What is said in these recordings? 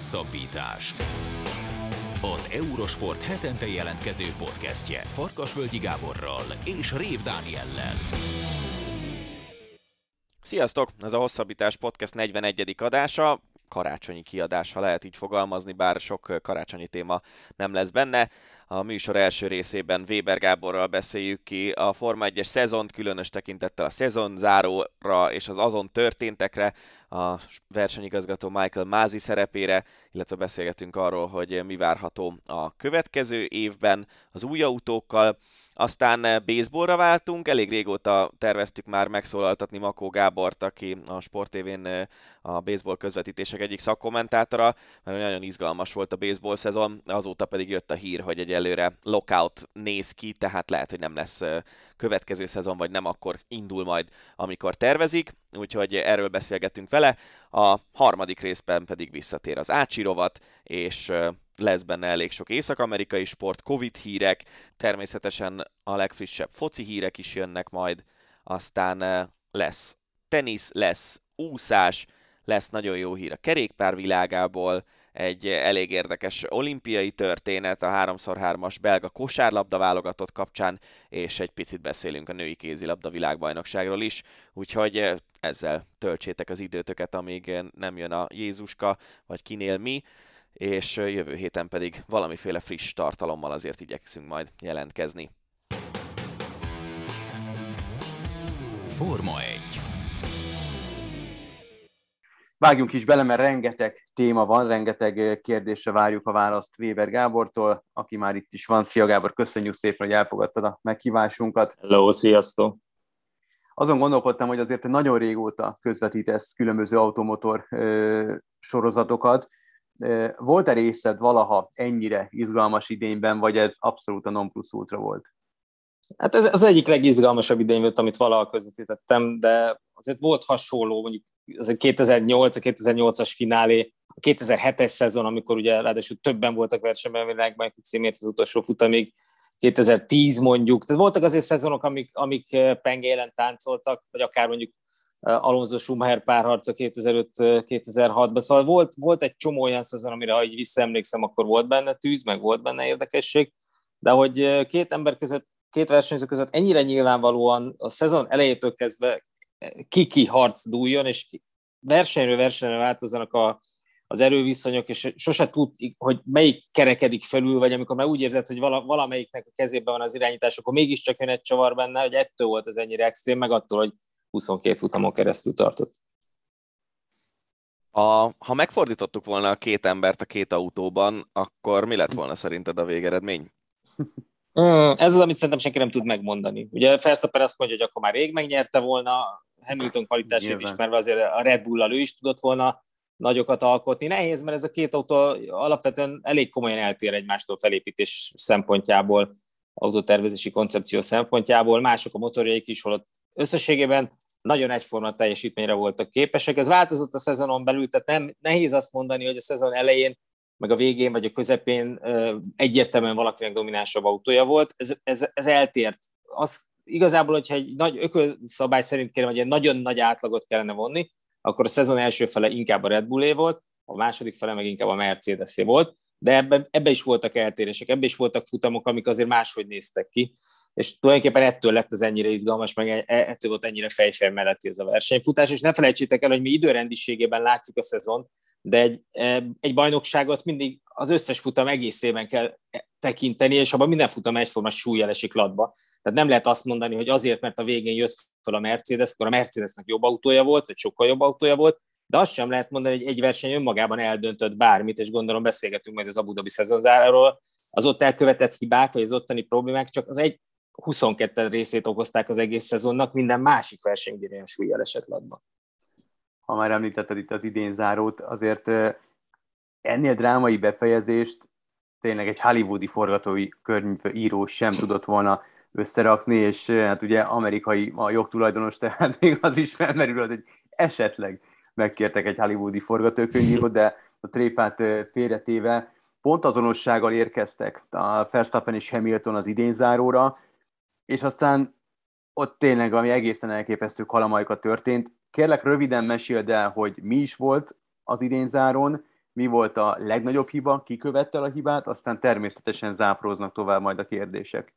Hosszabbítás. Az Eurosport hetente jelentkező podcastje Farkasvölgyi Gáborral és Rév Dániellel. Sziasztok! Ez a Hosszabbítás Podcast 41. adása karácsonyi kiadás, ha lehet így fogalmazni, bár sok karácsonyi téma nem lesz benne. A műsor első részében Weber Gáborral beszéljük ki a Forma 1-es szezont, különös tekintettel a szezon záróra és az azon történtekre, a versenyigazgató Michael Mázi szerepére, illetve beszélgetünk arról, hogy mi várható a következő évben az új autókkal, aztán eh, baseballra váltunk, elég régóta terveztük már megszólaltatni Makó Gábort, aki a Sport TV-n eh, a baseball közvetítések egyik szakkommentátora, mert nagyon izgalmas volt a baseball szezon, azóta pedig jött a hír, hogy egyelőre lockout néz ki, tehát lehet, hogy nem lesz eh, következő szezon, vagy nem akkor indul majd, amikor tervezik, úgyhogy erről beszélgetünk vele. A harmadik részben pedig visszatér az Ácsi és lesz benne elég sok észak-amerikai sport, Covid hírek, természetesen a legfrissebb foci hírek is jönnek majd, aztán lesz tenisz, lesz úszás, lesz nagyon jó hír a kerékpár világából, egy elég érdekes olimpiai történet a 3x3-as belga kosárlabda válogatott kapcsán, és egy picit beszélünk a női kézilabda világbajnokságról is, úgyhogy ezzel töltsétek az időtöket, amíg nem jön a Jézuska, vagy kinél mi és jövő héten pedig valamiféle friss tartalommal azért igyekszünk majd jelentkezni. Forma 1 Vágjunk is bele, mert rengeteg téma van, rengeteg kérdésre várjuk a választ Weber Gábortól, aki már itt is van. Szia Gábor, köszönjük szépen, hogy elfogadtad a meghívásunkat. Hello, sziasztok! Azon gondolkodtam, hogy azért nagyon régóta közvetítesz különböző automotor ö, sorozatokat, volt-e részed valaha ennyire izgalmas idényben, vagy ez abszolút a non plus ultra volt? Hát ez az egyik legizgalmasabb idény volt, amit valaha közvetítettem, de azért volt hasonló, mondjuk az a 2008, a 2008-as finálé, a 2007-es szezon, amikor ugye ráadásul többen voltak versenyben a világban, címért az utolsó futamig, 2010 mondjuk, tehát voltak azért szezonok, amik, amik pengélen táncoltak, vagy akár mondjuk Alonso Schumacher párharca 2005-2006-ban, szóval volt, volt egy csomó olyan szezon, amire ha így visszaemlékszem, akkor volt benne tűz, meg volt benne érdekesség, de hogy két ember között, két versenyző között ennyire nyilvánvalóan a szezon elejétől kezdve ki-ki harc dúljon, és versenyről versenyre változzanak a, az erőviszonyok, és sose tud, hogy melyik kerekedik felül, vagy amikor már úgy érzed, hogy vala, valamelyiknek a kezében van az irányítás, akkor mégiscsak jön egy csavar benne, hogy ettől volt ez ennyire extrém, meg attól, hogy 22 futamon keresztül tartott. A, ha megfordítottuk volna a két embert a két autóban, akkor mi lett volna szerinted a végeredmény? Ez az, amit szerintem senki nem tud megmondani. Ugye Verstappen azt mondja, hogy akkor már rég megnyerte volna, Hamilton kvalitását ismerve azért a Red Bull-al ő is tudott volna nagyokat alkotni. Nehéz, mert ez a két autó alapvetően elég komolyan eltér egymástól felépítés szempontjából, autótervezési koncepció szempontjából. Mások a motorjaik is, holott összességében nagyon egyforma teljesítményre voltak képesek. Ez változott a szezonon belül, tehát nem, nehéz azt mondani, hogy a szezon elején, meg a végén, vagy a közepén egyértelműen valakinek dominánsabb autója volt. Ez, ez, ez eltért. Az igazából, hogyha egy nagy ökölszabály szerint kérem, hogy egy nagyon nagy átlagot kellene vonni, akkor a szezon első fele inkább a Red Bullé volt, a második fele meg inkább a Mercedesé volt, de ebben ebbe is voltak eltérések, ebbe is voltak futamok, amik azért máshogy néztek ki és tulajdonképpen ettől lett az ennyire izgalmas, meg e- ettől volt ennyire fejfej melletti ez a versenyfutás, és ne felejtsétek el, hogy mi időrendiségében látjuk a szezon, de egy, e, egy bajnokságot mindig az összes futam egészében kell tekinteni, és abban minden futam egyforma súlyjal esik latba. Tehát nem lehet azt mondani, hogy azért, mert a végén jött fel a Mercedes, akkor a Mercedesnek jobb autója volt, vagy sokkal jobb autója volt, de azt sem lehet mondani, hogy egy verseny önmagában eldöntött bármit, és gondolom beszélgetünk majd az Abu Dhabi szezonzáráról, az ott elkövetett hibák, vagy az ottani problémák csak az egy, 22 részét okozták az egész szezonnak, minden másik versenyben ilyen súlyjel esett latba. Ha már említetted itt az idén zárót, azért ennél drámai befejezést tényleg egy hollywoodi forgatói könyvíró sem tudott volna összerakni, és hát ugye amerikai a jogtulajdonos, tehát még az is felmerül, hogy esetleg megkértek egy hollywoodi forgatókönyvírót, de a tréfát félretéve pont azonossággal érkeztek a Verstappen és Hamilton az idénzáróra, és aztán ott tényleg ami egészen elképesztő kalamajka történt. Kérlek röviden meséld el, hogy mi is volt az idén záron, mi volt a legnagyobb hiba, ki követte a hibát, aztán természetesen zápróznak tovább majd a kérdések.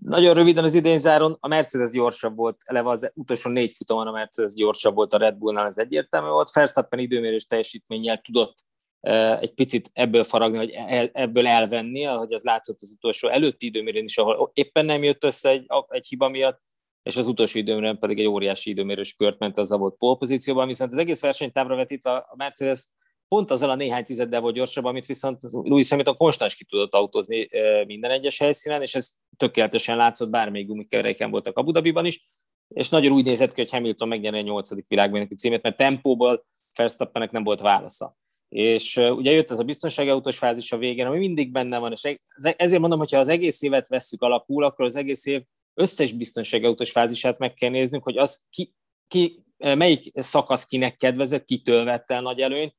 Nagyon röviden az idén záron, a Mercedes gyorsabb volt, eleve az utolsó négy futamon a Mercedes gyorsabb volt a Red Bullnál, ez egyértelmű volt. Verstappen időmérés teljesítménnyel tudott egy picit ebből faragni, vagy ebből elvenni, ahogy az látszott az utolsó előtti időmérőn is, ahol éppen nem jött össze egy, egy hiba miatt, és az utolsó időmérőn pedig egy óriási időmérős kört ment az volt polpozícióban, viszont az egész versenytávra vetítve a Mercedes pont azzal a néhány tizeddel volt gyorsabb, amit viszont Louis Hamilton konstans ki tudott autózni minden egyes helyszínen, és ez tökéletesen látszott, bármelyik gumikeréken voltak Abu Dhabiban is, és nagyon úgy nézett ki, hogy Hamilton megnyeri a nyolcadik világbajnoki címét, mert tempóból Verstappennek nem volt válasza. És ugye jött ez a biztonsági autós fázis a végén, ami mindig benne van, és e-, ezért mondom, hogyha az egész évet vesszük alapul, akkor az egész év összes biztonsági autós fázisát meg kell néznünk, hogy az ki, ki, melyik szakasz kinek kedvezett, kitől vette el nagy előnyt,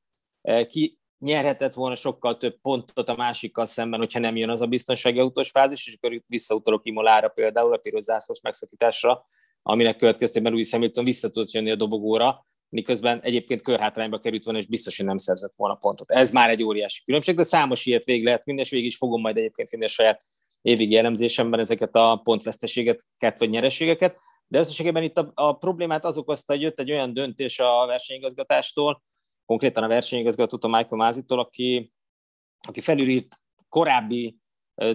ki nyerhetett volna sokkal több pontot a másikkal szemben, hogyha nem jön az a biztonsági autós fázis, és akkor visszautalok Imolára például a piros zászlós megszakításra, aminek következtében Louis Hamilton vissza tudott jönni a dobogóra, miközben egyébként körhátrányba került volna, és biztos, hogy nem szerzett volna pontot. Ez már egy óriási különbség, de számos ilyet végig lehet vinni, és végig is fogom majd egyébként vinni a saját évig elemzésemben ezeket a pontveszteségeket vagy nyereségeket. De összességében itt a, a problémát az okozta, hogy jött egy olyan döntés a versenyigazgatástól, konkrétan a versenyigazgatótól Michael Mázitól, aki, aki felülírt korábbi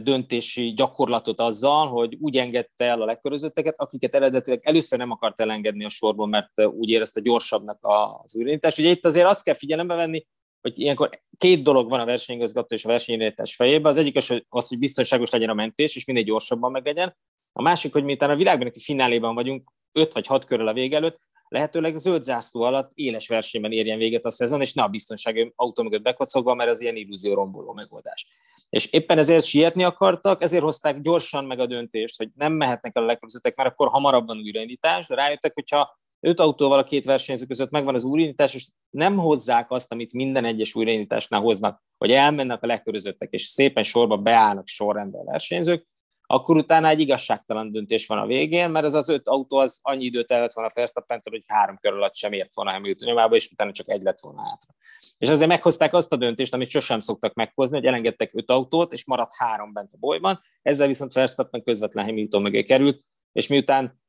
döntési gyakorlatot azzal, hogy úgy engedte el a legkörözötteket, akiket eredetileg először nem akart elengedni a sorból, mert úgy érezte gyorsabbnak az újraindítás. Ugye itt azért azt kell figyelembe venni, hogy ilyenkor két dolog van a versenyigazgató és a versenyirányítás fejében. Az egyik az, hogy biztonságos legyen a mentés, és minél gyorsabban meglegyen. A másik, hogy miután a világban aki fináléban vagyunk, öt vagy hat körül a vége előtt, lehetőleg zöld zászló alatt éles versenyben érjen véget a szezon, és ne a biztonsági autó mögött bekocogva, mert az ilyen illúzió romboló megoldás. És éppen ezért sietni akartak, ezért hozták gyorsan meg a döntést, hogy nem mehetnek el a legközöttek, mert akkor hamarabb van újraindítás, de rájöttek, hogyha öt autóval a két versenyző között megvan az újraindítás, és nem hozzák azt, amit minden egyes újraindításnál hoznak, hogy elmennek a legkörözöttek, és szépen sorba beállnak sorrendben a versenyzők, akkor utána egy igazságtalan döntés van a végén, mert ez az öt autó az annyi időt el lett volna verstappen hogy három kör alatt sem ért volna Hamilton nyomába, és utána csak egy lett volna hátra. És azért meghozták azt a döntést, amit sosem szoktak meghozni, hogy elengedtek öt autót, és maradt három bent a bolyban, ezzel viszont Verstappen közvetlen Hamilton mögé került, és miután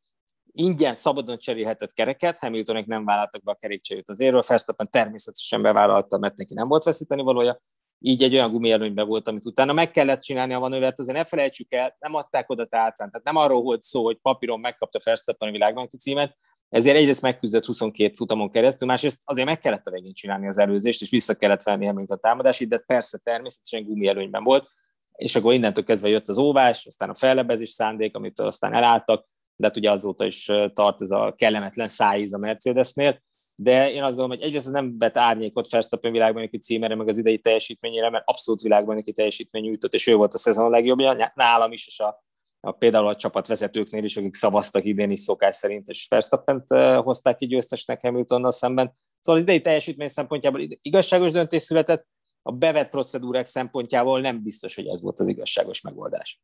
ingyen szabadon cserélhetett kereket, Hamiltonek nem vállaltak be a kerékcserét az érről, Verstappen természetesen bevállalta, mert neki nem volt veszíteni valója, így egy olyan gumielőnyben volt, amit utána meg kellett csinálni a manővert, azért ne felejtsük el, nem adták oda tálcán, tehát nem arról volt szó, hogy papíron megkapta Verstappen a világbajnoki címet, ezért egyrészt megküzdött 22 futamon keresztül, másrészt azért meg kellett a végén csinálni az előzést, és vissza kellett venni mint a támadást, de persze természetesen gumielőnyben volt, és akkor innentől kezdve jött az óvás, aztán a fellebezés szándék, amitől aztán elálltak, de hát ugye azóta is tart ez a kellemetlen szájíz a Mercedesnél, de én azt gondolom, hogy egyrészt nem vet árnyékot Verstappen világbajnoki címére, meg az idei teljesítményére, mert abszolút világbajnoki teljesítmény nyújtott, és ő volt a szezon legjobbja, nálam is, és a, a például a csapatvezetőknél is, akik szavaztak idén is szokás szerint, és Verstappent hozták ki győztesnek Hamiltonnal szemben. Szóval az idei teljesítmény szempontjából igazságos döntés született, a bevett procedúrák szempontjából nem biztos, hogy ez volt az igazságos megoldás.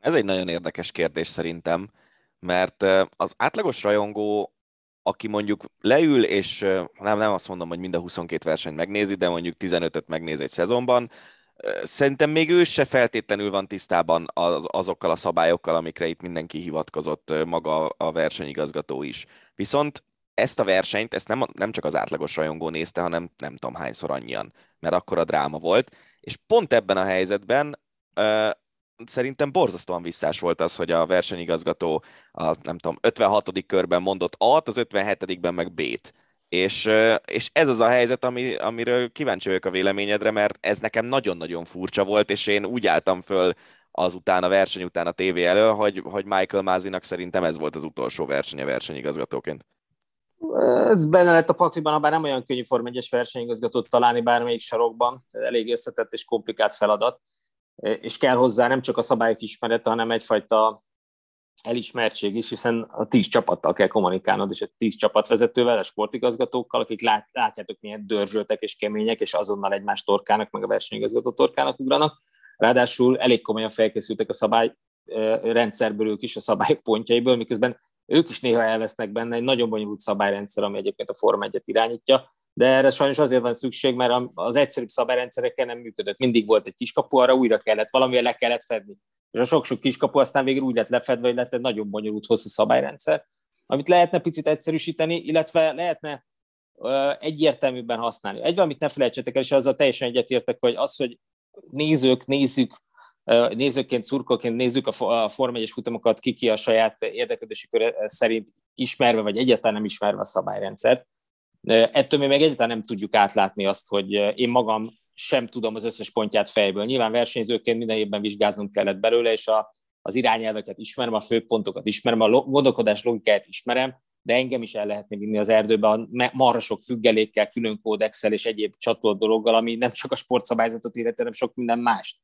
Ez egy nagyon érdekes kérdés szerintem, mert az átlagos rajongó aki mondjuk leül, és nem, nem azt mondom, hogy mind a 22 versenyt megnézi, de mondjuk 15-öt megnéz egy szezonban, szerintem még ő se feltétlenül van tisztában azokkal a szabályokkal, amikre itt mindenki hivatkozott, maga a versenyigazgató is. Viszont ezt a versenyt, ezt nem, nem csak az átlagos rajongó nézte, hanem nem tudom hányszor annyian, mert akkor a dráma volt, és pont ebben a helyzetben szerintem borzasztóan visszás volt az, hogy a versenyigazgató a, nem tudom, 56. körben mondott A-t, az 57-ben meg B-t. És, és ez az a helyzet, ami, amiről kíváncsi vagyok a véleményedre, mert ez nekem nagyon-nagyon furcsa volt, és én úgy álltam föl azután a verseny után a tévé elől, hogy, hogy Michael Mázinak szerintem ez volt az utolsó versenye versenyigazgatóként. Ez benne lett a pakliban, bár nem olyan könnyű Form 1 versenyigazgatót találni bármelyik sarokban, elég összetett és komplikált feladat és kell hozzá nem csak a szabályok ismerete, hanem egyfajta elismertség is, hiszen a tíz csapattal kell kommunikálnod, és a tíz csapatvezetővel, a sportigazgatókkal, akik lát, látjátok, milyen dörzsöltek és kemények, és azonnal egymás torkának, meg a versenyigazgató torkának ugranak. Ráadásul elég komolyan felkészültek a szabály rendszerből ők is, a szabályok pontjaiból, miközben ők is néha elvesznek benne egy nagyon bonyolult szabályrendszer, ami egyébként a Forma 1 irányítja, de erre sajnos azért van szükség, mert az egyszerűbb szabályrendszerekkel nem működött. Mindig volt egy kiskapu, arra újra kellett, valamivel le kellett fedni. És a sok-sok kiskapu aztán végül úgy lett lefedve, hogy lett egy nagyon bonyolult hosszú szabályrendszer, amit lehetne picit egyszerűsíteni, illetve lehetne egyértelműbben használni. Egy valamit ne felejtsetek el, és azzal teljesen egyetértek, hogy az, hogy nézők, nézzük, nézőként, szurkolként nézzük a Form 1 futamokat, ki ki a saját érdeklődési kör szerint ismerve, vagy egyáltalán nem ismerve a szabályrendszert. Ettől mi meg egyáltalán nem tudjuk átlátni azt, hogy én magam sem tudom az összes pontját fejből. Nyilván versenyzőként minden évben vizsgáznunk kellett belőle, és a, az irányelveket ismerem, a főpontokat ismerem, a gondolkodás logikáját ismerem, de engem is el lehetne vinni az erdőbe a marha sok függelékkel, külön kódexel és egyéb csatolt dologgal, ami nem csak a sportszabályzatot illeti, hanem sok minden mást.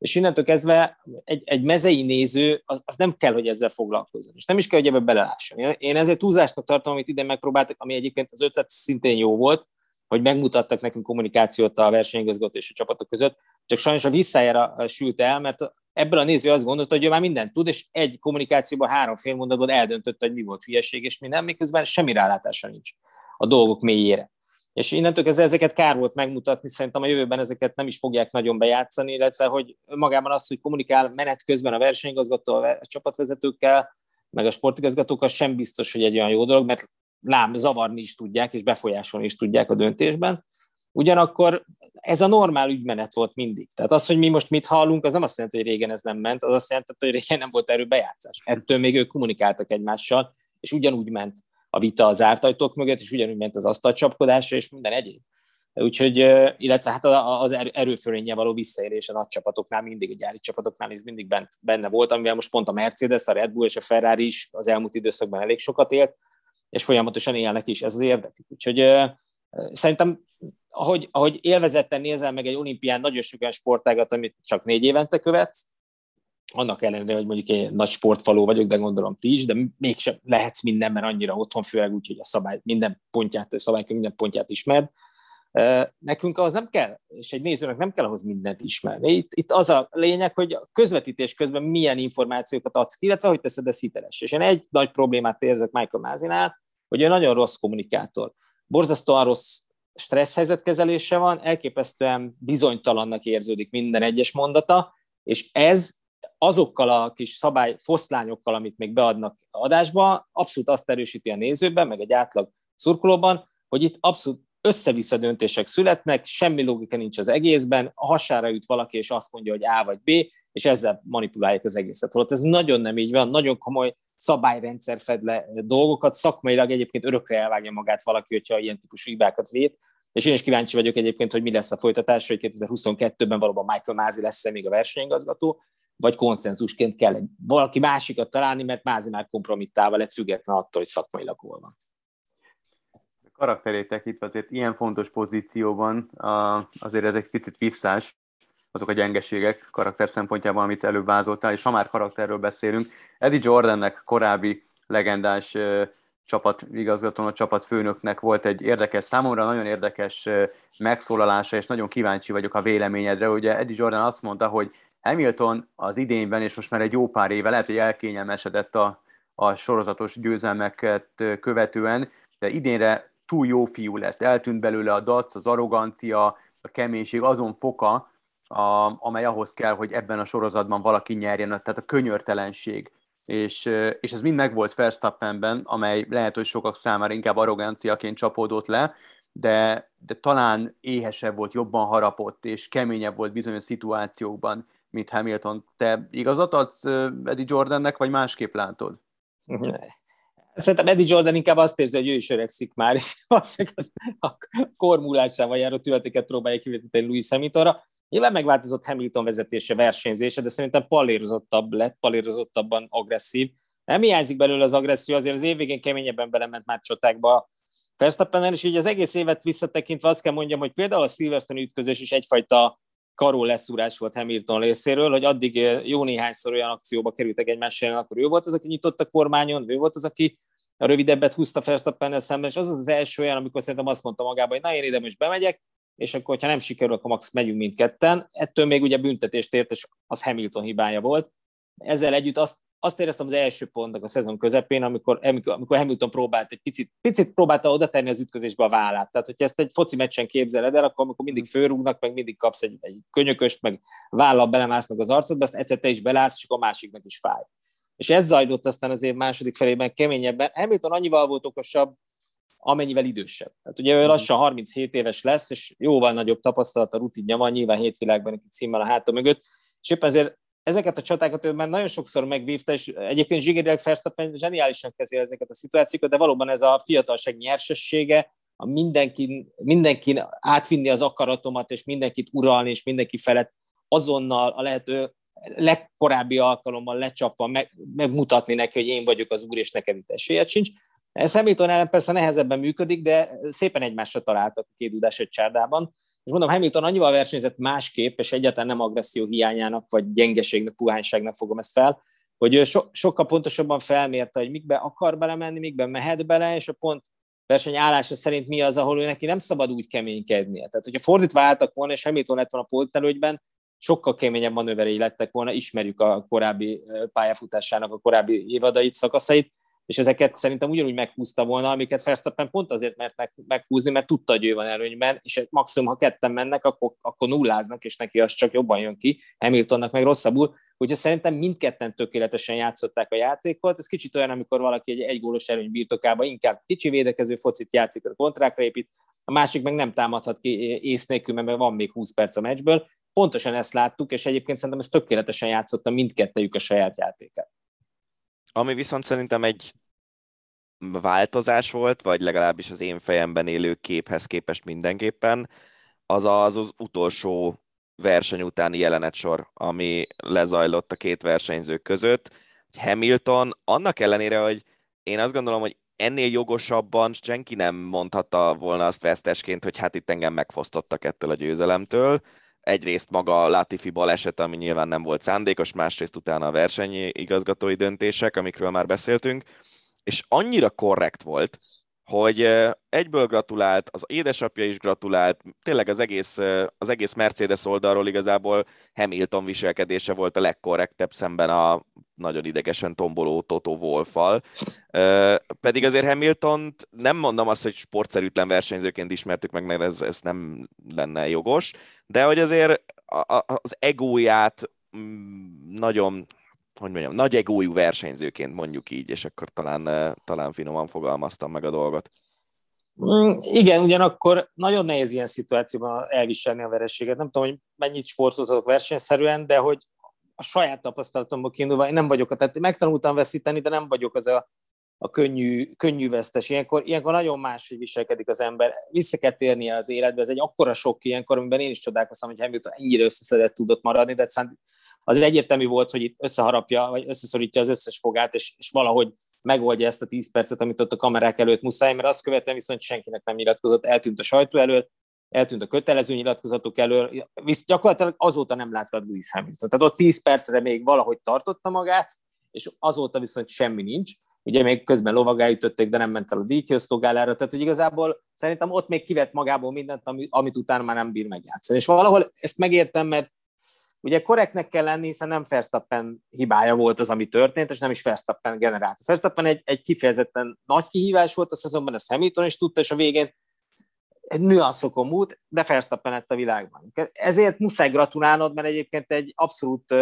És innentől kezdve egy, egy mezei néző az, az, nem kell, hogy ezzel foglalkozzon, és nem is kell, hogy ebbe belelásson. Én ezért túlzásnak tartom, amit idén megpróbáltak, ami egyébként az ötlet szintén jó volt, hogy megmutattak nekünk kommunikációt a versenyigazgató és a csapatok között, csak sajnos a visszájára sült el, mert ebből a néző azt gondolta, hogy ő már mindent tud, és egy kommunikációban három fél mondatban eldöntötte, hogy mi volt hülyeség, és mi nem, miközben semmi rálátása nincs a dolgok mélyére. És innentől kezdve ezeket kár volt megmutatni, szerintem a jövőben ezeket nem is fogják nagyon bejátszani, illetve hogy magában az, hogy kommunikál menet közben a versenyigazgató, a csapatvezetőkkel, meg a sportigazgatókkal sem biztos, hogy egy olyan jó dolog, mert lám, zavarni is tudják, és befolyásolni is tudják a döntésben. Ugyanakkor ez a normál ügymenet volt mindig. Tehát az, hogy mi most mit hallunk, az nem azt jelenti, hogy régen ez nem ment, az azt jelenti, hogy régen nem volt erő bejátszás. Ettől még ők kommunikáltak egymással, és ugyanúgy ment a vita az zárt ajtók mögött, és ugyanúgy ment az asztalcsapkodása, és minden egyéb. Úgyhogy, illetve hát az erőfölénye való visszaérés a nagy csapatoknál, mindig a gyári csapatoknál is mindig benne volt, amivel most pont a Mercedes, a Red Bull és a Ferrari is az elmúlt időszakban elég sokat élt, és folyamatosan élnek is, ez az érdekük. Úgyhogy szerintem, ahogy, ahogy élvezetten nézel meg egy olimpián nagyon sok olyan sportágat, amit csak négy évente követsz, annak ellenére, hogy mondjuk egy nagy sportfaló vagyok, de gondolom ti is, de mégsem lehetsz mindenben annyira otthon, főleg úgy, hogy a szabály minden pontját, a szabályok minden pontját ismered. Nekünk az nem kell, és egy nézőnek nem kell ahhoz mindent ismerni. Itt, itt az a lényeg, hogy a közvetítés közben milyen információkat adsz ki, illetve hogy teszed ezt hiteles. És én egy nagy problémát érzek Michael Mázinál, hogy ő nagyon rossz kommunikátor. Borzasztóan rossz stressz helyzetkezelése van, elképesztően bizonytalannak érződik minden egyes mondata, és ez azokkal a kis szabály foszlányokkal, amit még beadnak adásba, abszolút azt erősíti a nézőben, meg egy átlag szurkolóban, hogy itt abszolút össze-vissza döntések születnek, semmi logika nincs az egészben, a hasára üt valaki, és azt mondja, hogy A vagy B, és ezzel manipulálják az egészet. Holott ez nagyon nem így van, nagyon komoly szabályrendszer fed le dolgokat, szakmailag egyébként örökre elvágja magát valaki, hogyha ilyen típusú hibákat vét, és én is kíváncsi vagyok egyébként, hogy mi lesz a folytatás, hogy 2022-ben valóban Michael Mázi lesz-e még a versenyigazgató, vagy konszenzusként kell egy, valaki másikat találni, mert Mázi már kompromittálva lett független attól, hogy szakmailag hol van. A karakterét tekintve azért ilyen fontos pozícióban azért ez egy picit visszás, azok a gyengeségek karakter szempontjában, amit előbb vázoltál, és ha már karakterről beszélünk, Eddie Jordannek korábbi legendás csapat igazgatónak, csapat főnöknek volt egy érdekes, számomra nagyon érdekes megszólalása, és nagyon kíváncsi vagyok a véleményedre. Ugye Eddie Jordan azt mondta, hogy Hamilton az idényben, és most már egy jó pár éve, lehet, hogy elkényelmesedett a, a sorozatos győzelmeket követően, de idénre túl jó fiú lett, eltűnt belőle a dac, az arrogancia, a keménység, azon foka, a, amely ahhoz kell, hogy ebben a sorozatban valaki nyerjen, tehát a könyörtelenség. És, és ez mind megvolt Verstappenben, amely lehet, hogy sokak számára inkább arroganciaként csapódott le, de, de talán éhesebb volt, jobban harapott, és keményebb volt bizonyos szituációkban, mint Hamilton. Te igazat adsz Eddie Jordannek, vagy másképp látod? Szerintem Eddie Jordan inkább azt érzi, hogy ő is öregszik már, és az a kormúlásával járó tületeket próbálja kivetíteni Louis Hamiltonra. Nyilván megváltozott Hamilton vezetése, versenyzése, de szerintem palérozottabb lett, palérozottabban agresszív. Nem hiányzik belőle az agresszió, azért az évvégén keményebben belement már csotákba Verstappen, és így az egész évet visszatekintve azt kell mondjam, hogy például a Silverstone ütközés is egyfajta karó leszúrás volt Hamilton részéről, hogy addig jó néhányszor olyan akcióba kerültek egymás ellen, akkor ő volt az, aki nyitott a kormányon, ő volt az, aki a rövidebbet húzta Verstappen szemben, és az az első olyan, amikor szerintem azt mondta magába, hogy na én ide most bemegyek, és akkor, ha nem sikerül, akkor max megyünk mindketten. Ettől még ugye büntetést ért, és az Hamilton hibája volt. Ezzel együtt azt azt éreztem az első pontnak a szezon közepén, amikor, amikor Hamilton próbált egy picit, picit próbálta oda tenni az ütközésbe a vállát. Tehát, hogyha ezt egy foci meccsen képzeled el, akkor amikor mindig fölrúgnak, meg mindig kapsz egy, egy könyököst, meg vállal belemásznak az arcodba, azt egyszer te is belász, és akkor a másiknak is fáj. És ez zajlott aztán az év második felében keményebben. Hamilton annyival volt okosabb, amennyivel idősebb. Tehát ugye ő lassan 37 éves lesz, és jóval nagyobb tapasztalat a rutinja van, nyilván hétvilágban egy címmel a háta mögött, és éppen ezért ezeket a csatákat ő már nagyon sokszor megvívta, és egyébként Zsigeriek Verstappen zseniálisan kezeli ezeket a szituációkat, de valóban ez a fiatalság nyersessége, a mindenki, mindenki átvinni az akaratomat, és mindenkit uralni, és mindenki felett azonnal a lehető legkorábbi alkalommal lecsapva meg, megmutatni neki, hogy én vagyok az úr, és neked itt esélyed sincs. Ez Hamilton ellen persze nehezebben működik, de szépen egymásra találtak a két dudás egy csárdában. És mondom, Hamilton annyival versenyzett másképp, és egyáltalán nem agresszió hiányának, vagy gyengeségnek, puhányságnak fogom ezt fel, hogy ő so, sokkal pontosabban felmérte, hogy mikbe akar belemenni, mikben mehet bele, és a pont verseny állása szerint mi az, ahol ő neki nem szabad úgy keménykednie. Tehát, hogyha fordítva álltak volna, és Hamilton lett volna a poltelőgyben, sokkal keményebb manőverei lettek volna, ismerjük a korábbi pályafutásának a korábbi évadait, szakaszait, és ezeket szerintem ugyanúgy meghúzta volna, amiket Verstappen pont azért mert meg, meghúzni, mert tudta, hogy ő van előnyben, és maximum, ha ketten mennek, akkor, akkor nulláznak, és neki az csak jobban jön ki, Hamiltonnak meg rosszabbul, úgyhogy szerintem mindketten tökéletesen játszották a játékot. Ez kicsit olyan, amikor valaki egy egygólos előny birtokában inkább kicsi védekező focit játszik, a kontrákra épít, a másik meg nem támadhat ki ész nélkül, mert van még 20 perc a meccsből. Pontosan ezt láttuk, és egyébként szerintem ez tökéletesen játszotta mindkettejük a saját játékát. Ami viszont szerintem egy változás volt, vagy legalábbis az én fejemben élő képhez képest mindenképpen, az az, az utolsó verseny utáni jelenetsor, ami lezajlott a két versenyző között. Hamilton annak ellenére, hogy én azt gondolom, hogy ennél jogosabban senki nem mondhatta volna azt vesztesként, hogy hát itt engem megfosztottak ettől a győzelemtől. Egyrészt maga Latifi baleset, ami nyilván nem volt szándékos, másrészt utána a versenyi igazgatói döntések, amikről már beszéltünk és annyira korrekt volt, hogy egyből gratulált, az édesapja is gratulált, tényleg az egész, az egész Mercedes oldalról igazából Hamilton viselkedése volt a legkorrektebb szemben a nagyon idegesen tomboló Toto Wolffal. Pedig azért hamilton nem mondom azt, hogy sportszerűtlen versenyzőként ismertük meg, mert ez, ez nem lenne jogos, de hogy azért az egóját mm, nagyon hogy mondjam, nagy egójú versenyzőként mondjuk így, és akkor talán, eh, talán finoman fogalmaztam meg a dolgot. Mm, igen, ugyanakkor nagyon nehéz ilyen szituációban elviselni a vereséget. Nem tudom, hogy mennyit sportoltatok versenyszerűen, de hogy a saját tapasztalatomból kiindulva, én nem vagyok, tehát megtanultam veszíteni, de nem vagyok az a, a könnyű, könnyű vesztes. Ilyenkor, ilyenkor nagyon máshogy viselkedik az ember. Vissza kell térnie az életbe, ez egy akkora sok ilyenkor, amiben én is csodálkoztam, hogy Hamilton ennyire összeszedett tudott maradni, de az egyértelmű volt, hogy itt összeharapja, vagy összeszorítja az összes fogát, és, és valahogy megoldja ezt a 10 percet, amit ott a kamerák előtt muszáj, mert azt követően viszont senkinek nem nyilatkozott, eltűnt a sajtó elől, eltűnt a kötelező nyilatkozatok elől, visz gyakorlatilag azóta nem láttad Louis Hamilton. Tehát ott 10 percre még valahogy tartotta magát, és azóta viszont semmi nincs. Ugye még közben lovagáütötték, de nem ment el a díjkiosztógálára, tehát hogy igazából szerintem ott még kivett magából mindent, amit utána már nem bír megjátszani. És valahol ezt megértem, mert Ugye korrektnek kell lenni, hiszen nem Verstappen hibája volt az, ami történt, és nem is Verstappen generált. Verstappen egy, egy kifejezetten nagy kihívás volt a szezonban, ezt Hamilton is tudta, és a végén egy nüanszokon múlt, de Verstappen lett a világban. Ezért muszáj gratulálnod, mert egyébként egy abszolút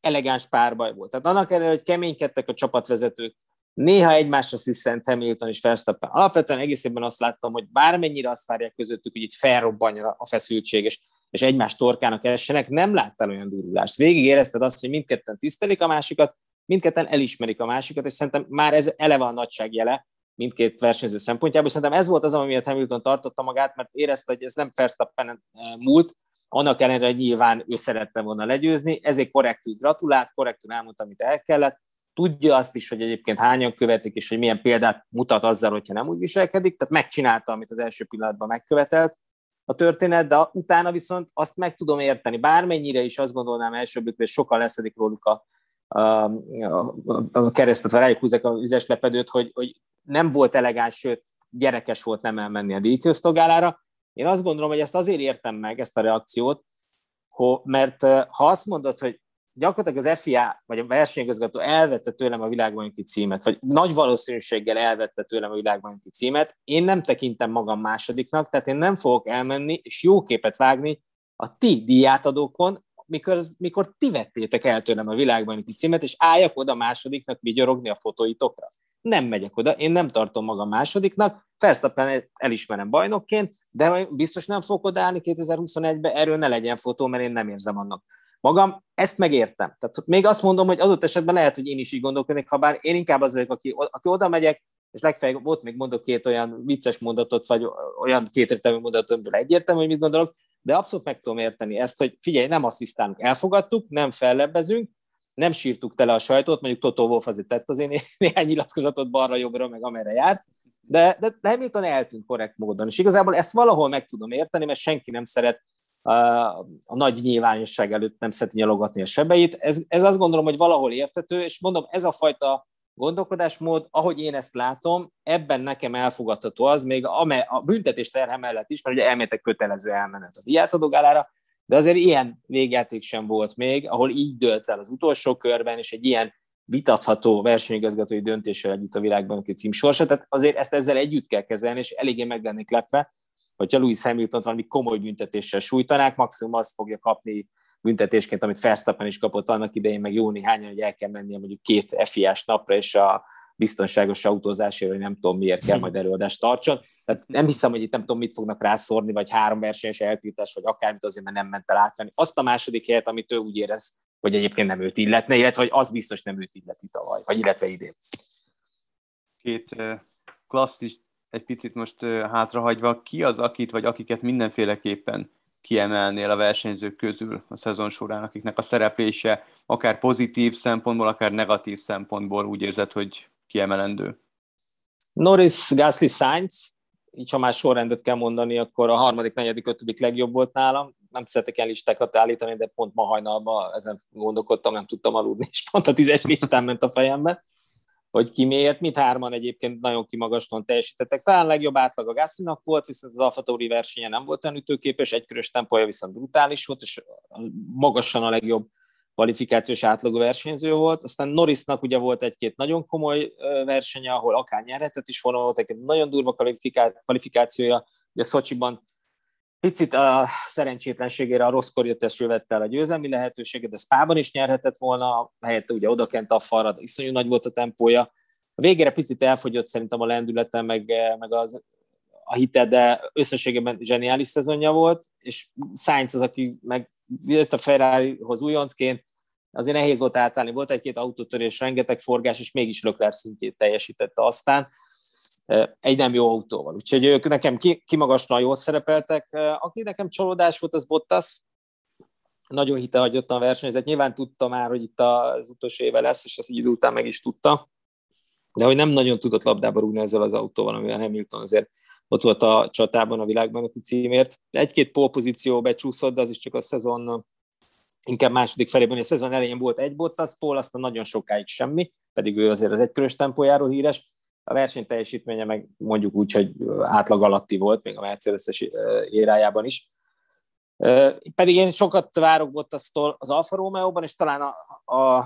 elegáns párbaj volt. Tehát annak ellenére, hogy keménykedtek a csapatvezetők, néha egymásra sziszent Hamilton és Verstappen. Alapvetően egész évben azt láttam, hogy bármennyire azt várják közöttük, hogy itt felrobbanja a feszültség, és és egymás torkának essenek, nem láttál olyan durulást. Végig érezted azt, hogy mindketten tisztelik a másikat, mindketten elismerik a másikat, és szerintem már ez eleve a nagyság jele mindkét versenyző szempontjából. Szerintem ez volt az, ami miatt Hamilton tartotta magát, mert érezte, hogy ez nem Verstappen eh, múlt, annak ellenére, hogy nyilván ő szerette volna legyőzni, ezért korrektül gratulált, korrektül elmondta, amit el kellett, tudja azt is, hogy egyébként hányan követik, és hogy milyen példát mutat azzal, hogyha nem úgy viselkedik, tehát megcsinálta, amit az első pillanatban megkövetelt, a történet, de utána viszont azt meg tudom érteni. Bármennyire is azt gondolnám elsőbbük, hogy sokkal leszedik róluk a, a, a, a keresztet, vagy rájuk húzzák a vizes lepedőt, hogy, hogy nem volt elegáns, sőt, gyerekes volt nem elmenni a díjköztogálára. Én azt gondolom, hogy ezt azért értem meg, ezt a reakciót, mert ha azt mondod, hogy gyakorlatilag az FIA, vagy a versenyigazgató elvette tőlem a világbajnoki címet, vagy nagy valószínűséggel elvette tőlem a világbajnoki címet, én nem tekintem magam másodiknak, tehát én nem fogok elmenni és jó képet vágni a ti díjátadókon, mikor, mikor ti vettétek el tőlem a világbajnoki címet, és álljak oda másodiknak vigyorogni a fotóitokra. Nem megyek oda, én nem tartom magam másodiknak, Verstappen elismerem bajnokként, de biztos nem fogok odaállni 2021-ben, erről ne legyen fotó, mert én nem érzem annak magam, ezt megértem. Tehát még azt mondom, hogy adott esetben lehet, hogy én is így gondolkodnék, ha bár én inkább az vagyok, aki, aki oda megyek, és legfeljebb volt még mondok két olyan vicces mondatot, vagy olyan kétértelmű mondatot, amiből egyértelmű, hogy mit gondolok, de abszolút meg tudom érteni ezt, hogy figyelj, nem asszisztálunk, elfogadtuk, nem fellebbezünk, nem sírtuk tele a sajtót, mondjuk Toto Wolff azért tett azért néhány nyilatkozatot balra-jobbra, meg amerre járt, de, de Hamilton eltűnt korrekt módon. És igazából ezt valahol meg tudom érteni, mert senki nem szeret a nagy nyilvánosság előtt nem szereti nyalogatni a sebeit. Ez, ez azt gondolom, hogy valahol értető, és mondom, ez a fajta gondolkodásmód, ahogy én ezt látom, ebben nekem elfogadható az, még a, a büntetés terhe mellett is, mert ugye elméletek kötelező elmenet a diátszadógálára, de azért ilyen végjáték sem volt még, ahol így dölt el az utolsó körben, és egy ilyen vitatható versenyigazgatói döntéssel együtt a világban a cím sorsa. Tehát azért ezt ezzel együtt kell kezelni, és eléggé meg lennék lepve, hogyha Louis Hamilton valami komoly büntetéssel sújtanák, maximum azt fogja kapni büntetésként, amit Verstappen is kapott annak idején, meg jó néhányan, hogy el kell mennie mondjuk két FIA-s napra, és a biztonságos autózásért, hogy nem tudom miért kell majd előadást tartson. Tehát nem hiszem, hogy itt nem tudom, mit fognak rászórni, vagy három versenyes eltiltás, vagy akármit azért, mert nem ment el átvenni. Azt a második helyet, amit ő úgy érez, hogy egyébként nem őt illetne, illetve hogy az biztos nem őt illeti tavaly, vagy illetve idén. Két klasszis egy picit most hátrahagyva, ki az, akit vagy akiket mindenféleképpen kiemelnél a versenyzők közül a szezon során, akiknek a szereplése akár pozitív szempontból, akár negatív szempontból úgy érzed, hogy kiemelendő? Norris, Gasly, Sainz, így ha már sorrendet kell mondani, akkor a harmadik, negyedik, ötödik legjobb volt nálam. Nem szeretek el listákat állítani, de pont ma hajnalban ezen gondolkodtam, nem tudtam aludni, és pont a tízes listán ment a fejembe hogy ki miért, mit hárman egyébként nagyon kimagaslóan teljesítettek. Talán legjobb átlag a Gaslynak volt, viszont az Alfa Tauri versenye nem volt olyan ütőképes, egykörös tempója viszont brutális volt, és magasan a legjobb kvalifikációs átlagú versenyző volt. Aztán Norrisnak ugye volt egy-két nagyon komoly versenye, ahol akár nyerhetett is volna, volt egy nagyon durva kvalifikációja. Ugye Szocsiban picit a szerencsétlenségére a rossz korjöttesről vette el a győzelmi lehetőséget, de Spában is nyerhetett volna, helyette ugye odakent a falra, iszonyú nagy volt a tempója. A végére picit elfogyott szerintem a lendülete, meg, meg az, a hite, de összességében zseniális szezonja volt, és Sainz az, aki meg jött a Ferrarihoz újoncként, azért nehéz volt átállni, volt egy-két autótörés, rengeteg forgás, és mégis Lökler szintjét teljesítette aztán egy nem jó autóval. Úgyhogy ők nekem kimagaslóan jól szerepeltek. Aki nekem csalódás volt, az Bottas. Nagyon hitehagyottan versenyzett. Nyilván tudta már, hogy itt az utolsó éve lesz, és azt idő után meg is tudta. De hogy nem nagyon tudott labdába rúgni ezzel az autóval, amivel Hamilton azért ott volt a csatában a világbajnoki címért. Egy-két polpozíció becsúszott, de az is csak a szezon inkább második felében, a szezon elején volt egy Bottas pól, aztán nagyon sokáig semmi, pedig ő azért az egykörös tempójáról híres. A verseny teljesítménye meg mondjuk úgy, hogy átlag alatti volt, még a Mercedes-es érájában is. Pedig én sokat várok Bottasztól az Alfa Romeo-ban, és talán a, a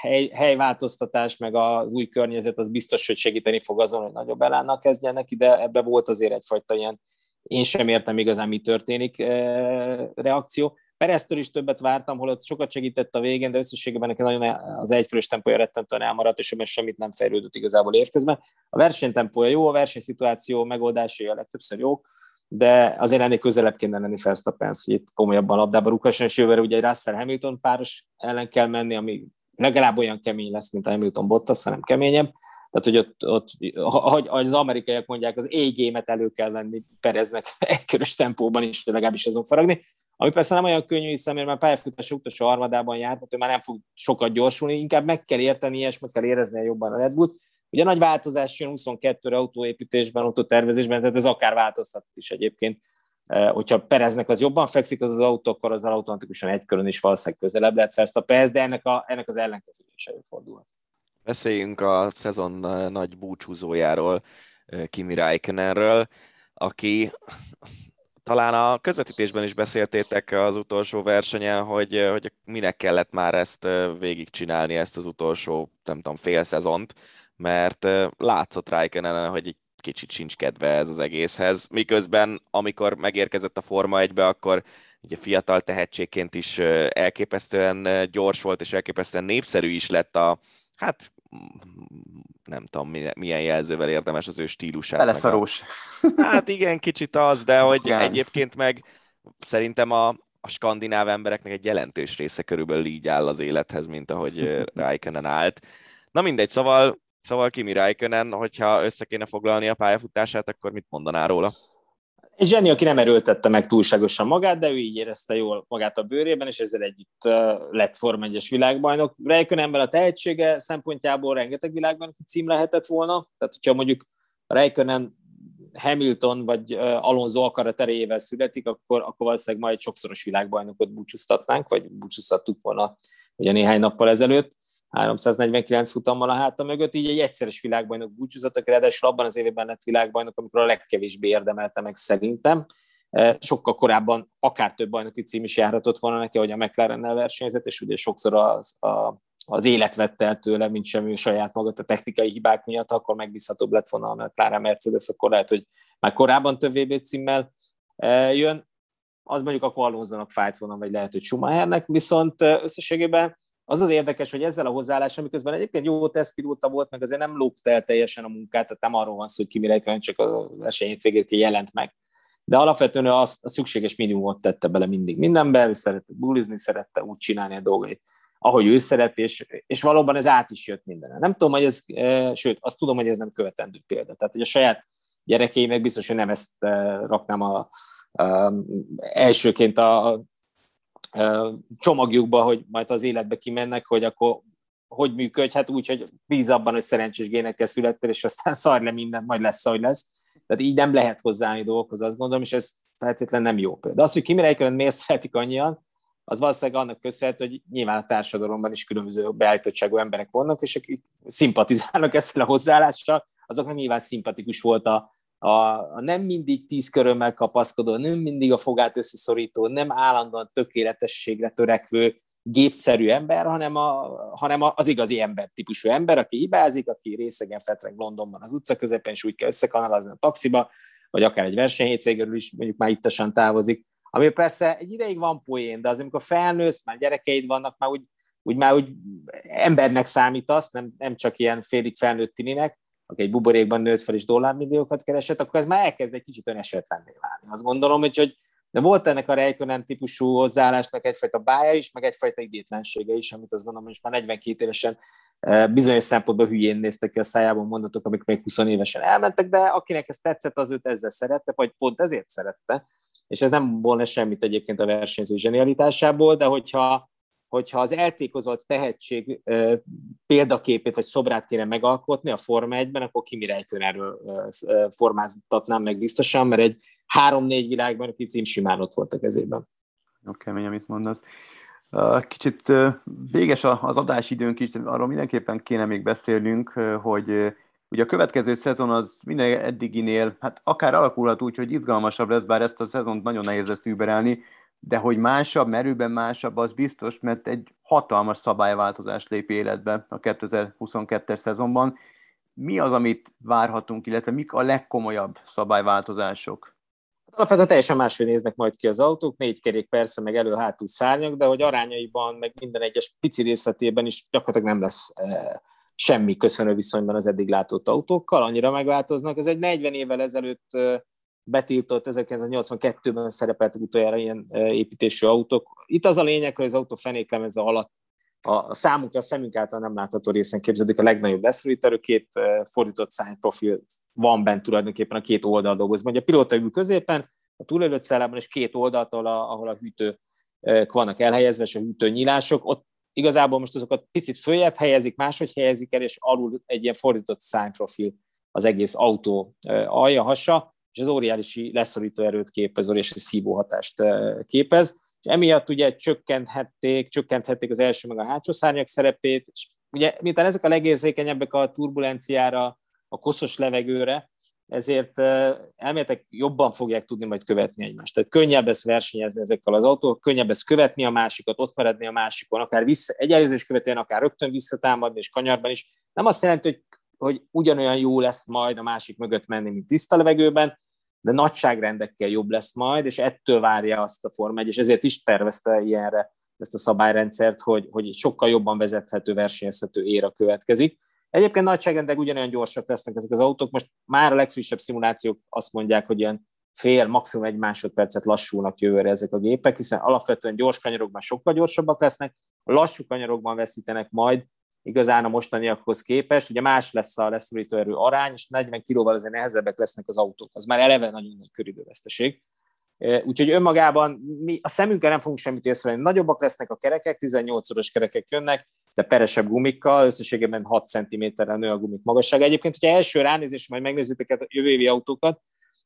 hely, helyváltoztatás, meg az új környezet az biztos, hogy segíteni fog azon, hogy nagyobb elánnal kezdjenek ide. Ebbe volt azért egyfajta ilyen, én sem értem igazán, mi történik reakció. Pereztől is többet vártam, holott sokat segített a végén, de összességében neki nagyon az egykörös tempója rettentően elmaradt, és ebben semmit nem fejlődött igazából évközben. A versenytempója jó, a versenyszituáció megoldásai a legtöbbször jók, de azért ennél közelebb kéne lenni Verstappenhez, hogy itt komolyabban labdába rúghasson, és jövőre ugye egy Russell Hamilton páros ellen kell menni, ami legalább olyan kemény lesz, mint a Hamilton Bottas, hanem keményebb. Tehát, hogy ott, ott ahogy az amerikaiak mondják, az A-gémet elő kell venni Pereznek egykörös tempóban is, legalábbis azon faragni. Ami persze nem olyan könnyű, hiszen mert már pályafutás utolsó harmadában járt, ő már nem fog sokat gyorsulni, inkább meg kell érteni, és meg kell érezni jobban a Red Bull-t. Ugye nagy változás jön 22-re autóépítésben, autótervezésben, tehát ez akár változtat is egyébként. E, hogyha Pereznek az jobban fekszik az az autó, akkor az automatikusan egy körön is valószínűleg közelebb lehet a Perez, de ennek, a, ennek az ellenkező is előfordul. Beszéljünk a szezon nagy búcsúzójáról, e, Kimi Räikkönenről, aki talán a közvetítésben is beszéltétek az utolsó versenyen, hogy, hogy minek kellett már ezt végigcsinálni, ezt az utolsó, nem tudom, fél szezont, mert látszott Raikkonen, hogy egy kicsit sincs kedve ez az egészhez, miközben amikor megérkezett a Forma 1-be, akkor ugye fiatal tehetségként is elképesztően gyors volt, és elképesztően népszerű is lett a, hát nem tudom, milyen jelzővel érdemes az ő stílusát. Beleszarós. A... Hát igen, kicsit az, de hogy igen. egyébként meg szerintem a, a skandináv embereknek egy jelentős része körülbelül így áll az élethez, mint ahogy Raikkonen állt. Na mindegy, szóval, szóval Kimi Raikkonen, hogyha össze kéne foglalni a pályafutását, akkor mit mondaná róla? Egy zseni, aki nem erőltette meg túlságosan magát, de ő így érezte jól magát a bőrében, és ezzel együtt lett Form 1 világbajnok. Raikkonenben a tehetsége szempontjából rengeteg világbajnoki cím lehetett volna, tehát hogyha mondjuk Raikkonen Hamilton vagy Alonso akarat erejével születik, akkor, akkor valószínűleg majd egy sokszoros világbajnokot búcsúztatnánk, vagy búcsúztattuk volna ugye néhány nappal ezelőtt. 349 futammal a háta mögött, így egy egyszeres világbajnok búcsúzottak, ráadásul abban az évben lett világbajnok, amikor a legkevésbé érdemelte meg szerintem. E, sokkal korábban akár több bajnoki cím is járhatott volna neki, hogy a McLaren-nel versenyzett, és ugye sokszor az, a, az élet vette el tőle, mint sem ő saját maga a technikai hibák miatt, akkor megbízhatóbb lett volna a McLaren Mercedes, akkor lehet, hogy már korábban több VB címmel e, jön. Az mondjuk a Alonso-nak fájt volna, vagy lehet, hogy Schumachernek, viszont összességében az az érdekes, hogy ezzel a hozzáállással, miközben egyébként jó tesztpilóta volt, meg azért nem lógta el teljesen a munkát, tehát nem arról van szó, hogy Kimi Räikkönen csak a esélyét végét jelent meg. De alapvetően azt a szükséges minimumot tette bele mindig mindenbe, ő szerette bulizni, szerette úgy csinálni a dolgait, ahogy ő szeret, és, és valóban ez át is jött minden. Nem tudom, hogy ez, e, sőt, azt tudom, hogy ez nem követendő példa. Tehát, hogy a saját gyerekeim meg biztos, hogy nem ezt e, raknám a, a, elsőként a csomagjukba, hogy majd az életbe kimennek, hogy akkor hogy működj, hát úgy, hogy bíz abban, hogy szerencsés génekkel születtél, és aztán szar le minden, majd lesz, ahogy lesz. Tehát így nem lehet hozzáállni dolgokhoz, azt gondolom, és ez feltétlenül nem jó példa. Az, hogy Kimi Räikkönen miért szeretik annyian, az valószínűleg annak köszönhető, hogy nyilván a társadalomban is különböző beállítottságú emberek vannak, és akik szimpatizálnak ezzel a hozzáállással, azoknak nyilván szimpatikus volt a, a, a nem mindig tíz körömmel kapaszkodó, nem mindig a fogát összeszorító, nem állandóan tökéletességre törekvő, gépszerű ember, hanem, a, hanem az igazi ember típusú ember, aki hibázik, aki részegen fetreg Londonban az utca közepén, és úgy kell összekanalazni a taxiba, vagy akár egy verseny hétvégéről is mondjuk már ittasan távozik. Ami persze egy ideig van poén, de az, amikor felnősz, már gyerekeid vannak, már úgy, úgy már úgy embernek számítasz, nem, nem csak ilyen félig felnőtt tininek, aki egy buborékban nőtt fel és dollármilliókat keresett, akkor ez már elkezd egy kicsit önesetlenné válni. Azt gondolom, hogy, hogy de volt ennek a Reikönen típusú hozzáállásnak egyfajta bája is, meg egyfajta idétlensége is, amit azt gondolom, hogy már 42 évesen eh, bizonyos szempontból hülyén néztek ki a szájában mondatok, amik még 20 évesen elmentek, de akinek ez tetszett, az őt ezzel szerette, vagy pont ezért szerette, és ez nem volna semmit egyébként a versenyző zsenialitásából, de hogyha hogyha az eltékozott tehetség példaképét vagy szobrát kéne megalkotni a Forma 1-ben, akkor Kimi Räikkönen formáztatnám meg biztosan, mert egy három-négy világban a cím simán ott volt a kezében. Jó kemény, amit mondasz. Kicsit véges az adásidőnk is, arról mindenképpen kéne még beszélnünk, hogy ugye a következő szezon az minden eddiginél, hát akár alakulhat úgy, hogy izgalmasabb lesz, bár ezt a szezont nagyon nehéz lesz überelni, de hogy másabb, merőben másabb, az biztos, mert egy hatalmas szabályváltozás lép életbe a 2022-es szezonban. Mi az, amit várhatunk, illetve mik a legkomolyabb szabályváltozások? Alapvetően teljesen máshogy néznek majd ki az autók, négy kerék persze, meg elő-hátul szárnyak, de hogy arányaiban, meg minden egyes pici részletében is gyakorlatilag nem lesz e, semmi köszönő viszonyban az eddig látott autókkal, annyira megváltoznak. Ez egy 40 évvel ezelőtt e, betiltott, 1982-ben szerepeltek utoljára ilyen e, építésű autók. Itt az a lényeg, hogy az autó fenéklemeze alatt a számunkra a szemünk által nem látható részen képződik a legnagyobb leszorító, két e, fordított szányprofil van bent tulajdonképpen a két oldal dolgozik. Mondja a pilóta ül középen, a túlélőtt szellában, és két oldalt, ahol a, ahol a hűtők e, vannak elhelyezve, és a hűtőnyílások, ott igazából most azokat picit följebb helyezik, máshogy helyezik el, és alul egy ilyen fordított szányprofil az egész autó alja, hasa, és az óriási leszorító erőt képez, óriási szívóhatást eh, képez, és emiatt ugye csökkenthették, csökkenthették az első meg a hátsó szárnyak szerepét, és ugye miután ezek a legérzékenyebbek a turbulenciára, a koszos levegőre, ezért elméletek jobban fogják tudni majd követni egymást. Tehát könnyebb lesz versenyezni ezekkel az autók, könnyebb lesz követni a másikat, ott maradni a másikon, akár vissza, egy előzés követően, akár rögtön visszatámadni, és kanyarban is. Nem azt jelenti, hogy, hogy ugyanolyan jó lesz majd a másik mögött menni, mint tiszta levegőben, de nagyságrendekkel jobb lesz majd, és ettől várja azt a Forma 1, és ezért is tervezte ilyenre ezt a szabályrendszert, hogy, hogy sokkal jobban vezethető, versenyezhető éra következik. Egyébként nagyságrendek ugyanolyan gyorsak lesznek ezek az autók. Most már a legfrissebb szimulációk azt mondják, hogy ilyen fél, maximum egy másodpercet lassulnak jövőre ezek a gépek, hiszen alapvetően gyors kanyarokban sokkal gyorsabbak lesznek, a lassú kanyarokban veszítenek majd, igazán a mostaniakhoz képest. Ugye más lesz a leszorító erő arány, és 40 kilóval azért nehezebbek lesznek az autók. Az már eleve nagyon nagy köridőveszteség. Úgyhogy önmagában mi a szemünkkel nem fogunk semmit észrevenni. Nagyobbak lesznek a kerekek, 18-szoros kerekek jönnek, de peresebb gumikkal, összességében 6 cm-rel nő a gumik magassága. Egyébként, hogyha első ránézés, majd megnézitek a jövő évi autókat,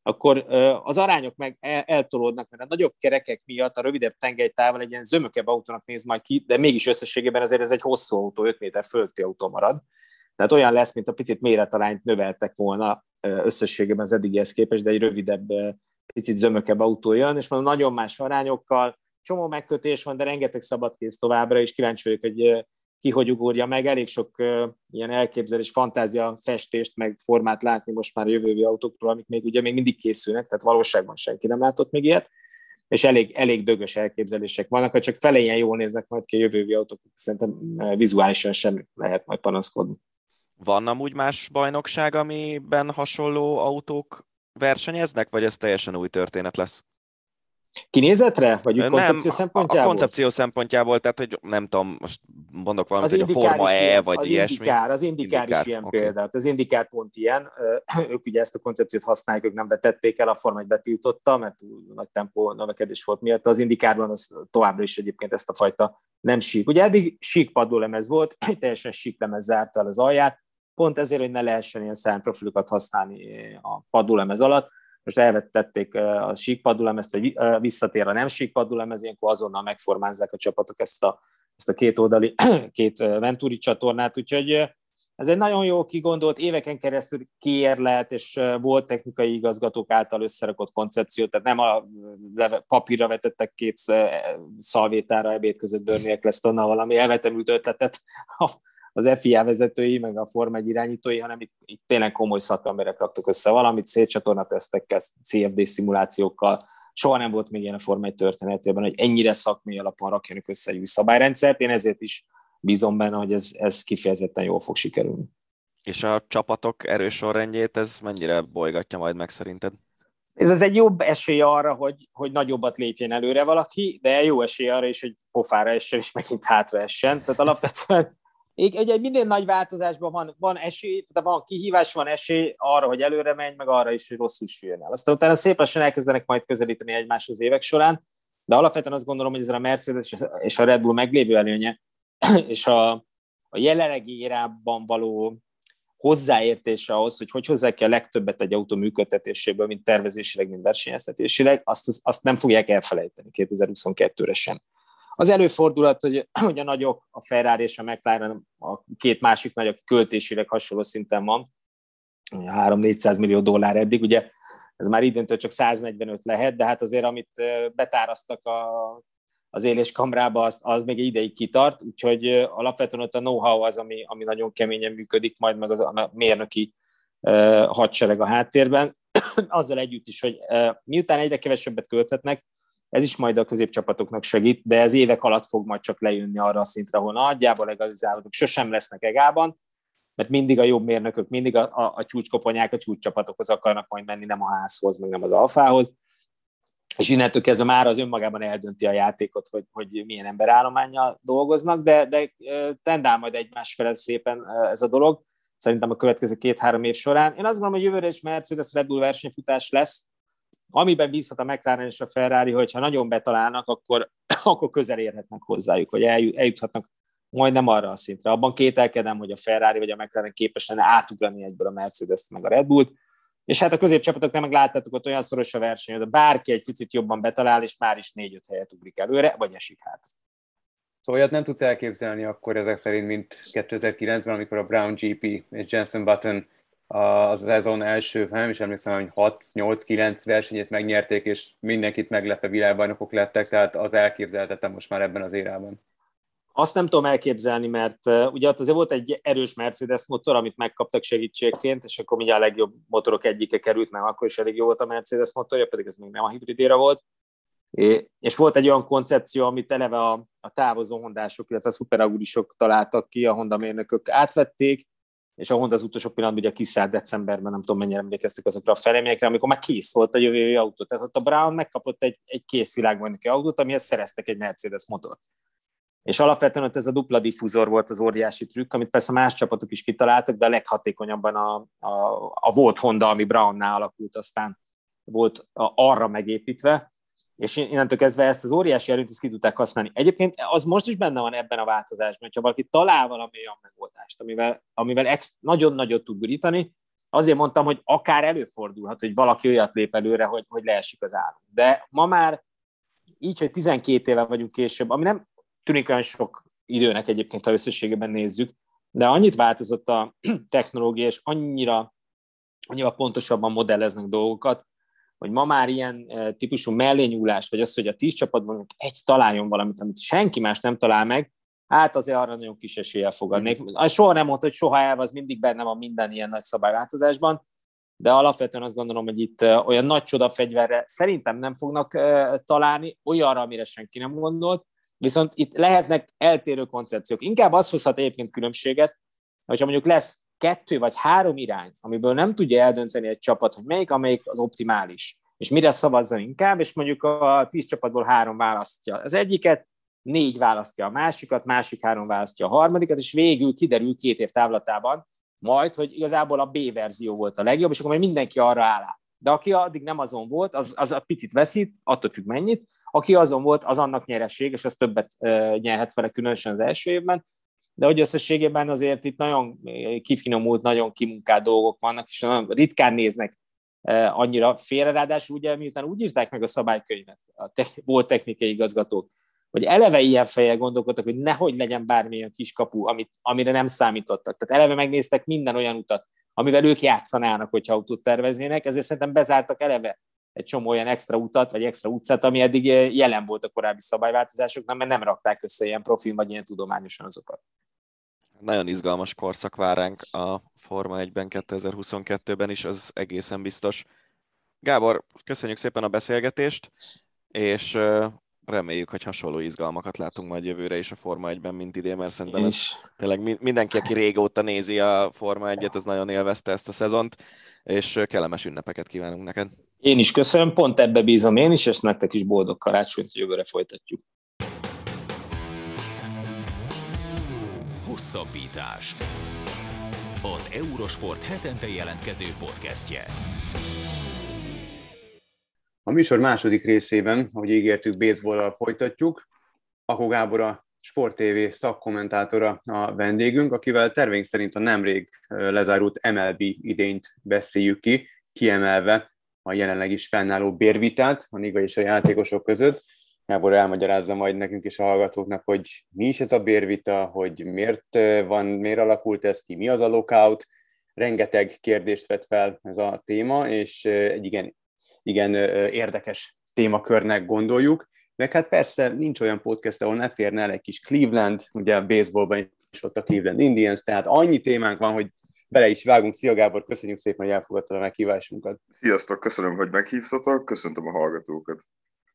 akkor az arányok meg eltolódnak, mert a nagyobb kerekek miatt a rövidebb tengelytával egy ilyen zömökebb autónak néz majd ki, de mégis összességében azért ez egy hosszú autó, 5 méter fölötti autó marad. Tehát olyan lesz, mint a picit méretarányt növeltek volna összességében az eddigihez képest, de egy rövidebb, picit zömökebb autó jön, és mondom, nagyon más arányokkal, csomó megkötés van, de rengeteg szabadkész továbbra, és kíváncsi vagyok, hogy ki hogy ugorja meg. Elég sok uh, ilyen elképzelés, fantázia, festést, meg formát látni most már a jövővi autókról, amik még ugye még mindig készülnek, tehát valóságban senki nem látott még ilyet, és elég, elég dögös elképzelések vannak, ha csak fele ilyen jól néznek majd ki a jövővi autók, szerintem vizuálisan sem lehet majd panaszkodni. Van amúgy más bajnokság, amiben hasonló autók versenyeznek, vagy ez teljesen új történet lesz? Kinézetre? Vagy úgy koncepció nem, szempontjából? A koncepció szempontjából, tehát hogy nem tudom, most mondok valamit, az hogy a Forma E, vagy az ilyesmi. Indikár, az indikár, indikár is ilyen okay. például. Az indikár pont ilyen. ők ugye ezt a koncepciót használják, ők nem vetették el, a Forma 1 betiltotta, mert nagy tempó növekedés volt miatt. Az indikárban az továbbra is egyébként ezt a fajta nem sík. Ugye eddig sík padlólemez volt, teljesen sík lemez zárta el az alját, pont ezért, hogy ne lehessen ilyen szárnyprofilokat használni a padlólemez alatt most elvettették a síkpadulemezt, hogy visszatér a nem síkpadulemez, ilyenkor azonnal megformázzák a csapatok ezt a, ezt a két oldali, két Venturi csatornát, úgyhogy ez egy nagyon jó kigondolt, éveken keresztül kiérlelt, és volt technikai igazgatók által összerakott koncepció, tehát nem a papírra vetettek két szalvétára ebéd között bőrniek lesz onna valami elvetemült ötletet az FIA vezetői, meg a Forma 1 irányítói, hanem itt, itt tényleg komoly szakemberek raktak össze valamit, szétcsatornatesztekkel, CFD szimulációkkal, soha nem volt még ilyen a Forma 1 történetében, hogy ennyire szakmai alapon rakjanak össze egy új szabályrendszert, én ezért is bízom benne, hogy ez, ez kifejezetten jól fog sikerülni. És a csapatok erős sorrendjét ez mennyire bolygatja majd meg szerinted? Ez az egy jobb esély arra, hogy, hogy nagyobbat lépjen előre valaki, de jó esély arra is, hogy pofára essen, és megint hátra essen. Tehát alapvetően egy minden nagy változásban van, van esély, de van kihívás, van esély arra, hogy előre menj, meg arra is, hogy rosszul süljön el. Aztán utána szép lassan elkezdenek majd közelíteni egymáshoz évek során, de alapvetően azt gondolom, hogy ez a Mercedes és a Red Bull meglévő előnye, és a, a jelenlegi érában való hozzáértése ahhoz, hogy hogy hozzák ki a legtöbbet egy autó működtetéséből, mint tervezésileg, mint versenyeztetésileg, azt, azt nem fogják elfelejteni 2022-re sem. Az előfordulhat, hogy, hogy a nagyok, a Ferrari és a McLaren, a két másik nagy, aki költésileg hasonló szinten van, 3-400 millió dollár eddig, ugye ez már időntől csak 145 lehet, de hát azért amit betárasztak a, az éléskamrába, az, az még ideig kitart, úgyhogy alapvetően ott a know-how az, ami, ami nagyon keményen működik, majd meg az, a mérnöki uh, hadsereg a háttérben, azzal együtt is, hogy miután egyre kevesebbet költhetnek, ez is majd a középcsapatoknak segít, de ez évek alatt fog majd csak lejönni arra a szintre, ahol nagyjából legalizálódok sosem lesznek egában, mert mindig a jobb mérnökök, mindig a, a, a csúcskoponyák a csúcscsapatokhoz akarnak majd menni, nem a házhoz, meg nem az alfához. És innentől kezdve már az önmagában eldönti a játékot, hogy, hogy milyen emberállományjal dolgoznak, de, de tendál majd egymás felé szépen ez a dolog, szerintem a következő két-három év során. Én azt gondolom, hogy jövőre is Mercedes Red Bull versenyfutás lesz, Amiben bízhat a McLaren és a Ferrari, hogy ha nagyon betalálnak, akkor, akkor közel érhetnek hozzájuk, vagy eljuthatnak majdnem arra a szintre. Abban kételkedem, hogy a Ferrari vagy a McLaren képes lenne átugrani egyből a Mercedes-t meg a Red Bullt, és hát a középcsapatoknál meg láttátok, hogy olyan szoros a verseny, hogy bárki egy picit jobban betalál, és már is négy-öt helyet ugrik előre, vagy esik hát. Szóval olyat nem tudsz elképzelni akkor ezek szerint, mint 2009-ben, amikor a Brown GP és Jensen Button az szezon első, nem is emlékszem, hogy 6-8-9 versenyét megnyerték, és mindenkit meglepve világbajnokok lettek, tehát az elképzelhetetlen most már ebben az érában. Azt nem tudom elképzelni, mert ugye ott azért volt egy erős Mercedes motor, amit megkaptak segítségként, és akkor ugye a legjobb motorok egyike került, mert akkor is elég jó volt a Mercedes motorja, pedig ez még nem a hibridéra volt. És volt egy olyan koncepció, amit eleve a, a távozó hondások, illetve a szuperagurisok találtak ki, a Honda mérnökök átvették, és a Honda az utolsó pillanatban ugye kiszállt decemberben, nem tudom mennyire emlékeztek azokra a feleményekre, amikor már kész volt a jövő autó. Tehát ott a Brown megkapott egy, egy kész világbajnoki autót, amihez szereztek egy Mercedes motort. És alapvetően ott ez a dupla diffúzor volt az óriási trükk, amit persze más csapatok is kitaláltak, de a leghatékonyabban a, a, a volt Honda, ami Brownnál alakult, aztán volt arra megépítve, és innentől kezdve ezt az óriási erőt is ki tudták használni. Egyébként az most is benne van ebben a változásban, hogyha valaki talál valami olyan megoldást, amivel, amivel ex, nagyon nagyot tud gurítani, azért mondtam, hogy akár előfordulhat, hogy valaki olyat lép előre, hogy, hogy leesik az állam. De ma már így, hogy 12 éve vagyunk később, ami nem tűnik olyan sok időnek egyébként, ha összességében nézzük, de annyit változott a technológia, és annyira, annyira pontosabban modelleznek dolgokat, hogy ma már ilyen típusú mellényúlás, vagy az, hogy a tíz csapatban egy találjon valamit, amit senki más nem talál meg, hát azért arra nagyon kis eséllyel fogadnék. Soha nem mondta, hogy soha elv, az mindig benne van minden ilyen nagy szabályváltozásban, de alapvetően azt gondolom, hogy itt olyan nagy csoda fegyverre szerintem nem fognak találni, olyanra, amire senki nem gondolt, viszont itt lehetnek eltérő koncepciók. Inkább az hozhat egyébként különbséget, hogyha mondjuk lesz kettő vagy három irány, amiből nem tudja eldönteni egy csapat, hogy melyik, amelyik az optimális, és mire szavazzon inkább, és mondjuk a tíz csapatból három választja az egyiket, négy választja a másikat, másik három választja a harmadikat, és végül kiderül két év távlatában majd, hogy igazából a B verzió volt a legjobb, és akkor majd mindenki arra áll át. De aki addig nem azon volt, az, az a picit veszít, attól függ mennyit, aki azon volt, az annak nyereség, és az többet nyerhet vele, különösen az első évben, de hogy összességében azért itt nagyon kifinomult, nagyon kimunkált dolgok vannak, és nagyon ritkán néznek eh, annyira félre, ráadásul ugye miután úgy írták meg a szabálykönyvet, a te, volt technikai igazgatók, hogy eleve ilyen fejjel gondolkodtak, hogy nehogy legyen bármilyen kiskapu, amit, amire nem számítottak. Tehát eleve megnéztek minden olyan utat, amivel ők játszanának, hogyha autót terveznének, ezért szerintem bezártak eleve egy csomó olyan extra utat, vagy extra utcát, ami eddig jelen volt a korábbi szabályváltozásoknál, mert nem rakták össze ilyen profil, vagy ilyen tudományosan azokat. Nagyon izgalmas korszak vár ránk a Forma 1-ben 2022-ben is, az egészen biztos. Gábor, köszönjük szépen a beszélgetést, és reméljük, hogy hasonló izgalmakat látunk majd jövőre is a Forma 1-ben, mint idén, mert szerintem ez tényleg mindenki, aki régóta nézi a Forma 1-et, az nagyon élvezte ezt a szezont, és kellemes ünnepeket kívánunk neked. Én is köszönöm, pont ebbe bízom én is, és nektek is boldog karácsonyt, jövőre folytatjuk. Hosszabbítás. Az Eurosport hetente jelentkező podcastje. A műsor második részében, ahogy ígértük, baseballral folytatjuk. Akó Gábor a Sport TV szakkommentátora a vendégünk, akivel tervénk szerint a nemrég lezárult MLB idényt beszéljük ki, kiemelve a jelenleg is fennálló bérvitát a Niga és a játékosok között. Gábor elmagyarázza majd nekünk is a hallgatóknak, hogy mi is ez a bérvita, hogy miért van, miért alakult ez ki, mi az a lockout. Rengeteg kérdést vett fel ez a téma, és egy igen, igen érdekes témakörnek gondoljuk. Meg hát persze nincs olyan podcast, ahol ne férne el egy kis Cleveland, ugye a baseballban is ott a Cleveland Indians, tehát annyi témánk van, hogy bele is vágunk. Szia Gábor, köszönjük szépen, hogy elfogadtad a meghívásunkat. Sziasztok, köszönöm, hogy meghívtatok, köszöntöm a hallgatókat.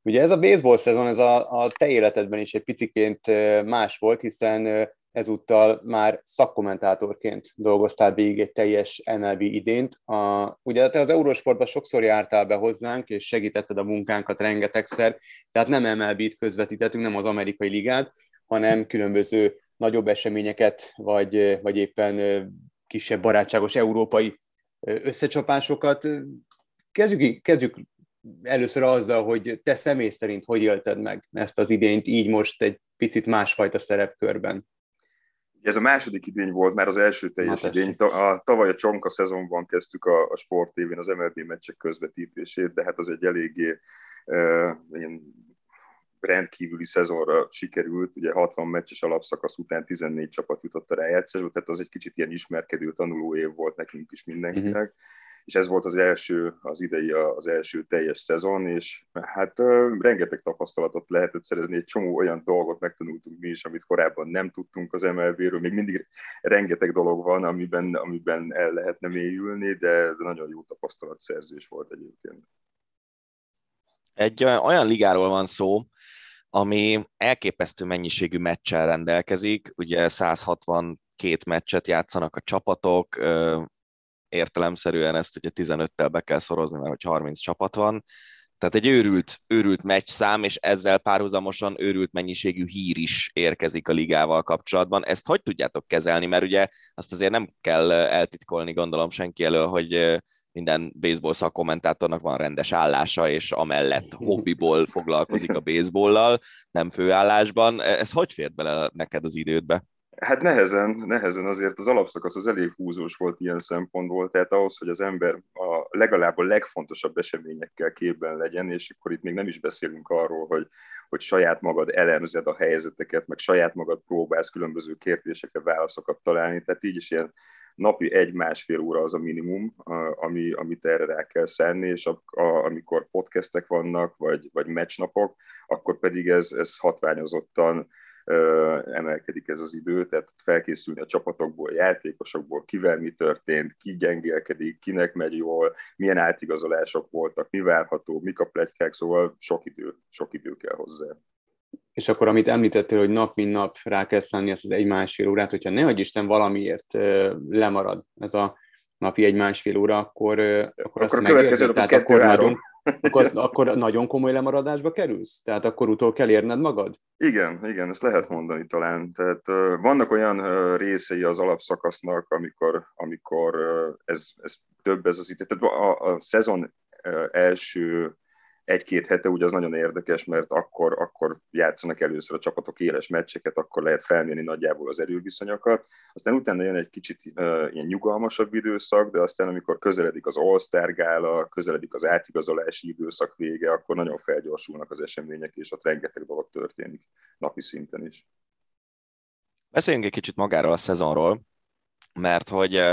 Ugye ez a baseball szezon, ez a, a te életedben is egy piciként más volt, hiszen ezúttal már szakkommentátorként dolgoztál végig egy teljes MLB idént. A, ugye te az Eurosportban sokszor jártál be hozzánk, és segítetted a munkánkat rengetegszer, tehát nem MLB-t közvetítettünk, nem az amerikai ligát, hanem különböző nagyobb eseményeket, vagy, vagy éppen kisebb barátságos európai összecsapásokat. Kezdjük, kezdjük először azzal, hogy te személy szerint hogy élted meg ezt az idényt így most egy picit másfajta szerepkörben? Ez a második idény volt, már az első teljes idény. A, tavaly a Csonka szezonban kezdtük a, a Sport tv az MLB meccsek közvetítését, de hát az egy eléggé uh, ilyen rendkívüli szezonra sikerült, ugye 60 meccses alapszakasz után 14 csapat jutott a rájátszásba, tehát az egy kicsit ilyen ismerkedő tanuló év volt nekünk is mindenkinek. Uh-huh és ez volt az első, az idei az első teljes szezon, és hát rengeteg tapasztalatot lehetett szerezni, egy csomó olyan dolgot megtanultunk mi is, amit korábban nem tudtunk az MLB-ről, még mindig rengeteg dolog van, amiben, amiben el lehetne mélyülni, de nagyon jó tapasztalatszerzés volt egyébként. Egy olyan ligáról van szó, ami elképesztő mennyiségű meccsel rendelkezik, ugye 162 meccset játszanak a csapatok, értelemszerűen ezt ugye 15-tel be kell szorozni, mert hogy 30 csapat van, tehát egy őrült, őrült meccs szám, és ezzel párhuzamosan őrült mennyiségű hír is érkezik a ligával kapcsolatban. Ezt hogy tudjátok kezelni? Mert ugye azt azért nem kell eltitkolni, gondolom senki elől, hogy minden baseball szakkommentátornak van rendes állása, és amellett hobbiból foglalkozik a baseballlal, nem főállásban. Ez hogy fért bele neked az idődbe? Hát nehezen, nehezen azért az alapszakasz az elég húzós volt ilyen szempontból, tehát ahhoz, hogy az ember a legalább a legfontosabb eseményekkel képben legyen, és akkor itt még nem is beszélünk arról, hogy, hogy saját magad elemzed a helyzeteket, meg saját magad próbálsz különböző kérdésekre válaszokat találni, tehát így is ilyen napi egy-másfél óra az a minimum, ami, amit erre rá kell szenni, és a, a, amikor podcastek vannak, vagy, vagy meccsnapok, akkor pedig ez, ez hatványozottan emelkedik ez az idő, tehát felkészülni a csapatokból, játékosokból, kivel mi történt, ki gyengélkedik, kinek megy jól, milyen átigazolások voltak, mi várható, mik a plegykák, szóval sok idő, sok idő kell hozzá. És akkor, amit említettél, hogy nap mint nap rá kell szállni ezt az egy-másfél órát, hogyha ne Isten valamiért lemarad ez a napi egy-másfél óra, akkor, akkor, akkor azt megérzed, tehát akkor nagyon, akkor, akkor nagyon komoly lemaradásba kerülsz? Tehát akkor utól kell érned magad? Igen, igen, ezt lehet mondani talán. Tehát vannak olyan részei az alapszakasznak, amikor, amikor ez, ez több ez az itt. Tehát a, a szezon első egy-két hete ugye az nagyon érdekes, mert akkor, akkor játszanak először a csapatok éles meccseket, akkor lehet felmérni nagyjából az erőviszonyokat. Aztán utána jön egy kicsit uh, ilyen nyugalmasabb időszak, de aztán amikor közeledik az All-Star gála, közeledik az átigazolási időszak vége, akkor nagyon felgyorsulnak az események, és ott rengeteg dolog történik napi szinten is. Beszéljünk egy kicsit magáról a szezonról, mert hogy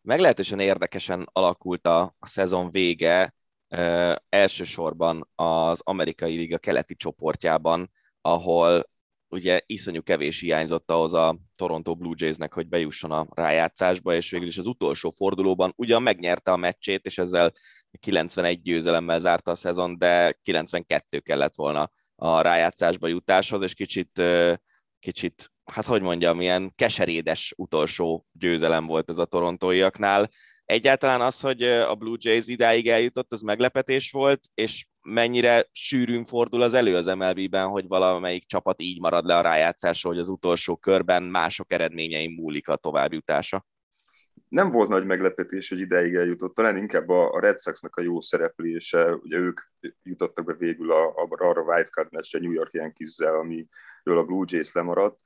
meglehetősen érdekesen alakult a, a szezon vége, elsősorban az amerikai liga keleti csoportjában, ahol ugye iszonyú kevés hiányzott ahhoz a Toronto Blue Jaysnek, hogy bejusson a rájátszásba, és végül is az utolsó fordulóban ugyan megnyerte a meccsét, és ezzel 91 győzelemmel zárta a szezon, de 92 kellett volna a rájátszásba jutáshoz, és kicsit, kicsit hát hogy mondjam, ilyen keserédes utolsó győzelem volt ez a torontóiaknál. Egyáltalán az, hogy a Blue Jays idáig eljutott, az meglepetés volt, és mennyire sűrűn fordul az elő az MLB-ben, hogy valamelyik csapat így marad le a rájátszásról, hogy az utolsó körben mások eredményei múlik a továbbjutása? Nem volt nagy meglepetés, hogy ideig eljutott, talán inkább a Red Sox-nak a jó szereplése, ugye ők jutottak be végül a, a, arra a wildcard meccsre New York Yankees-zel, amiről a Blue Jays lemaradt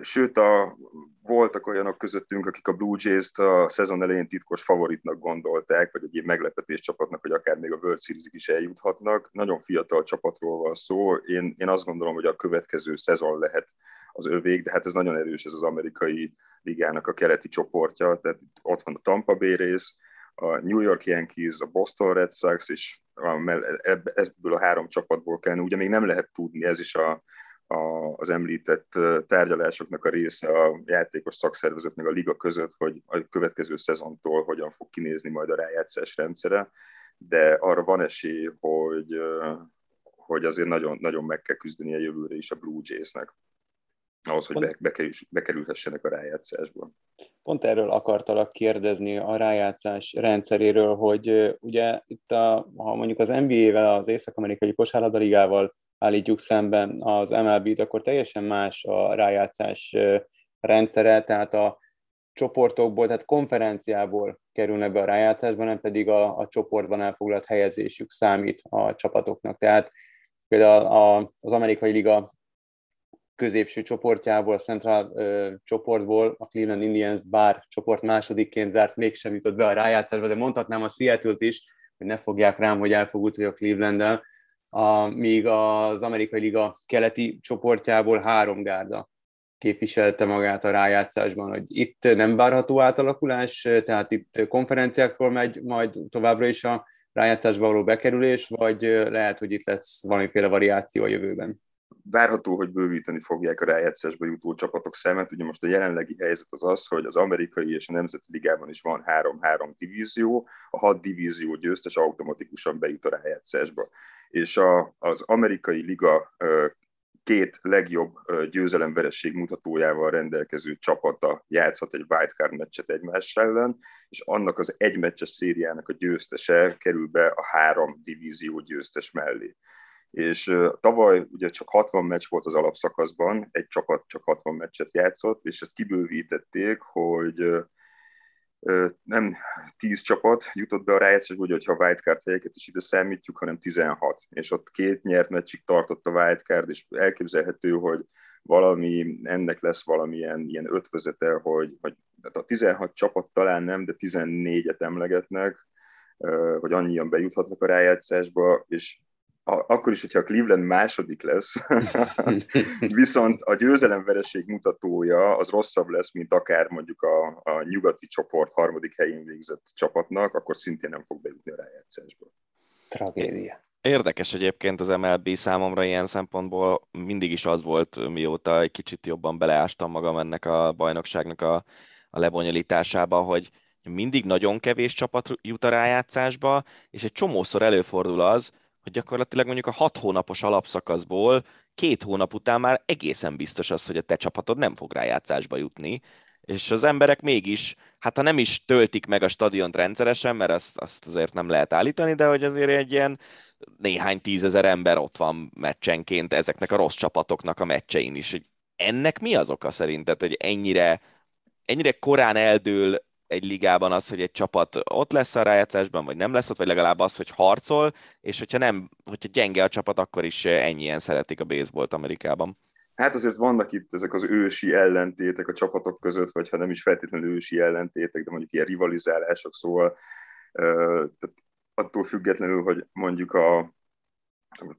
Sőt, a, voltak olyanok közöttünk, akik a Blue Jays-t a szezon elején titkos favoritnak gondolták, vagy egy ilyen meglepetés csapatnak, hogy akár még a World series is eljuthatnak. Nagyon fiatal csapatról van szó. Én, én azt gondolom, hogy a következő szezon lehet az övék, de hát ez nagyon erős, ez az amerikai ligának a keleti csoportja. Tehát ott van a Tampa Bay rész, a New York Yankees, a Boston Red Sox, és ebből a három csapatból kell, ugye még nem lehet tudni, ez is a, a, az említett tárgyalásoknak a része a játékos szakszervezet meg a liga között, hogy a következő szezontól hogyan fog kinézni majd a rájátszás rendszere, de arra van esély, hogy, hogy azért nagyon, nagyon meg kell küzdeni a jövőre is a Blue Jays-nek ahhoz, hogy be, bekerül, bekerülhessenek a rájátszásba. Pont erről akartalak kérdezni a rájátszás rendszeréről, hogy ugye itt, a, ha mondjuk az NBA-vel, az Észak-Amerikai Kosárlabdaligával állítjuk szemben az MLB-t, akkor teljesen más a rájátszás rendszere, tehát a csoportokból, tehát konferenciából kerülnek be a rájátszásban, nem pedig a, a csoportban elfoglalt helyezésük számít a csapatoknak. Tehát például a, az amerikai liga középső csoportjából, a Central ö, csoportból a Cleveland Indians bár csoport másodikként zárt, mégsem jutott be a rájátszásba, de mondhatnám a Seattle-t is, hogy ne fogják rám, hogy elfog a Cleveland-del, a, míg az amerikai liga keleti csoportjából három gárda képviselte magát a rájátszásban, hogy itt nem várható átalakulás, tehát itt konferenciákról megy majd továbbra is a rájátszásba való bekerülés, vagy lehet, hogy itt lesz valamiféle variáció a jövőben? Várható, hogy bővíteni fogják a rájátszásba jutó csapatok szemet. Ugye most a jelenlegi helyzet az az, hogy az amerikai és a nemzeti ligában is van három-három divízió, a hat divízió győztes automatikusan bejut a rájátszásba. És a, az amerikai liga két legjobb győzelemveresség mutatójával rendelkező csapata játszhat egy wildcard meccset egymás ellen, és annak az egymeccses szériának a győztese kerül be a három divízió győztes mellé. És tavaly ugye csak 60 meccs volt az alapszakaszban, egy csapat csak 60 meccset játszott, és ezt kibővítették, hogy nem 10 csapat jutott be a rájátszásba, ugye, hogyha a wildcard helyeket is ide számítjuk, hanem 16. És ott két nyert meccsig tartott a wildcard, és elképzelhető, hogy valami, ennek lesz valamilyen ilyen ötvözete, hogy, hogy tehát a 16 csapat talán nem, de 14-et emlegetnek, hogy annyian bejuthatnak a rájátszásba, és akkor is, hogyha a Cleveland második lesz, viszont a győzelemvereség mutatója az rosszabb lesz, mint akár mondjuk a, a nyugati csoport harmadik helyén végzett csapatnak, akkor szintén nem fog bejutni a rájátszásba. Tragédia. Érdekes egyébként az MLB számomra ilyen szempontból mindig is az volt, mióta egy kicsit jobban beleástam magam ennek a bajnokságnak a, a lebonyolításába, hogy mindig nagyon kevés csapat jut a rájátszásba, és egy csomószor előfordul az, hogy gyakorlatilag mondjuk a hat hónapos alapszakaszból két hónap után már egészen biztos az, hogy a te csapatod nem fog rájátszásba jutni, és az emberek mégis, hát ha nem is töltik meg a stadiont rendszeresen, mert azt, azt azért nem lehet állítani, de hogy azért egy ilyen néhány tízezer ember ott van meccsenként ezeknek a rossz csapatoknak a meccsein is. Ennek mi az oka szerinted, hogy ennyire, ennyire korán eldől egy ligában az, hogy egy csapat ott lesz a rájátszásban, vagy nem lesz ott, vagy legalább az, hogy harcol, és hogyha nem, hogyha gyenge a csapat, akkor is ennyien szeretik a baseballt Amerikában. Hát azért vannak itt ezek az ősi ellentétek a csapatok között, vagy ha nem is feltétlenül ősi ellentétek, de mondjuk ilyen rivalizálások, szóval tehát attól függetlenül, hogy mondjuk a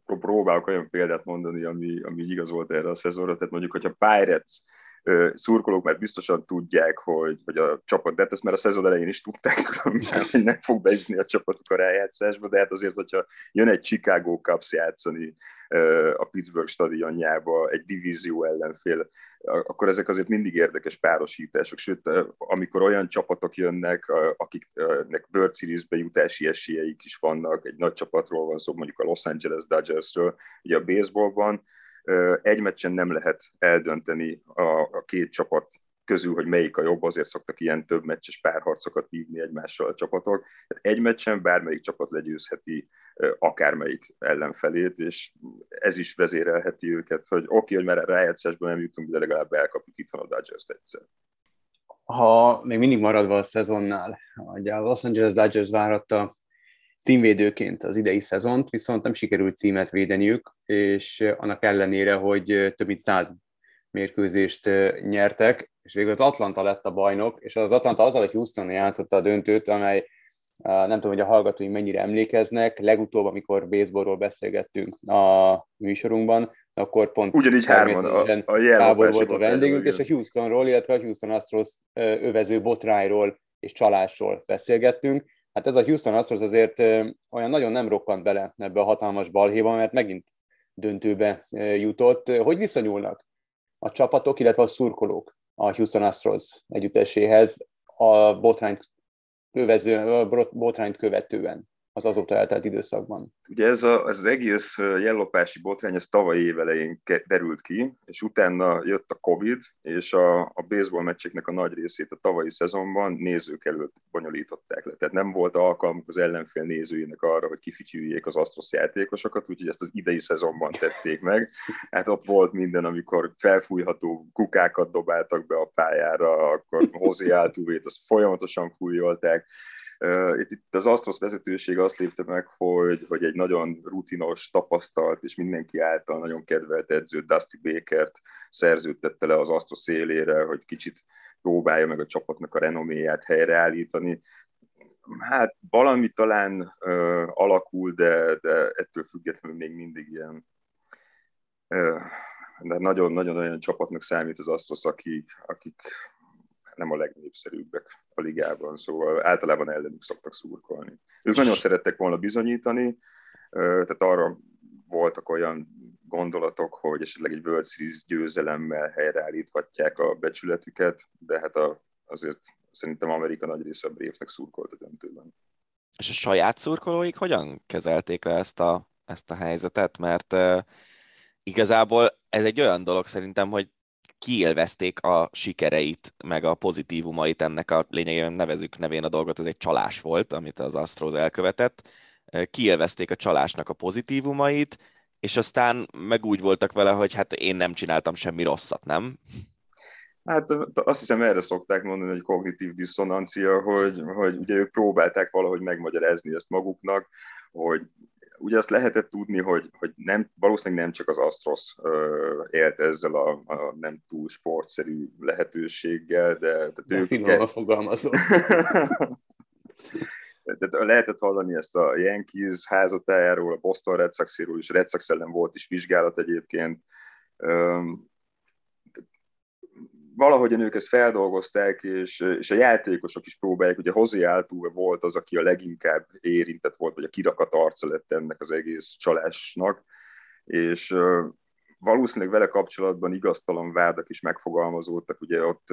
próbálok olyan példát mondani, ami, ami igaz volt erre a szezonra, tehát mondjuk, hogyha Pirates szurkolók már biztosan tudják, hogy, hogy a csapat, de hát ezt már a szezon elején is tudták, hogy nem fog bejutni a csapatok a rájátszásba, de hát azért, hogyha jön egy Chicago Cubs játszani a Pittsburgh stadionjába, egy divízió ellenfél, akkor ezek azért mindig érdekes párosítások, sőt, amikor olyan csapatok jönnek, akiknek World Series-be jutási esélyeik is vannak, egy nagy csapatról van szó, mondjuk a Los Angeles Dodgersről, ugye a baseballban, egy meccsen nem lehet eldönteni a, a két csapat közül, hogy melyik a jobb, azért szoktak ilyen több meccses párharcokat vívni egymással a csapatok. Tehát egy meccsen bármelyik csapat legyőzheti akármelyik ellenfelét, és ez is vezérelheti őket, hogy oké, okay, hogy már rájátszásban nem jutunk, de legalább elkapjuk itthon a Dodgers-t egyszer. Ha még mindig maradva a szezonnál, ugye a Los Angeles Dodgers várhatta címvédőként az idei szezont, viszont nem sikerült címet védeniük, és annak ellenére, hogy több mint száz mérkőzést nyertek, és végül az Atlanta lett a bajnok, és az Atlanta azzal, hogy Houston játszotta a döntőt, amely nem tudom, hogy a hallgatói mennyire emlékeznek, legutóbb, amikor baseballról beszélgettünk a műsorunkban, akkor pont Ugyanígy hárman a, a volt a vendégünk, és a Houstonról, illetve a Houston Astros övező botrányról és csalásról beszélgettünk, hát ez a Houston Astros azért olyan nagyon nem rokkant bele ebbe a hatalmas balhéba, mert megint döntőbe jutott. Hogy viszonyulnak a csapatok, illetve a szurkolók a Houston Astros együtteséhez a botrányt, övező, a botrányt követően? Az azóta eltelt időszakban. Ugye ez, a, ez az egész jellopási botrány, ez tavalyi évelején derült ki, és utána jött a Covid, és a, a baseball meccseknek a nagy részét a tavalyi szezonban nézők előtt bonyolították le. Tehát nem volt alkalmuk az ellenfél nézőinek arra, hogy kifityüljék az Astros játékosokat, úgyhogy ezt az idei szezonban tették meg. Hát ott volt minden, amikor felfújható kukákat dobáltak be a pályára, akkor Hozi Altuvét, azt folyamatosan fújolták, itt, itt az Astros vezetőség azt lépte meg, hogy, hogy egy nagyon rutinos, tapasztalt és mindenki által nagyon kedvelt edző Dusty Bakert szerződtette le az Astros szélére, hogy kicsit próbálja meg a csapatnak a renoméját helyreállítani. Hát valami talán ö, alakul, de, de ettől függetlenül még mindig ilyen de nagyon-nagyon olyan csapatnak számít az Astros, akik, akik nem a legnépszerűbbek a ligában, szóval általában ellenük szoktak szurkolni. Ők nagyon szerettek volna bizonyítani, tehát arra voltak olyan gondolatok, hogy esetleg egy World Series győzelemmel helyreállíthatják a becsületüket, de hát a, azért szerintem Amerika nagy része a Bravesnek szurkolt a döntőben. És a saját szurkolóik hogyan kezelték le ezt a, ezt a helyzetet? Mert uh, igazából ez egy olyan dolog szerintem, hogy kiélvezték a sikereit, meg a pozitívumait ennek a lényegében nevezük nevén a dolgot, ez egy csalás volt, amit az Astros elkövetett. Kiélvezték a csalásnak a pozitívumait, és aztán meg úgy voltak vele, hogy hát én nem csináltam semmi rosszat, nem? Hát azt hiszem erre szokták mondani, hogy kognitív diszonancia, hogy, hogy ugye ők próbálták valahogy megmagyarázni ezt maguknak, hogy ugye azt lehetett tudni, hogy, hogy nem, valószínűleg nem csak az Astros élt ezzel a, a nem túl sportszerű lehetőséggel, de... de ők finoman fogalmazom. Tehát lehetett hallani ezt a Yankees házatájáról, a Boston Red Sox-ról is, Red Sox ellen volt is vizsgálat egyébként. Valahogyan ők ezt feldolgozták, és, és a játékosok is próbálják, ugye Hozi Altuve volt az, aki a leginkább érintett volt, vagy a kirakat arca lett ennek az egész csalásnak, és valószínűleg vele kapcsolatban igaztalan vádak is megfogalmazódtak. Ugye ott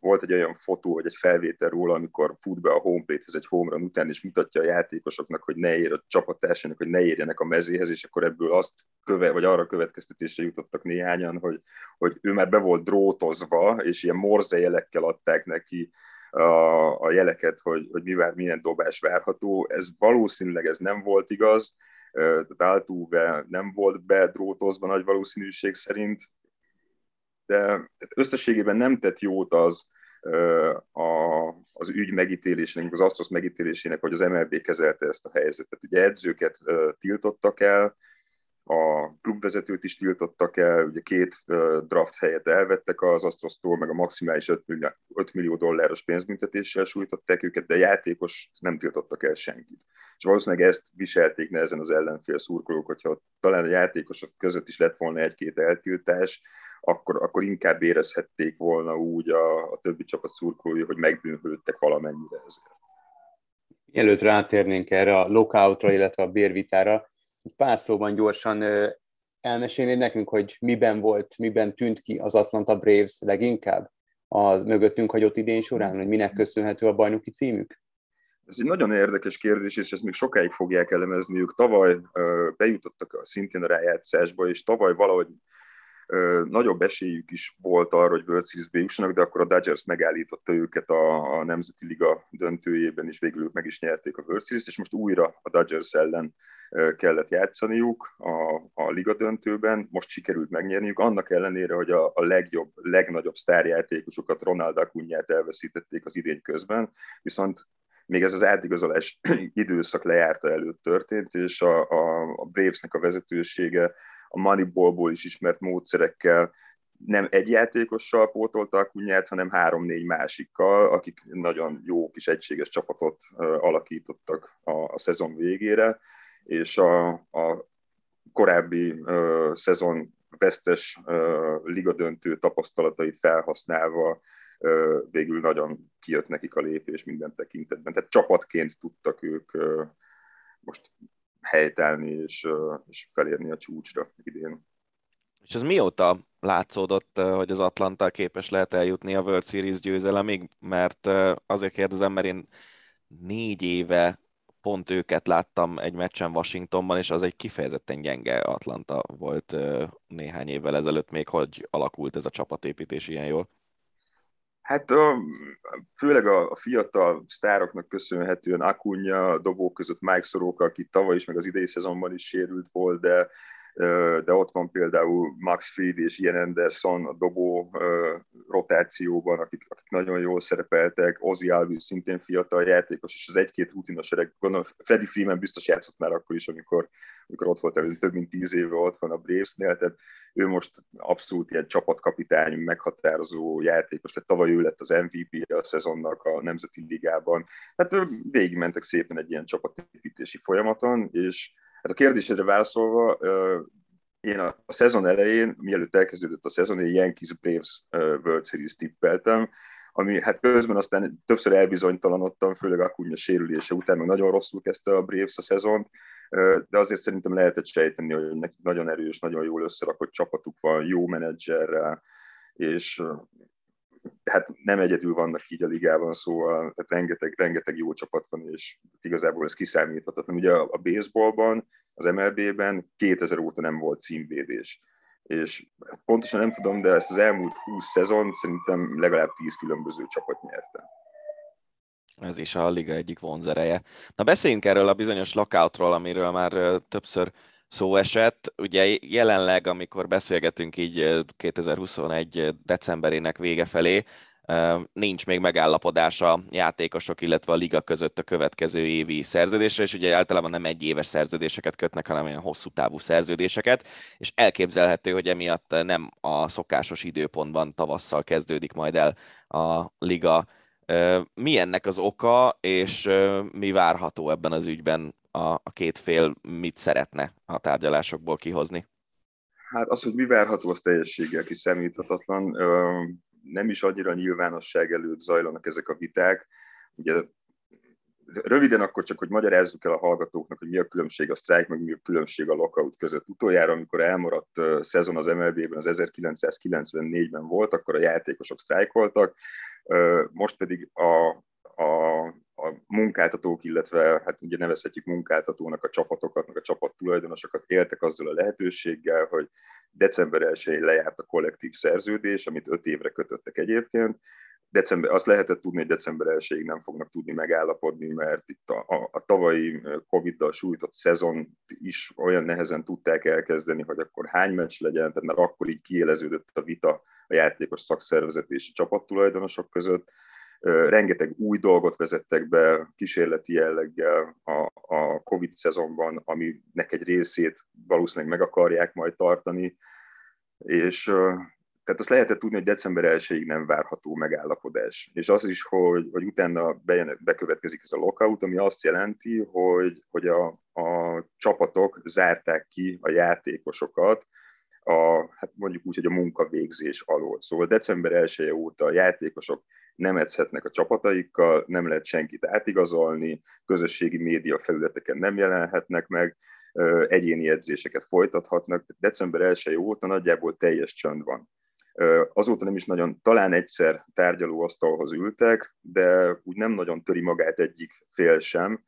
volt egy olyan fotó, vagy egy felvétel róla, amikor fut be a homeplate-hez egy homerun után, és mutatja a játékosoknak, hogy ne ér a csapattársának, hogy ne érjenek a mezéhez, és akkor ebből azt köve, vagy arra következtetésre jutottak néhányan, hogy, hogy ő már be volt drótozva, és ilyen morze jelekkel adták neki a, jeleket, hogy, hogy mivel milyen dobás várható. Ez valószínűleg ez nem volt igaz, tehát Altuve nem volt bedrótozva nagy valószínűség szerint, de összességében nem tett jót az, a, az ügy megítélésének, az Astros megítélésének, hogy az MLB kezelte ezt a helyzetet. Ugye edzőket tiltottak el, a klubvezetőt is tiltottak el, ugye két draft helyet elvettek az Astrostól, meg a maximális 5 millió, 5 millió dolláros pénzbüntetéssel sújtották őket, de játékos nem tiltottak el senkit. És valószínűleg ezt viselték nehezen az ellenfél szurkolók, hogyha talán a játékosok között is lett volna egy-két eltiltás, akkor, akkor inkább érezhették volna úgy a, a többi csapat szurkolói, hogy megbűnhődtek valamennyire ezért. Mielőtt rátérnénk erre a lockoutra, illetve a bérvitára, pár szóban gyorsan elmesélnéd nekünk, hogy miben volt, miben tűnt ki az Atlanta Braves leginkább a mögöttünk hagyott idén során, hogy minek köszönhető a bajnoki címük? Ez egy nagyon érdekes kérdés, és ezt még sokáig fogják elemezni. Ők tavaly bejutottak szintén a rájátszásba, és tavaly valahogy nagyobb esélyük is volt arra, hogy World Series-be jussanak, de akkor a Dodgers megállította őket a, a Nemzeti Liga döntőjében, és végül ők meg is nyerték a World Series-t, és most újra a Dodgers ellen kellett játszaniuk a, a liga döntőben, most sikerült megnyerniük, annak ellenére, hogy a, a legjobb, legnagyobb sztárjátékosokat, Ronald Acunyát elveszítették az idény közben, viszont még ez az átigazolás időszak lejárta előtt történt, és a, a, a Bravesnek a vezetősége a Moneyballból is ismert módszerekkel nem egy játékossal pótolta a kunyát, hanem három-négy másikkal, akik nagyon jó kis egységes csapatot alakítottak a, a szezon végére és a, a korábbi uh, szezon vesztes uh, ligadöntő tapasztalatait felhasználva uh, végül nagyon kijött nekik a lépés minden tekintetben. Tehát csapatként tudtak ők uh, most helytállni és, uh, és felérni a csúcsra idén. És ez mióta látszódott, hogy az Atlanta képes lehet eljutni a World Series győzelemig? Mert azért kérdezem, mert én négy éve pont őket láttam egy meccsen Washingtonban, és az egy kifejezetten gyenge Atlanta volt néhány évvel ezelőtt még, hogy alakult ez a csapatépítés ilyen jól. Hát főleg a fiatal sztároknak köszönhetően Akunya, a dobók között Mike Soroka, aki tavaly is, meg az idei szezonban is sérült volt, de de ott van például Max Fried és Ian Anderson a dobó rotációban, akik, akik nagyon jól szerepeltek, Ozzy Alvis szintén fiatal játékos, és az egy-két rutinos öreg, gondolom Freddy Freeman biztos játszott már akkor is, amikor, amikor ott volt előtt, több mint tíz éve ott van a Bravesnél, tehát ő most abszolút ilyen csapatkapitány, meghatározó játékos, tehát tavaly ő lett az MVP a szezonnak a Nemzeti Ligában. Hát végigmentek szépen egy ilyen csapatépítési folyamaton, és Hát a kérdésedre válaszolva, én a, a szezon elején, mielőtt elkezdődött a szezon, én Yankees Braves World Series tippeltem, ami hát közben aztán többször elbizonytalanodtam, főleg a sérülése után, meg nagyon rosszul kezdte a Braves a szezont, de azért szerintem lehetett sejteni, hogy nekik nagyon erős, nagyon jól összerakott csapatuk van, jó menedzserrel, és hát nem egyedül vannak így a ligában, szóval tehát rengeteg, rengeteg jó csapat van, és igazából ez kiszámíthatatlan. Ugye a, a baseballban, az MLB-ben 2000 óta nem volt címvédés. És pontosan nem tudom, de ezt az elmúlt 20 szezon szerintem legalább 10 különböző csapat nyerte. Ez is a liga egyik vonzereje. Na beszéljünk erről a bizonyos lockoutról, amiről már többször szó esett. Ugye jelenleg, amikor beszélgetünk így 2021 decemberének vége felé, nincs még megállapodás a játékosok, illetve a liga között a következő évi szerződésre, és ugye általában nem egy éves szerződéseket kötnek, hanem olyan hosszú távú szerződéseket, és elképzelhető, hogy emiatt nem a szokásos időpontban tavasszal kezdődik majd el a liga. Mi ennek az oka, és mi várható ebben az ügyben a, a két fél mit szeretne a tárgyalásokból kihozni? Hát az, hogy mi várható, az teljességgel kiszámíthatatlan. Nem is annyira nyilvánosság előtt zajlanak ezek a viták. Ugye röviden akkor csak, hogy magyarázzuk el a hallgatóknak, hogy mi a különbség a sztrájk, meg mi a különbség a lockout között. Utoljára, amikor elmaradt szezon az MLB-ben, az 1994-ben volt, akkor a játékosok sztrájkoltak, most pedig a, a a munkáltatók, illetve hát ugye nevezhetjük munkáltatónak a csapatokat, meg a csapat tulajdonosokat éltek azzal a lehetőséggel, hogy december 1-én lejárt a kollektív szerződés, amit öt évre kötöttek egyébként. December, azt lehetett tudni, hogy december 1 nem fognak tudni megállapodni, mert itt a, a, a tavalyi Covid-dal sújtott szezon is olyan nehezen tudták elkezdeni, hogy akkor hány meccs legyen, tehát már akkor így kiéleződött a vita a játékos szakszervezetési csapattulajdonosok között rengeteg új dolgot vezettek be kísérleti jelleggel a, a Covid szezonban, aminek egy részét valószínűleg meg akarják majd tartani, és tehát azt lehetett tudni, hogy december 1 nem várható megállapodás. És az is, hogy, hogy utána bekövetkezik ez a lockout, ami azt jelenti, hogy, hogy a, a csapatok zárták ki a játékosokat a, hát mondjuk úgy, hogy a munkavégzés alól. Szóval december 1 -e óta a játékosok nem edzhetnek a csapataikkal, nem lehet senkit átigazolni, közösségi média felületeken nem jelenhetnek meg, egyéni edzéseket folytathatnak. December 1 óta nagyjából teljes csönd van. Azóta nem is nagyon, talán egyszer tárgyalóasztalhoz ültek, de úgy nem nagyon töri magát egyik fél sem,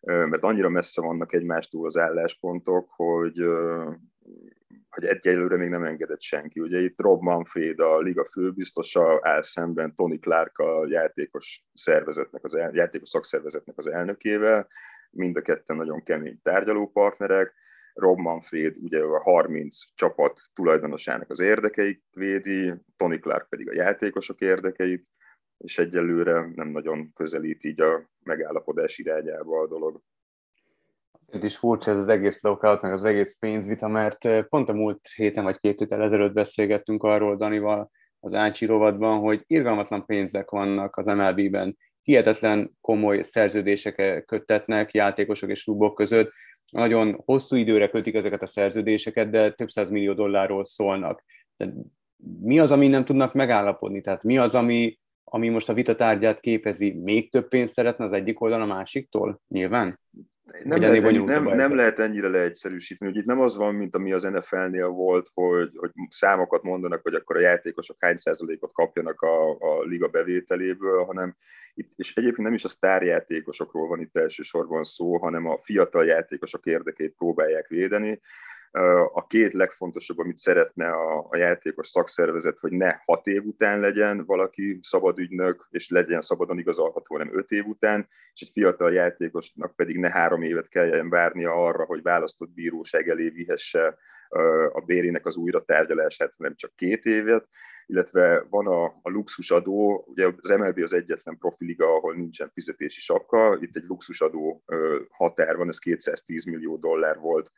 mert annyira messze vannak egymástól az álláspontok, hogy hogy egyelőre még nem engedett senki. Ugye itt Rob Manfred, a liga főbiztosa áll szemben Tony Clark, a játékos szervezetnek, az el, játékos szakszervezetnek az elnökével, mind a ketten nagyon kemény tárgyalópartnerek. Rob Manfred ugye a 30 csapat tulajdonosának az érdekeit védi, Tony Clark pedig a játékosok érdekeit, és egyelőre nem nagyon közelít így a megállapodás irányába a dolog. Itt is furcsa ez az egész lockout, meg az egész pénzvita, mert pont a múlt héten vagy két héttel ezelőtt beszélgettünk arról Danival az Ácsi rovatban, hogy irgalmatlan pénzek vannak az MLB-ben, hihetetlen komoly szerződések köttetnek játékosok és klubok között, nagyon hosszú időre kötik ezeket a szerződéseket, de több száz millió dollárról szólnak. De mi az, ami nem tudnak megállapodni? Tehát mi az, ami, ami most a vitatárgyát képezi? Még több pénzt szeretne az egyik oldal a másiktól? Nyilván? Nem, lehet, ennyi, nem, nem lehet ennyire leegyszerűsíteni, hogy itt nem az van, mint ami az NFL-nél volt, hogy, hogy számokat mondanak, hogy akkor a játékosok hány százalékot kapjanak a, a liga bevételéből, hanem itt, és egyébként nem is a sztárjátékosokról van itt elsősorban szó, hanem a fiatal játékosok érdekét próbálják védeni, a két legfontosabb, amit szeretne a, a játékos szakszervezet, hogy ne hat év után legyen valaki szabadügynök, és legyen szabadon igazolható, hanem öt év után, és egy fiatal játékosnak pedig ne három évet kelljen várnia arra, hogy választott bíróság elé vihesse a bérének az újra tárgyalását, hanem csak két évet, illetve van a, a luxusadó, ugye az MLB az egyetlen profiliga, ahol nincsen fizetési sapka, itt egy luxusadó határ van, ez 210 millió dollár volt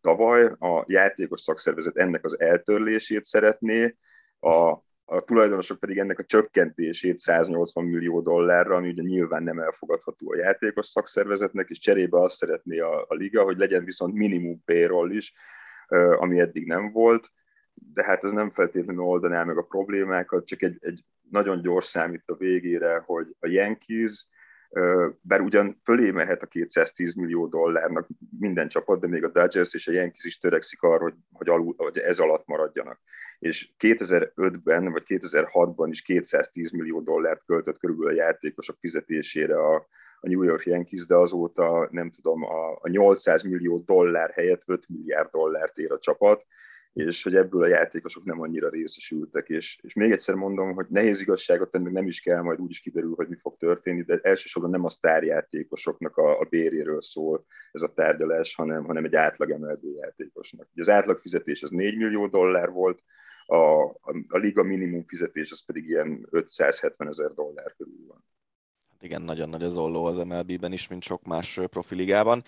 tavaly, a játékos szakszervezet ennek az eltörlését szeretné, a, a tulajdonosok pedig ennek a csökkentését 180 millió dollárra, ami ugye nyilván nem elfogadható a játékos szakszervezetnek, és cserébe azt szeretné a, a liga, hogy legyen viszont minimum payroll is, ami eddig nem volt, de hát ez nem feltétlenül oldaná meg a problémákat, csak egy, egy nagyon gyors számít a végére, hogy a Yankees, bár ugyan fölé mehet a 210 millió dollárnak minden csapat, de még a Dodgers és a Yankees is törekszik arra, hogy, hogy, alul, hogy ez alatt maradjanak. És 2005-ben vagy 2006-ban is 210 millió dollárt költött körülbelül a játékosok fizetésére a, a New York Yankees, de azóta nem tudom, a, a 800 millió dollár helyett 5 milliárd dollárt ér a csapat, és hogy ebből a játékosok nem annyira részesültek. És, és még egyszer mondom, hogy nehéz igazságot tenni, nem is kell, majd úgy is kiderül, hogy mi fog történni, de elsősorban nem a sztárjátékosoknak a, a béréről szól ez a tárgyalás, hanem, hanem egy átlag emelő játékosnak. Ugye az átlag fizetés az 4 millió dollár volt, a, a, a liga minimum fizetés az pedig ilyen 570 ezer dollár körül van. Hát igen, nagyon nagy az olló az MLB-ben is, mint sok más profiligában.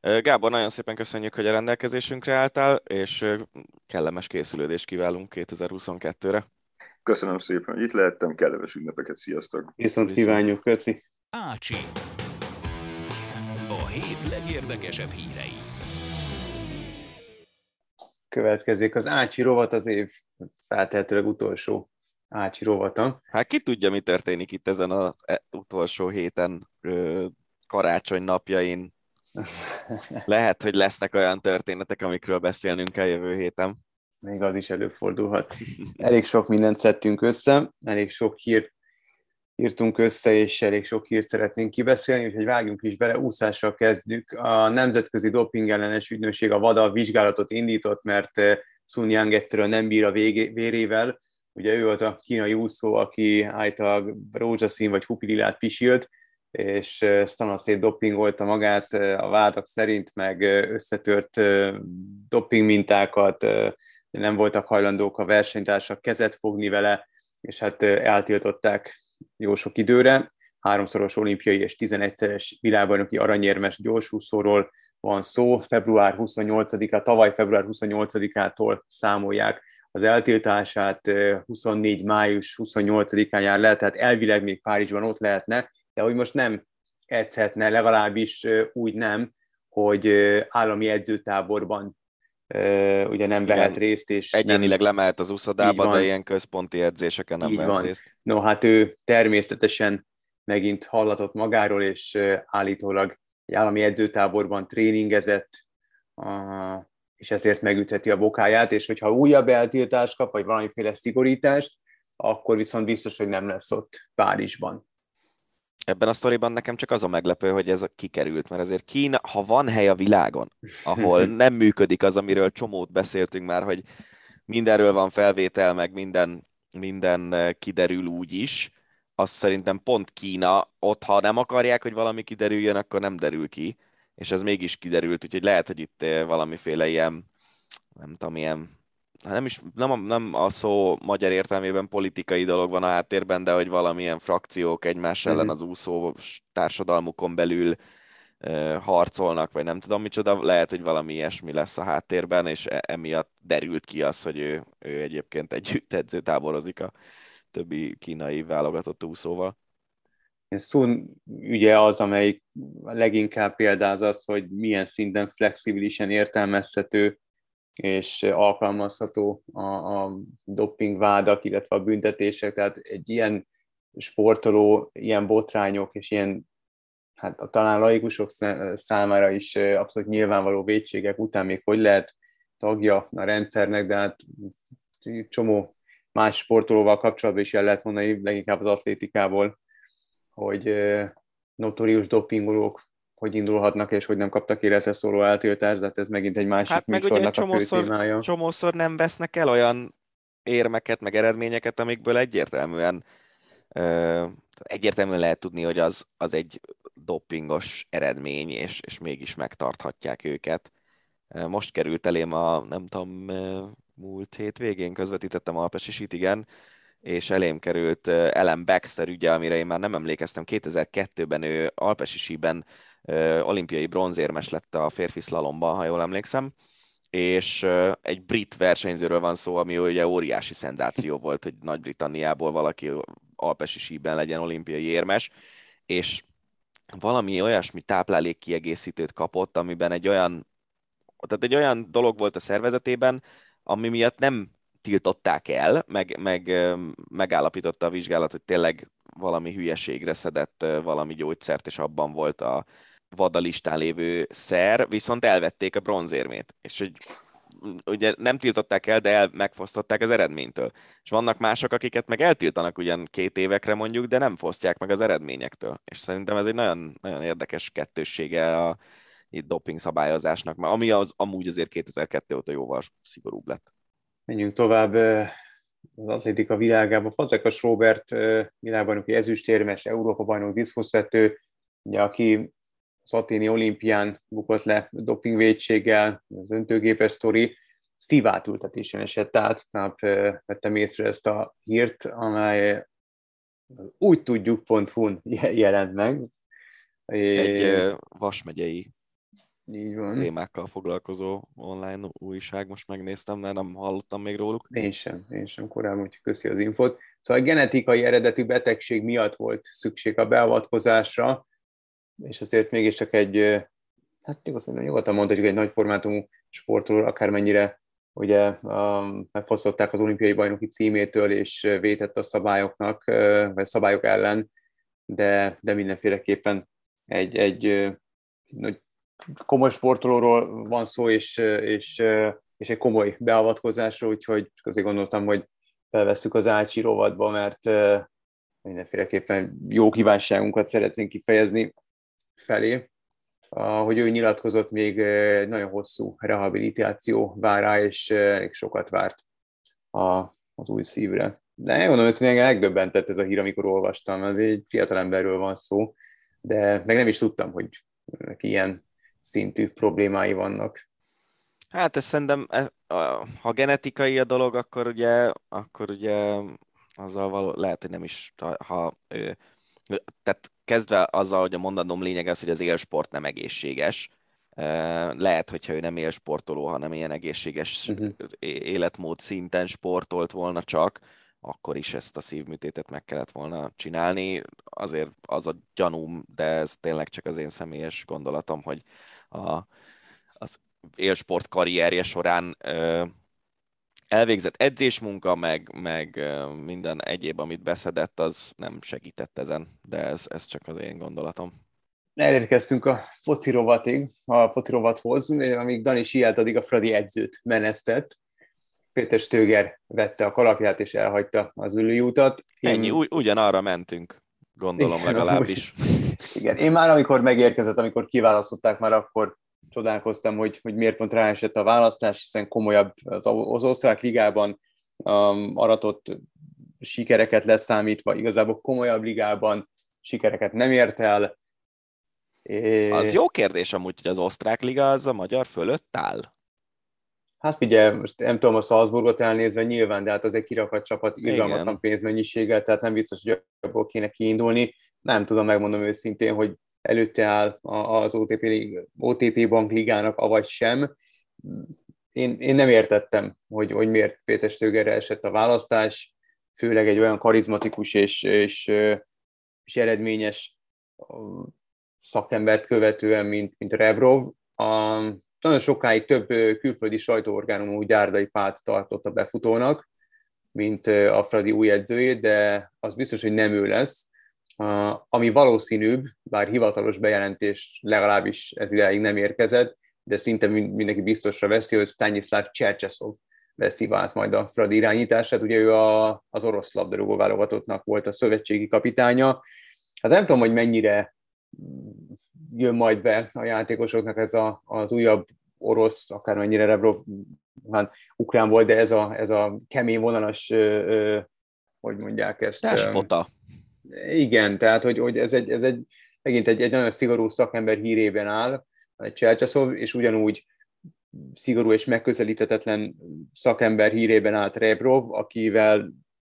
Gábor, nagyon szépen köszönjük, hogy a rendelkezésünkre álltál, és kellemes készülődést kívánunk 2022-re. Köszönöm szépen, hogy itt lehettem, kellemes ünnepeket, sziasztok! Viszont kívánjuk, köszi! Ácsi. A hét legérdekesebb hírei. Következik az Ácsi rovat az év feltehetőleg utolsó Ácsi rovata. Hát ki tudja, mi történik itt ezen az e, utolsó héten, karácsony napjain, lehet, hogy lesznek olyan történetek, amikről beszélnünk kell jövő héten. Még az is előfordulhat. Elég sok mindent szedtünk össze, elég sok hír írtunk össze, és elég sok hírt szeretnénk kibeszélni, úgyhogy vágjunk is bele, úszással kezdjük. A Nemzetközi Doping ellenes ügynökség a VADA vizsgálatot indított, mert Sun Yang egyszerűen nem bír a végé, vérével. Ugye ő az a kínai úszó, aki által rózsaszín vagy hupililát pisilt, és szanaszét dopingolta magát a vádak szerint, meg összetört doping mintákat, nem voltak hajlandók a versenytársak kezet fogni vele, és hát eltiltották jó sok időre. Háromszoros olimpiai és 11-szeres világbajnoki aranyérmes gyorsúszóról van szó. Február 28-a, tavaly február 28-ától számolják az eltiltását, 24. május 28-án jár le, tehát elvileg még Párizsban ott lehetne, de hogy most nem edzhetne, legalábbis úgy nem, hogy állami edzőtáborban ugye nem Igen. vehet részt. És Egyénileg nem... lemehet az uszodába, de ilyen központi edzéseken nem vehet részt. No, hát ő természetesen megint hallatott magáról, és állítólag egy állami edzőtáborban tréningezett, és ezért megütheti a bokáját, és hogyha újabb eltiltást kap, vagy valamiféle szigorítást, akkor viszont biztos, hogy nem lesz ott Párizsban. Ebben a sztoriban nekem csak az a meglepő, hogy ez kikerült, mert azért Kína, ha van hely a világon, ahol nem működik az, amiről csomót beszéltünk már, hogy mindenről van felvétel, meg minden, minden eh, kiderül úgy is, azt szerintem pont Kína, ott ha nem akarják, hogy valami kiderüljön, akkor nem derül ki, és ez mégis kiderült, úgyhogy lehet, hogy itt eh, valamiféle ilyen, nem tudom, ilyen Hát nem is, nem, nem a szó magyar értelmében politikai dolog van a háttérben, de hogy valamilyen frakciók egymás ellen mhm. az úszó társadalmukon belül e, harcolnak, vagy nem tudom micsoda, lehet, hogy valami ilyesmi lesz a háttérben, és e, emiatt derült ki az, hogy ő, ő egyébként együtt edzőtáborozik a többi kínai válogatott úszóval. Sun ugye az, amelyik leginkább példáz az, hogy milyen szinten flexibilisen értelmezhető és alkalmazható a, a dopingvádak, illetve a büntetések, tehát egy ilyen sportoló, ilyen botrányok és ilyen hát talán laikusok számára is abszolút nyilvánvaló védségek után még hogy lehet tagja a rendszernek, de hát csomó más sportolóval kapcsolatban is el lehet mondani, leginkább az atlétikából, hogy notorius dopingolók hogy indulhatnak, és hogy nem kaptak életre szóló eltiltást, de hát ez megint egy másik hát meg ugye csomószor, a csomószor nem vesznek el olyan érmeket, meg eredményeket, amikből egyértelműen ö, egyértelműen lehet tudni, hogy az, az egy dopingos eredmény, és, és mégis megtarthatják őket. Most került elém a, nem tudom, múlt hétvégén közvetítettem Alpesi igen, és elém került Ellen Baxter ügye, amire én már nem emlékeztem. 2002-ben ő Alpesi síben olimpiai bronzérmes lett a férfi szlalomban, ha jól emlékszem, és egy brit versenyzőről van szó, ami ugye óriási szenzáció volt, hogy Nagy-Britanniából valaki alpesi síben legyen olimpiai érmes, és valami olyasmi táplálék kiegészítőt kapott, amiben egy olyan, tehát egy olyan dolog volt a szervezetében, ami miatt nem tiltották el, meg, meg megállapította a vizsgálat, hogy tényleg valami hülyeségre szedett valami gyógyszert, és abban volt a vadalistán lévő szer, viszont elvették a bronzérmét. És hogy ugye nem tiltották el, de el, megfosztották az eredménytől. És vannak mások, akiket meg eltiltanak ugyan két évekre mondjuk, de nem fosztják meg az eredményektől. És szerintem ez egy nagyon, nagyon érdekes kettőssége a itt doping szabályozásnak, ami az, amúgy azért 2002 óta jóval szigorúbb lett. Menjünk tovább az atlétika világába. Fazekas Robert világbajnoki ezüstérmes, Európa bajnok diszkoszvető, ugye, aki az aténi olimpián bukott le dopingvédséggel, az öntőgépes sztori, szívátültetésen esett át, tehát vettem észre ezt a hírt, amely úgy tudjuk hu jelent meg. Egy Vasmegyei így van. témákkal foglalkozó online újság, most megnéztem, mert nem hallottam még róluk. Én sem, én sem korábban, hogy köszi az infot. Szóval a genetikai eredetű betegség miatt volt szükség a beavatkozásra, és azért mégiscsak egy, hát nyugodtan mondhatjuk, egy nagy formátumú sportoló, akármennyire ugye um, megfosztották az olimpiai bajnoki címétől, és vétett a szabályoknak, vagy szabályok ellen, de, de mindenféleképpen egy, egy, egy komoly sportolóról van szó, és, és, és egy komoly beavatkozásról, úgyhogy azért gondoltam, hogy felvesszük az Ácsi rovatba, mert mindenféleképpen jó kívánságunkat szeretnénk kifejezni felé, hogy ő nyilatkozott, még nagyon hosszú rehabilitáció vár rá, és sokat várt a, az új szívre. De én mondom, hogy megdöbbentett ez a hír, amikor olvastam, ez egy fiatalemberről van szó, de meg nem is tudtam, hogy ilyen szintű problémái vannak. Hát ez szerintem, e, ha genetikai a dolog, akkor ugye, akkor ugye azzal való, lehet, hogy nem is, ha, ha tehát kezdve azzal, hogy a mondanom lényeg az, hogy az élsport nem egészséges. Lehet, hogyha ő nem élsportoló, hanem ilyen egészséges uh-huh. életmód szinten sportolt volna csak, akkor is ezt a szívműtétet meg kellett volna csinálni. Azért az a gyanúm, de ez tényleg csak az én személyes gondolatom, hogy a, az élsport karrierje során elvégzett edzésmunka, meg, meg minden egyéb, amit beszedett, az nem segített ezen, de ez, ez csak az én gondolatom. Elérkeztünk a foci rovatig, a foci rovathoz, amíg Dani sielt, addig a Fradi edzőt menesztett. Péter Stöger vette a kalapját és elhagyta az ülőjútat. Én... Ennyi, ugy, ugyanarra mentünk, gondolom igen, legalábbis. Igen, én már amikor megérkezett, amikor kiválasztották, már akkor csodálkoztam, hogy, hogy miért pont ráesett a választás, hiszen komolyabb az, az osztrák ligában um, aratott sikereket leszámítva, igazából komolyabb ligában sikereket nem ért el. É... Az jó kérdés amúgy, hogy az osztrák liga az a magyar fölött áll? Hát figyelj, most nem tudom a Salzburgot elnézve nyilván, de hát az egy kirakat csapat irgalmatlan pénzmennyiséggel, tehát nem biztos, hogy abból kéne kiindulni. Nem tudom, megmondom őszintén, hogy előtte áll az OTP, OTP bankligának, avagy sem. Én, én nem értettem, hogy, hogy miért Péter Stögerre esett a választás, főleg egy olyan karizmatikus és, és, és eredményes szakembert követően, mint, mint Rebrov. A, nagyon sokáig több külföldi sajtóorgánum úgy Gyárdai Pát tartotta befutónak, mint a Fradi új edzőjét, de az biztos, hogy nem ő lesz ami valószínűbb, bár hivatalos bejelentés legalábbis ez ideig nem érkezett, de szinte mindenki biztosra veszi, hogy Stanislav Csercseszov veszi át majd a Fradi irányítását. Ugye ő a, az orosz labdarúgó válogatottnak volt a szövetségi kapitánya. Hát nem tudom, hogy mennyire jön majd be a játékosoknak ez a, az újabb orosz, akármennyire Rebrov hát ukrán volt, de ez a, ez a kemény vonalas, ö, ö, hogy mondják ezt? Despota. Igen, tehát hogy, hogy ez, egy, ez egy, megint egy, egy nagyon szigorú szakember hírében áll, egy Cselcsaszov, és ugyanúgy szigorú és megközelíthetetlen szakember hírében állt Rebrov, akivel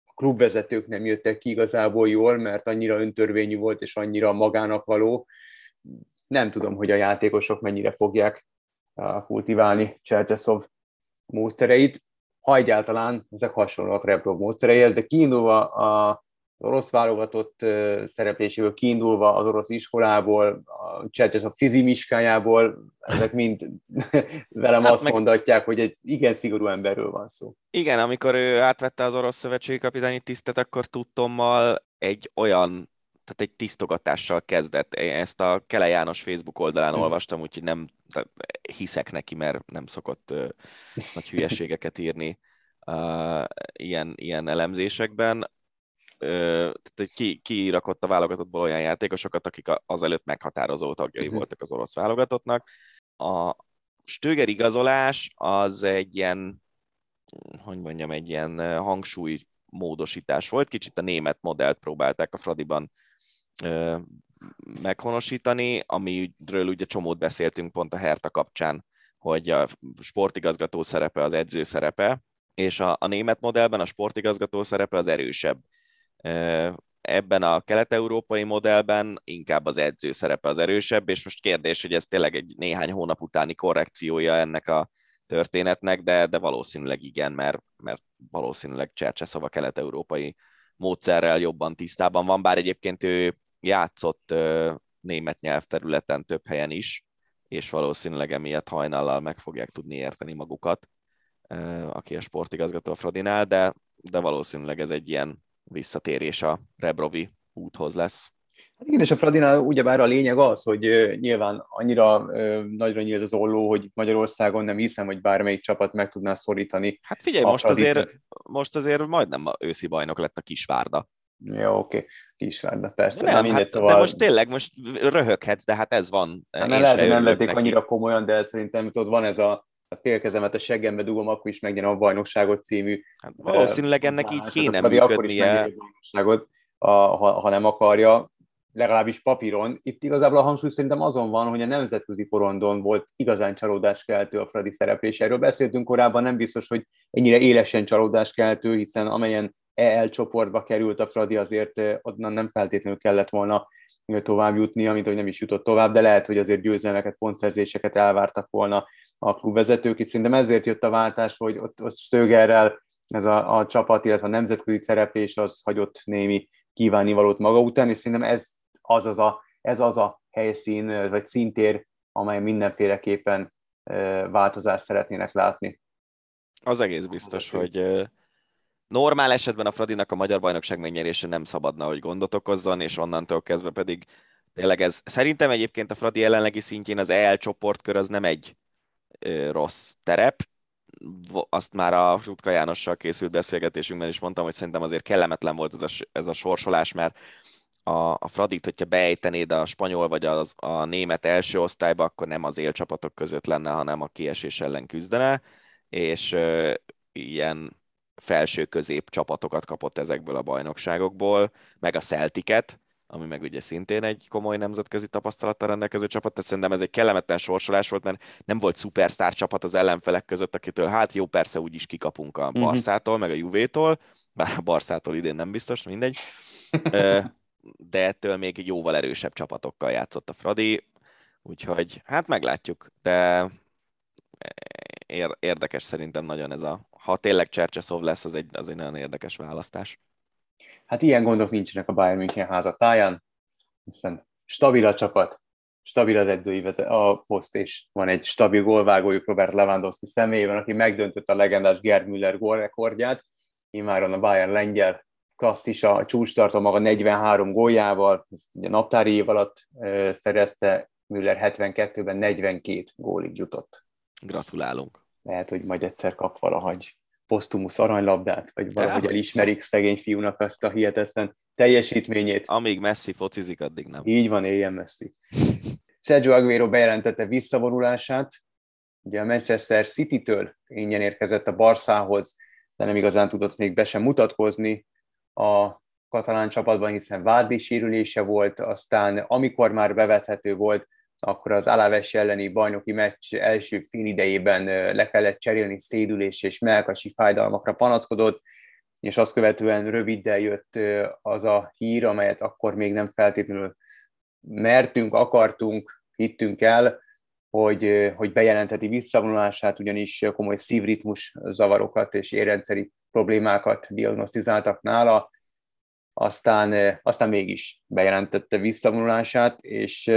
a klubvezetők nem jöttek ki igazából jól, mert annyira öntörvényű volt és annyira magának való. Nem tudom, hogy a játékosok mennyire fogják kultiválni Csercseszov módszereit. Ha egyáltalán ezek hasonlóak Rebrov módszereihez, de kiindulva a orosz válogatott szerepléséből kiindulva, az orosz iskolából, a a fizimiskájából, ezek mind velem hát azt meg... mondatják, hogy egy igen szigorú emberről van szó. Igen, amikor ő átvette az orosz szövetségi kapitányi tisztet, akkor tudtommal egy olyan tehát egy tisztogatással kezdett. Én ezt a Kele János Facebook oldalán hmm. olvastam, úgyhogy nem hiszek neki, mert nem szokott uh, nagy hülyeségeket írni uh, ilyen, ilyen elemzésekben tehát ki, kirakott a válogatottból olyan játékosokat, akik azelőtt meghatározó tagjai uh-huh. voltak az orosz válogatottnak. A Stöger igazolás az egy ilyen, hogy mondjam, egy ilyen hangsúly módosítás volt. Kicsit a német modellt próbálták a Fradiban meghonosítani, amiről ugye csomót beszéltünk pont a Herta kapcsán, hogy a sportigazgató szerepe az edző szerepe, és a, a német modellben a sportigazgató szerepe az erősebb. Ebben a kelet-európai modellben inkább az edző szerepe az erősebb, és most kérdés, hogy ez tényleg egy néhány hónap utáni korrekciója ennek a történetnek, de, de valószínűleg igen, mert, mert valószínűleg Csercseszava kelet-európai módszerrel jobban tisztában van, bár egyébként ő játszott német nyelvterületen több helyen is, és valószínűleg emiatt hajnallal meg fogják tudni érteni magukat, aki a sportigazgató a Fradinál, de, de valószínűleg ez egy ilyen visszatérés a Rebrovi úthoz lesz. Hát igen, és a Fradinál ugyebár a lényeg az, hogy nyilván annyira nagyra nyílt az olló, hogy Magyarországon nem hiszem, hogy bármelyik csapat meg tudná szorítani. Hát figyelj, most azért, most azért majdnem a őszi bajnok lett a Kisvárda. Jó, oké. Kisvárda, persze. Nem, mindegy, hát, szóval... de most tényleg, most röhöghetsz, de hát ez van. Hát, lehet, hogy nem vették annyira komolyan, de szerintem tudod, van ez a a félkezemet a seggembe dugom, akkor is megnyerem a bajnokságot című. Hát valószínűleg ennek így kéne működnie. Akkor is a bajnokságot, a, ha, ha nem akarja, legalábbis papíron. Itt igazából a hangsúly szerintem azon van, hogy a nemzetközi porondon volt igazán csalódáskeltő a Fradi szereplése. Erről beszéltünk korábban, nem biztos, hogy ennyire élesen csalódáskeltő, hiszen amelyen EL csoportba került a Fradi, azért onnan nem feltétlenül kellett volna tovább jutni, amit hogy nem is jutott tovább, de lehet, hogy azért győzelmeket, pontszerzéseket elvártak volna a klubvezetők. Itt szerintem ezért jött a váltás, hogy ott, ott Stögerrel ez a, a csapat, illetve a nemzetközi szereplés az hagyott némi kívánivalót maga után, és szerintem ez az, az a, ez az a helyszín, vagy szintér, amely mindenféleképpen változást szeretnének látni. Az egész biztos, hogy normál esetben a Fradinak a magyar bajnokság megnyerése nem szabadna, hogy gondot okozzon, és onnantól kezdve pedig tényleg ez, szerintem egyébként a Fradi jelenlegi szintjén az EL csoportkör az nem egy rossz terep, azt már a Rutka Jánossal készült beszélgetésünkben is mondtam, hogy szerintem azért kellemetlen volt ez a, ez a sorsolás, mert a, a Fradit, hogyha beejtenéd a spanyol vagy a, a német első osztályba, akkor nem az élcsapatok között lenne, hanem a kiesés ellen küzdene, és ö, ilyen felső-közép csapatokat kapott ezekből a bajnokságokból, meg a Celticet, ami meg ugye szintén egy komoly nemzetközi tapasztalattal rendelkező csapat, tehát szerintem ez egy kellemetlen sorsolás volt, mert nem volt szupersztár csapat az ellenfelek között, akitől hát jó, persze úgyis kikapunk a mhm. Barszától, meg a Juvétól, bár a Barszától idén nem biztos, mindegy, de ettől még jóval erősebb csapatokkal játszott a Fradi, úgyhogy hát meglátjuk, de érdekes szerintem nagyon ez a, ha tényleg Csercseszov lesz, az egy, az egy nagyon érdekes választás. Hát ilyen gondok nincsenek a Bayern München házatáján, hiszen stabil a csapat, stabil az edzői a poszt, és van egy stabil gólvágójuk Robert Lewandowski személyében, aki megdöntött a legendás Gerd Müller gólrekordját, immáron a Bayern lengyel klasszis a csúcs tartom maga 43 góljával, ezt ugye naptári év alatt szerezte, Müller 72-ben 42 gólig jutott. Gratulálunk. Lehet, hogy majd egyszer kap valahogy posztumusz aranylabdát, vagy valahogy elismerik szegény fiúnak azt a hihetetlen teljesítményét. Amíg Messi focizik, addig nem. Így van, éljen Messi. Sergio Aguero bejelentette visszavonulását, ugye a Manchester City-től ingyen érkezett a Barszához, de nem igazán tudott még be sem mutatkozni a katalán csapatban, hiszen vádi sérülése volt, aztán amikor már bevethető volt, akkor az Alaves elleni bajnoki meccs első fél idejében le kellett cserélni szédülés és melkasi fájdalmakra panaszkodott, és azt követően röviddel jött az a hír, amelyet akkor még nem feltétlenül mertünk, akartunk, hittünk el, hogy, hogy bejelenteti visszavonulását, ugyanis komoly szívritmus zavarokat és érrendszeri problémákat diagnosztizáltak nála, aztán, aztán mégis bejelentette visszavonulását, és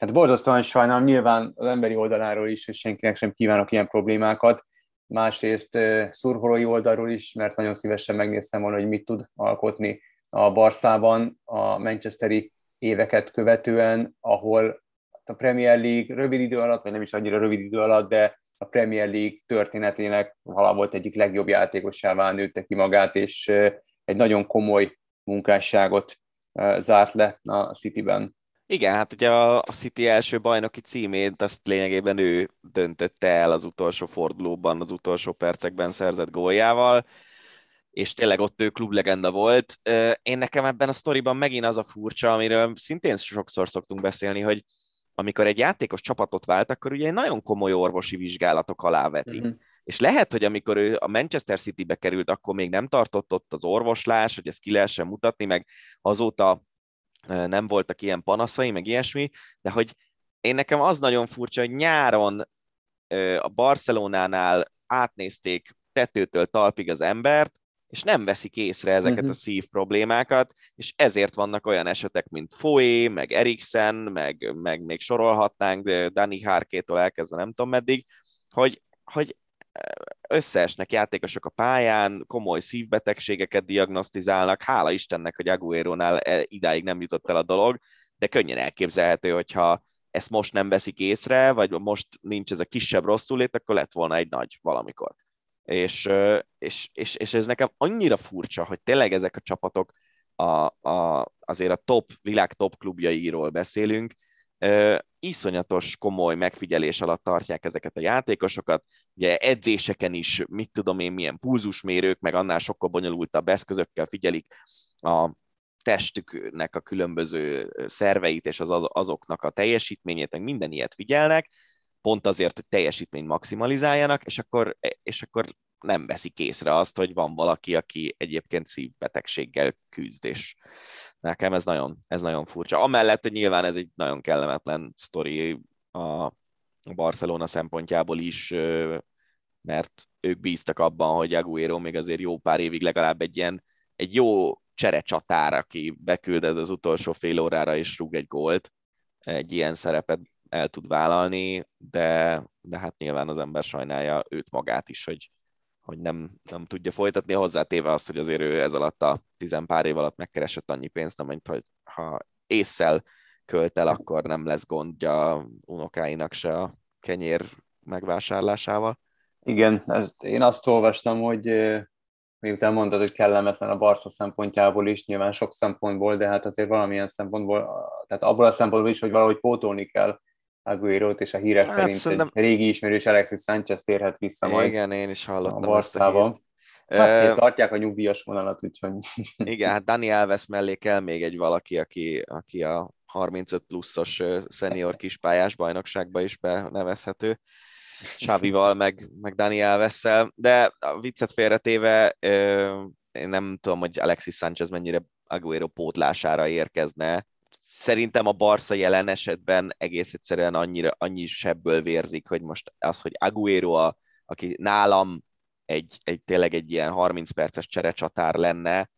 hát borzasztóan sajnálom nyilván az emberi oldaláról is, hogy senkinek sem kívánok ilyen problémákat, másrészt szurkolói oldalról is, mert nagyon szívesen megnéztem volna, hogy mit tud alkotni a Barszában a Manchesteri éveket követően, ahol a Premier League rövid idő alatt, vagy nem is annyira rövid idő alatt, de a Premier League történetének volt egyik legjobb játékosává nőtte ki magát, és egy nagyon komoly munkásságot zárt le a Cityben. Igen, hát ugye a City első bajnoki címét azt lényegében ő döntötte el az utolsó fordulóban, az utolsó percekben szerzett góljával, és tényleg ott ő klublegenda volt. Én nekem ebben a sztoriban megint az a furcsa, amiről szintén sokszor szoktunk beszélni, hogy amikor egy játékos csapatot vált, akkor ugye nagyon komoly orvosi vizsgálatok alá vetik. Uh-huh. És lehet, hogy amikor ő a Manchester City-be került, akkor még nem tartott ott az orvoslás, hogy ezt ki lehessen mutatni, meg azóta nem voltak ilyen panaszai, meg ilyesmi, de hogy én nekem az nagyon furcsa, hogy nyáron a Barcelonánál átnézték tetőtől talpig az embert, és nem veszik észre ezeket uh-huh. a szív problémákat, és ezért vannak olyan esetek, mint Foé, meg Eriksen, meg, meg még sorolhatnánk, Dani Hárkétól elkezdve nem tudom meddig, hogy, hogy összeesnek játékosok a pályán, komoly szívbetegségeket diagnosztizálnak, hála Istennek, hogy Aguero-nál e, idáig nem jutott el a dolog, de könnyen elképzelhető, hogyha ezt most nem veszik észre, vagy most nincs ez a kisebb rosszulét, akkor lett volna egy nagy valamikor. És, és, és, és ez nekem annyira furcsa, hogy tényleg ezek a csapatok a, a, azért a top, világ top klubjairól beszélünk, iszonyatos komoly megfigyelés alatt tartják ezeket a játékosokat, ugye edzéseken is, mit tudom én, milyen pulzusmérők, meg annál sokkal bonyolultabb eszközökkel figyelik a testüknek a különböző szerveit és az, azoknak a teljesítményét, meg minden ilyet figyelnek, pont azért, hogy teljesítményt maximalizáljanak, és akkor, és akkor nem veszik észre azt, hogy van valaki, aki egyébként szívbetegséggel küzd, és nekem ez nagyon, ez nagyon furcsa. Amellett, hogy nyilván ez egy nagyon kellemetlen sztori a Barcelona szempontjából is, mert ők bíztak abban, hogy Aguero még azért jó pár évig legalább egy ilyen, egy jó cserecsatár, aki beküld ez az utolsó fél órára és rúg egy gólt, egy ilyen szerepet el tud vállalni, de, de hát nyilván az ember sajnálja őt magát is, hogy, hogy nem, nem tudja folytatni, hozzátéve azt, hogy azért ő ez alatt a tizenpár év alatt megkeresett annyi pénzt, amint hogy ha észszel költ el, akkor nem lesz gondja unokáinak se a kenyér megvásárlásával. Igen, én azt olvastam, hogy miután mondtad, hogy kellemetlen a Barca szempontjából is, nyilván sok szempontból, de hát azért valamilyen szempontból, tehát abból a szempontból is, hogy valahogy pótolni kell aguero és a hírek hát, szerint szerintem... egy régi ismerős Alexis Sanchez térhet vissza majd. Igen, én is hallottam a Barszában. Hát, uh, tartják a nyugdíjas vonalat, úgyhogy... Igen, hát Dani Alves mellé kell még egy valaki, aki, aki a 35 pluszos szenior kispályás bajnokságba is benevezhető. Sávival, meg, meg Dani Alvessel, de a viccet félretéve én nem tudom, hogy Alexis Sanchez mennyire Aguero pótlására érkezne, szerintem a Barca jelen esetben egész egyszerűen annyira, annyi sebből vérzik, hogy most az, hogy Aguero, a, aki nálam egy, egy, tényleg egy ilyen 30 perces cserecsatár lenne,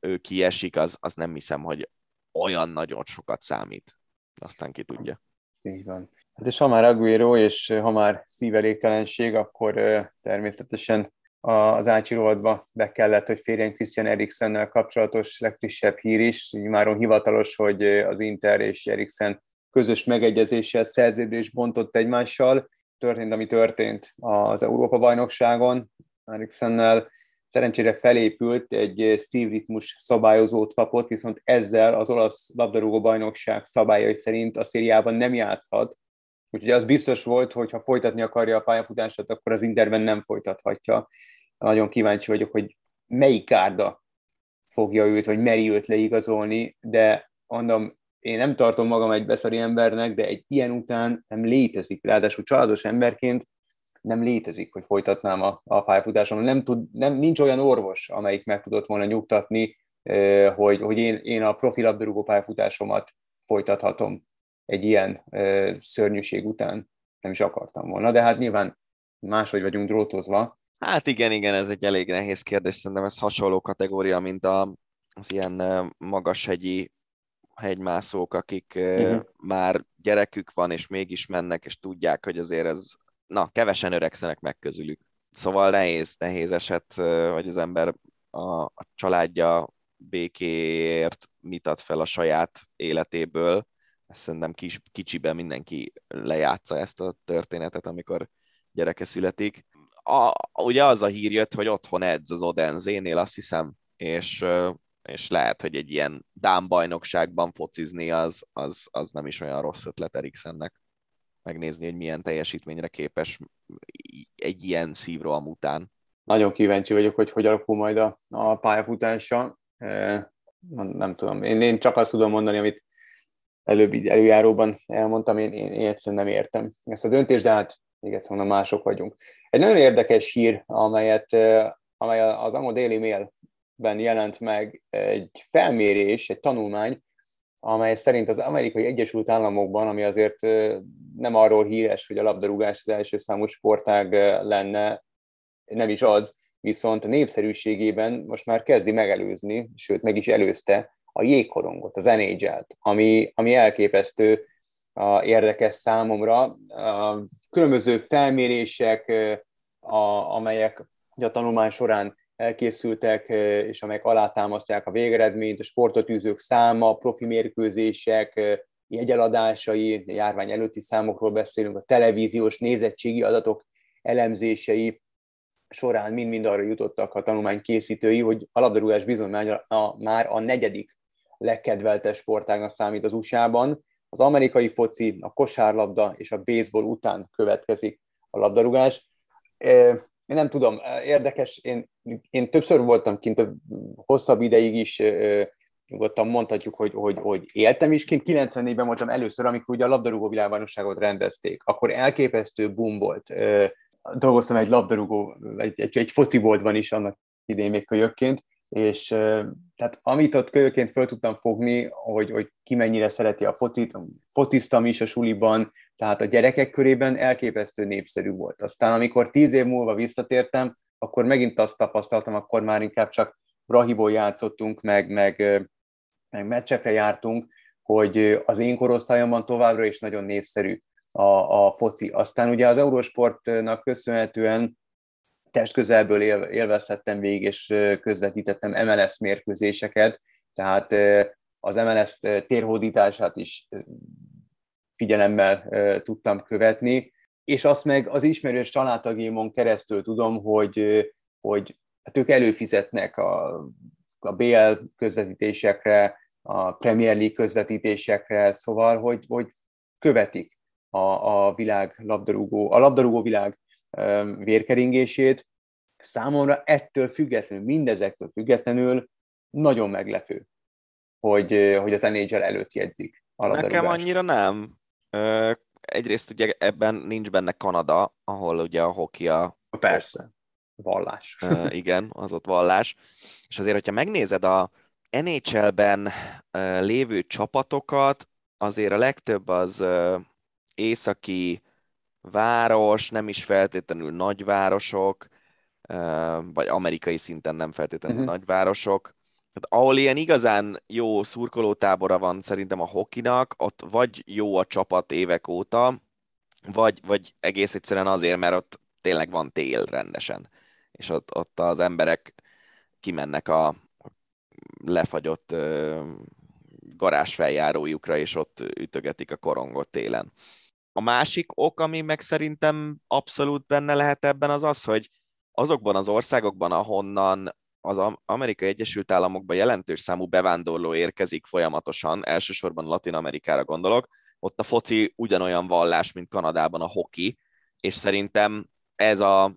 ő kiesik, az, az nem hiszem, hogy olyan nagyon sokat számít. Aztán ki tudja. Így van. Hát és ha már Aguero, és ha már szívelégtelenség, akkor természetesen az Ácsi rovatba be kellett, hogy férjen Christian Eriksennel kapcsolatos legfrissebb hír is, máron hivatalos, hogy az Inter és Eriksen közös megegyezéssel szerződés bontott egymással. Történt, ami történt az Európa-bajnokságon. Eriksennel szerencsére felépült, egy Steve ritmus szabályozót kapott, viszont ezzel az olasz labdarúgó bajnokság szabályai szerint a szériában nem játszhat, Úgyhogy az biztos volt, hogy ha folytatni akarja a pályafutását, akkor az Interben nem folytathatja. Nagyon kíváncsi vagyok, hogy melyik kárda fogja őt, vagy meri őt leigazolni, de mondom, én nem tartom magam egy beszari embernek, de egy ilyen után nem létezik, ráadásul családos emberként nem létezik, hogy folytatnám a, a pályafutásom. Nem tud, nem, nincs olyan orvos, amelyik meg tudott volna nyugtatni, hogy, hogy én, én a profi pályafutásomat folytathatom egy ilyen szörnyűség után. Nem is akartam volna, de hát nyilván máshogy vagyunk drótozva. Hát igen, igen, ez egy elég nehéz kérdés, szerintem ez hasonló kategória, mint a, az ilyen magashegyi hegymászók, akik uh-huh. már gyerekük van, és mégis mennek, és tudják, hogy azért ez, na, kevesen öregszenek meg közülük. Szóval nehéz, nehéz eset, hogy az ember a, a családja békéért mit ad fel a saját életéből. Ezt szerintem kis, kicsiben mindenki lejátsza ezt a történetet, amikor gyereke születik. A, ugye az a hír jött, hogy otthon edz az Odenzénél, azt hiszem, és és lehet, hogy egy ilyen Dán bajnokságban focizni az, az, az nem is olyan rossz ötlet Eriksennek. Megnézni, hogy milyen teljesítményre képes egy ilyen szívroham után. Nagyon kíváncsi vagyok, hogy hogy alakul majd a, a pályafutása. Nem tudom, én, én csak azt tudom mondani, amit előbb előjáróban elmondtam, én, én, én egyszerűen nem értem ezt a döntést, de hát még egyszer mondom, mások vagyunk. Egy nagyon érdekes hír, amelyet, amely az Amo Daily Mail ben jelent meg egy felmérés, egy tanulmány, amely szerint az amerikai Egyesült Államokban, ami azért nem arról híres, hogy a labdarúgás az első számú sportág lenne, nem is az, viszont népszerűségében most már kezdi megelőzni, sőt meg is előzte a jégkorongot, az NHL-t, ami, ami elképesztő a, érdekes számomra. A különböző felmérések, a, amelyek a tanulmány során elkészültek, és amelyek alátámasztják a végeredményt, a sportot űzők száma, profi mérkőzések, jegyeladásai, járvány előtti számokról beszélünk, a televíziós nézettségi adatok elemzései során mind-mind arra jutottak a tanulmány készítői, hogy a labdarúgás bizony már a, már a negyedik legkedveltes sportágnak számít az USA-ban. Az amerikai foci, a kosárlabda és a baseball után következik a labdarúgás én nem tudom, érdekes, én, én többször voltam kint, hosszabb ideig is nyugodtan mondhatjuk, hogy, hogy, hogy éltem is kint. 94-ben voltam először, amikor ugye a labdarúgó világbajnokságot rendezték. Akkor elképesztő boom volt. Dolgoztam egy labdarúgó, egy, egy, egy fociboltban is annak idén még kölyökként, és tehát amit ott kölyökként föl tudtam fogni, hogy, hogy ki mennyire szereti a focit, fociztam is a suliban, tehát a gyerekek körében elképesztő népszerű volt. Aztán amikor tíz év múlva visszatértem, akkor megint azt tapasztaltam, akkor már inkább csak Brahiból játszottunk, meg, meg, meg meccsekre jártunk, hogy az én korosztályomban továbbra is nagyon népszerű a, a foci. Aztán ugye az Eurosportnak köszönhetően testközelből élvezhettem végig, és közvetítettem MLS mérkőzéseket, tehát az MLS térhódítását is figyelemmel tudtam követni, és azt meg az ismerős családtagémon keresztül tudom, hogy, hogy hát ők előfizetnek a, a BL közvetítésekre, a Premier League közvetítésekre, szóval, hogy, hogy követik a, a világ labdarúgó, a labdarúgó világ vérkeringését. Számomra ettől függetlenül, mindezektől függetlenül nagyon meglepő, hogy, hogy az NHL előtt jegyzik Nekem annyira nem. Egyrészt ugye ebben nincs benne Kanada, ahol ugye a hoki a... Persze, vallás. Igen, az ott vallás. És azért, hogyha megnézed a NHL-ben lévő csapatokat, azért a legtöbb az északi város, nem is feltétlenül nagyvárosok, vagy amerikai szinten nem feltétlenül uh-huh. nagyvárosok. Tehát ahol ilyen igazán jó szurkolótábora van szerintem a hokinak, ott vagy jó a csapat évek óta, vagy, vagy egész egyszerűen azért, mert ott tényleg van tél rendesen. És ott, ott az emberek kimennek a lefagyott garázsfeljárójukra, és ott ütögetik a korongot télen. A másik ok, ami meg szerintem abszolút benne lehet ebben, az az, hogy azokban az országokban, ahonnan az Amerikai Egyesült Államokban jelentős számú bevándorló érkezik folyamatosan, elsősorban Latin Amerikára gondolok, ott a foci ugyanolyan vallás, mint Kanadában a hoki, és szerintem ez a,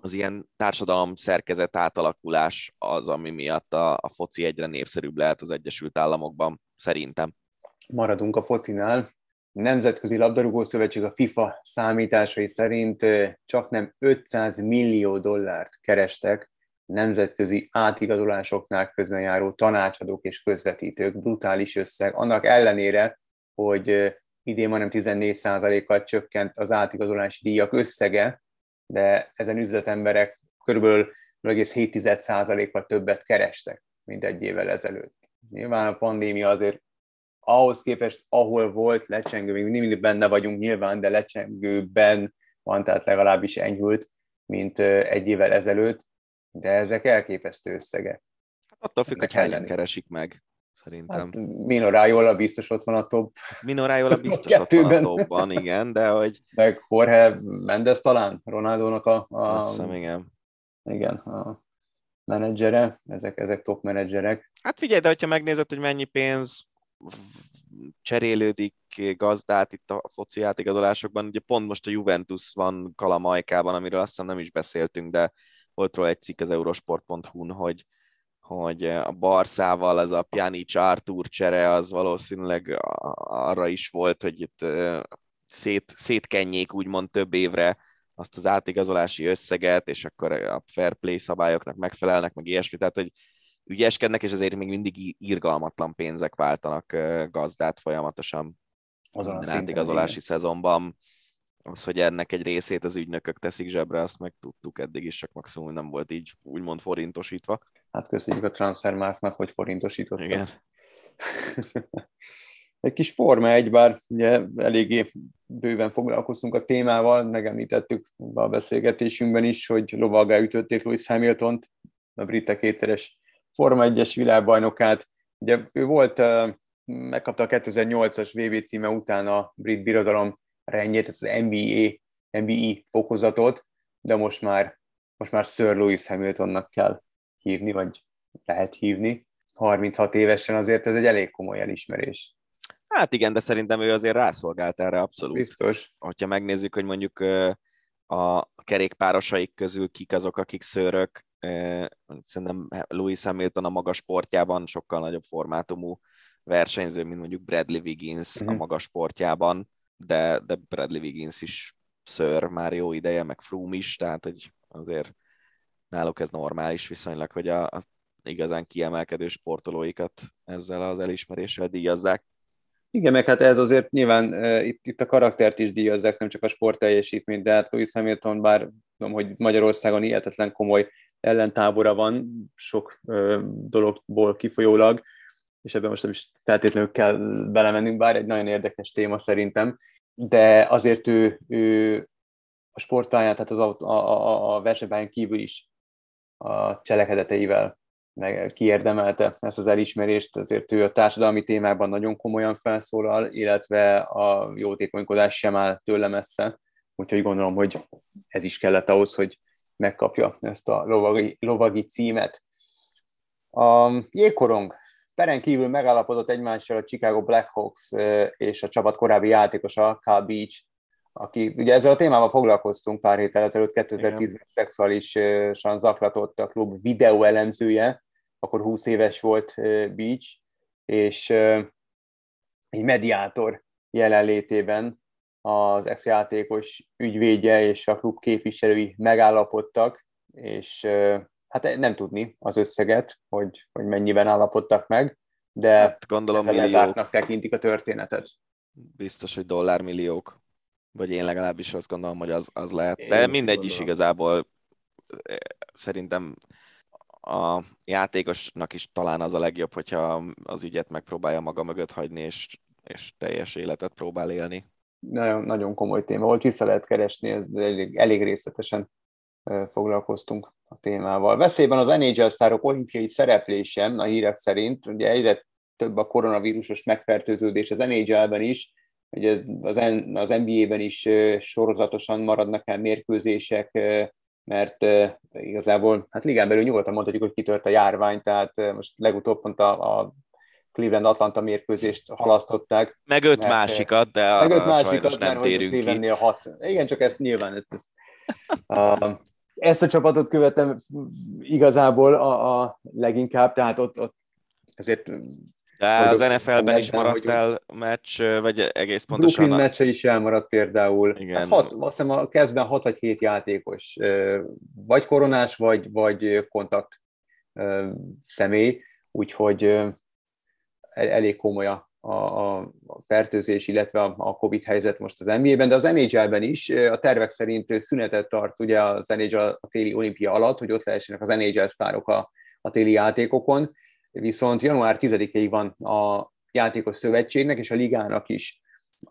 az ilyen társadalom szerkezet átalakulás az, ami miatt a, a foci egyre népszerűbb lehet az Egyesült Államokban, szerintem. maradunk a focinál. Nemzetközi Labdarúgó Szövetség a FIFA számításai szerint csak nem 500 millió dollárt kerestek nemzetközi átigazolásoknál közben járó tanácsadók és közvetítők. Brutális összeg. Annak ellenére, hogy idén majdnem 14%-kal csökkent az átigazolási díjak összege, de ezen üzletemberek körülbelül 0,7%-kal többet kerestek, mint egy évvel ezelőtt. Nyilván a pandémia azért ahhoz képest, ahol volt lecsengő, még mindig benne vagyunk nyilván, de lecsengőben van, tehát legalábbis enyhült, mint egy évvel ezelőtt, de ezek elképesztő összegek. Hát attól függ, hogy hányan keresik meg, szerintem. Hát Raiola biztos ott van a top. Mino Raiola biztos ott van a topban, igen, de hogy... Meg Jorge Mendes talán, Ronaldónak a... a... Hiszem, igen. Igen, a menedzsere, ezek, ezek top menedzserek. Hát figyelj, de hogyha megnézed, hogy mennyi pénz cserélődik gazdát itt a foci átigazolásokban, ugye pont most a Juventus van Kalamajkában, amiről azt hiszem nem is beszéltünk, de volt róla egy cikk az eurosport.hu-n, hogy, hogy a Barszával az a Pjanic Artur csere az valószínűleg arra is volt, hogy itt szét, szétkenjék úgymond több évre azt az átigazolási összeget, és akkor a fair play szabályoknak megfelelnek, meg ilyesmi, tehát hogy ügyeskednek, és ezért még mindig irgalmatlan pénzek váltanak gazdát folyamatosan azon a átigazolási szezonban. Az, hogy ennek egy részét az ügynökök teszik zsebre, azt meg tudtuk eddig is, csak maximum nem volt így úgymond forintosítva. Hát köszönjük a transfermárknak, hogy forintosított. Igen. egy kis forma egy, bár ugye eléggé bőven foglalkoztunk a témával, megemlítettük a beszélgetésünkben is, hogy lovaggá ütötték Lewis hamilton a britek kétszeres Forma 1-es világbajnokát. Ugye ő volt, megkapta a 2008-as VB címe után a brit birodalom rendjét, ez az NBA, NBA fokozatot, de most már, most már Sir Lewis Hamiltonnak kell hívni, vagy lehet hívni. 36 évesen azért ez egy elég komoly elismerés. Hát igen, de szerintem ő azért rászolgált erre abszolút. Biztos. Hogyha megnézzük, hogy mondjuk a kerékpárosaik közül kik azok, akik szőrök, szerintem Louis Hamilton a magas sportjában sokkal nagyobb formátumú versenyző, mint mondjuk Bradley Wiggins uh-huh. a mhm. magas sportjában, de, de Bradley Wiggins is szőr már jó ideje, meg Froome is, tehát egy, azért náluk ez normális viszonylag, hogy a, a igazán kiemelkedő sportolóikat ezzel az elismeréssel díjazzák. Igen, meg hát ez azért nyilván uh, itt, itt a karaktert is díjazzák, nem csak a sport teljesítményt, de hát Louis Hamilton, bár tudom, hogy Magyarországon hihetetlen komoly ellentábora van, sok uh, dologból kifolyólag, és ebben most nem is feltétlenül kell belemennünk, bár egy nagyon érdekes téma szerintem, de azért ő, ő a sportáján, tehát az a, a, a versenypályán kívül is a cselekedeteivel meg kiérdemelte ezt az elismerést, azért ő a társadalmi témában nagyon komolyan felszólal, illetve a jótékonykodás sem áll tőle messze, úgyhogy gondolom, hogy ez is kellett ahhoz, hogy megkapja ezt a lovagi, lovagi címet. A jégkorong peren kívül megállapodott egymással a Chicago Blackhawks és a csapat korábbi játékosa, Cal Beach, aki, ugye ezzel a témával foglalkoztunk pár héttel ezelőtt, 2010-ben szexuálisan zaklatott a klub videó elemzője, akkor 20 éves volt Beach, és egy mediátor jelenlétében az ex-játékos ügyvédje és a klub képviselői megállapodtak, és hát nem tudni az összeget, hogy, hogy mennyiben állapodtak meg, de hát gondolom milliók. tekintik a történetet. Biztos, hogy dollármilliók. Vagy én legalábbis azt gondolom, hogy az, az lehet. De én mindegy is igazából szerintem a játékosnak is talán az a legjobb, hogyha az ügyet megpróbálja maga mögött hagyni, és, és teljes életet próbál élni. Nagyon, nagyon komoly téma volt, vissza lehet keresni, ez elég, elég részletesen foglalkoztunk a témával. Veszélyben az NHL sztárok olimpiai szereplése a hírek szerint, ugye egyre több a koronavírusos megfertőződés az NHL-ben is, ugye az, az NBA-ben is sorozatosan maradnak el mérkőzések, mert igazából hát ligán belül nyugodtan mondhatjuk, hogy kitört a járvány, tehát most legutóbb pont a, a Cleveland-Atlanta mérkőzést halasztották. Meg öt mert, másikat, de meg öt másikat, nem mert, térünk ki. A hat. Igen, csak ezt nyilván ezt, uh, ezt a csapatot követem igazából a, a leginkább, tehát ott, ott ezért De az NFL-ben is maradt hogy... el meccs, vagy egész pontosan... Brooklyn a... meccse is elmaradt például. Igen. Hát hat, azt hiszem a kezdben hat vagy hét játékos, vagy koronás, vagy, vagy kontakt személy, úgyhogy elég komoly a, a, fertőzés, illetve a Covid helyzet most az NBA-ben, de az NHL-ben is a tervek szerint szünetet tart ugye az NHL a téli olimpia alatt, hogy ott lehessenek az NHL sztárok a, a téli játékokon, viszont január 10-ig van a játékos szövetségnek és a ligának is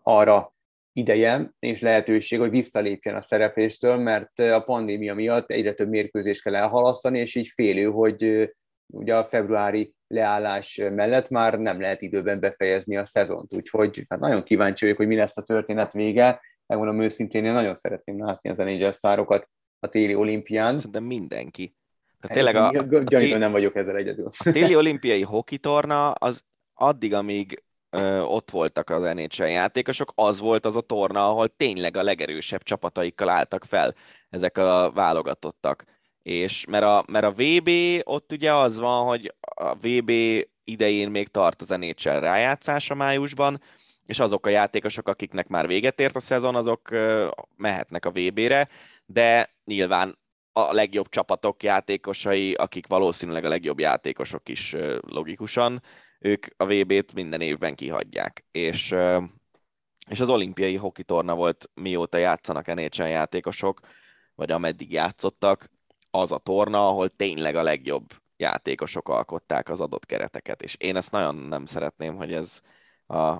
arra ideje és lehetőség, hogy visszalépjen a szerepléstől, mert a pandémia miatt egyre több mérkőzést kell elhalasztani, és így félő, hogy ugye a februári leállás mellett már nem lehet időben befejezni a szezont. Úgyhogy hát nagyon kíváncsi vagyok, hogy mi lesz a történet vége. Megmondom őszintén, én nagyon szeretném látni az NHL szárokat a téli olimpián. Szerintem mindenki. Tehát tényleg a, a, a téli, nem vagyok ezzel egyedül. A téli olimpiai hokitorna az addig, amíg ö, ott voltak az NHL játékosok, az volt az a torna, ahol tényleg a legerősebb csapataikkal álltak fel ezek a válogatottak és mert a, mert a VB ott ugye az van, hogy a VB idején még tart az NHL rájátszása májusban, és azok a játékosok, akiknek már véget ért a szezon, azok mehetnek a VB-re, de nyilván a legjobb csapatok játékosai, akik valószínűleg a legjobb játékosok is logikusan, ők a VB-t minden évben kihagyják. És, és az olimpiai hokitorna volt, mióta játszanak NHL játékosok, vagy ameddig játszottak, az a torna, ahol tényleg a legjobb játékosok alkották az adott kereteket, és én ezt nagyon nem szeretném, hogy ez a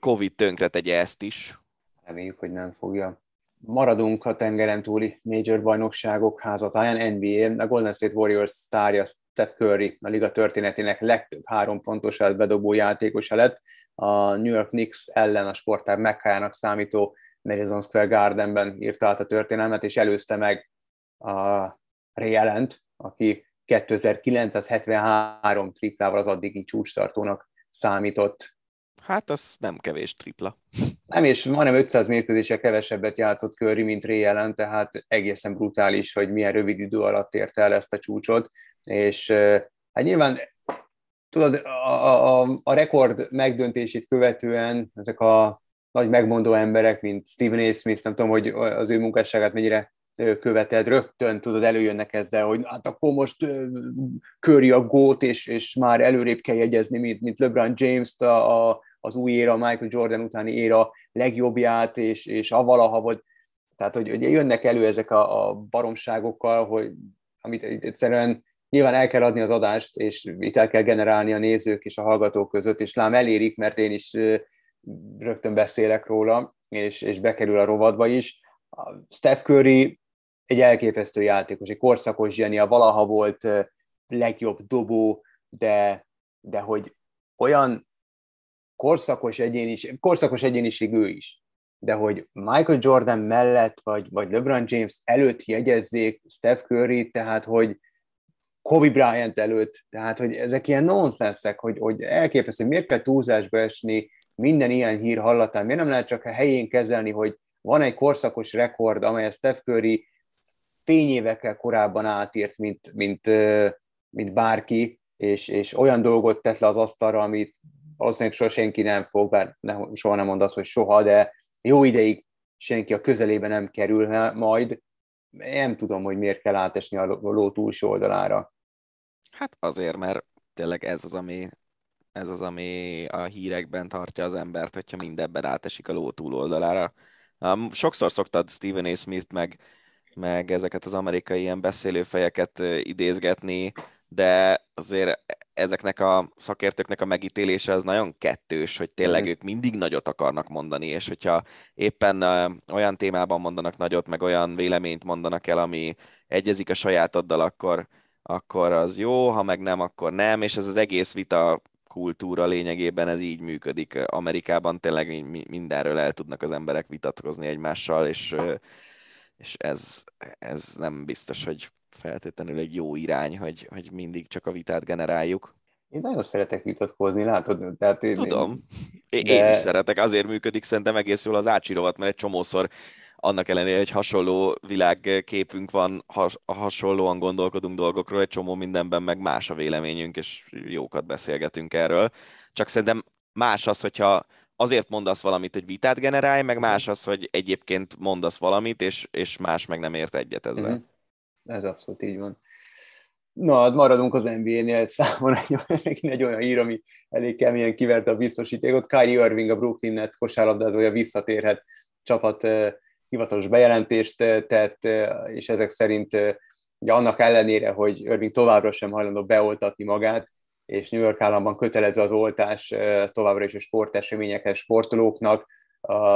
Covid tönkre tegye ezt is. Reméljük, hogy nem fogja. Maradunk a tengeren túli major bajnokságok házatáján, NBA, a Golden State Warriors sztárja Steph Curry, a liga történetének legtöbb három pontosát bedobó játékosa lett. A New York Knicks ellen a sportár mekkájának számító Madison Square Gardenben írta át a történelmet, és előzte meg a allen aki 2973 triplával az addigi csúcstartónak számított. Hát az nem kevés tripla. Nem, és majdnem 500 mérkőzése kevesebbet játszott Curry, mint Ray tehát egészen brutális, hogy milyen rövid idő alatt érte el ezt a csúcsot, és hát nyilván tudod, a, a, a rekord megdöntését követően ezek a nagy megmondó emberek, mint Stephen A. Smith, nem tudom, hogy az ő munkásságát mennyire követed, rögtön tudod, előjönnek ezzel, hogy hát akkor most köri a gót, és, és már előrébb kell jegyezni, mint, mint LeBron James-t, a, a, az új éra, Michael Jordan utáni éra legjobbját, és, és a valaha volt. Tehát, hogy, hogy jönnek elő ezek a, a baromságokkal, hogy amit egyszerűen nyilván el kell adni az adást, és itt el kell generálni a nézők és a hallgatók között, és lám elérik, mert én is rögtön beszélek róla, és, és bekerül a rovadba is. Steph Curry egy elképesztő játékos, egy korszakos zsenia, valaha volt legjobb dobó, de, de hogy olyan korszakos egyéniség, korszakos egyéniség ő is, de hogy Michael Jordan mellett, vagy, vagy LeBron James előtt jegyezzék Steph Curry, tehát hogy Kobe Bryant előtt, tehát hogy ezek ilyen nonsensek, hogy, hogy elképesztő, hogy miért kell túlzásba esni minden ilyen hír hallatán, miért nem lehet csak a helyén kezelni, hogy van egy korszakos rekord, amely a Steph Curry fényévekkel korábban átírt, mint, mint, mint bárki, és, és olyan dolgot tett le az asztalra, amit valószínűleg soha senki nem fog, bár ne, soha nem mond azt, hogy soha, de jó ideig senki a közelébe nem kerülne majd. Nem tudom, hogy miért kell átesni a ló túlsó oldalára. Hát azért, mert tényleg ez az, ami, ez az, ami a hírekben tartja az embert, hogyha mindebben átesik a ló túloldalára. Um, sokszor szoktad Stephen A. Smith meg meg ezeket az amerikai ilyen beszélőfejeket idézgetni, de azért ezeknek a szakértőknek a megítélése az nagyon kettős, hogy tényleg mm. ők mindig nagyot akarnak mondani, és hogyha éppen olyan témában mondanak nagyot, meg olyan véleményt mondanak el, ami egyezik a sajátoddal, akkor, akkor az jó, ha meg nem, akkor nem, és ez az egész vita kultúra lényegében ez így működik. Amerikában tényleg mindenről el tudnak az emberek vitatkozni egymással, és és ez, ez nem biztos, hogy feltétlenül egy jó irány, hogy, hogy mindig csak a vitát generáljuk. Én nagyon szeretek vitatkozni, látod? Tehát én, Tudom. Én, de... én is szeretek, azért működik szerintem egész jól az ácsirovat, mert egy csomószor annak ellenére, hogy hasonló világképünk van, has, hasonlóan gondolkodunk dolgokról, egy csomó mindenben meg más a véleményünk, és jókat beszélgetünk erről. Csak szerintem más az, hogyha azért mondasz valamit, hogy vitát generálj, meg más az, hogy egyébként mondasz valamit, és, és más meg nem ért egyet ezzel. Mm-hmm. Ez abszolút így van. Na, hát maradunk az NBA-nél, számomra egy, egy olyan hír, ami elég keményen kiverte a biztosítékot. Kyrie Irving, a Brooklyn Nets kosárlabdázója visszatérhet csapat hivatalos bejelentést tett, és ezek szerint ugye annak ellenére, hogy Irving továbbra sem hajlandó beoltatni magát, és New York államban kötelező az oltás továbbra is a sporteseményekhez, sportolóknak,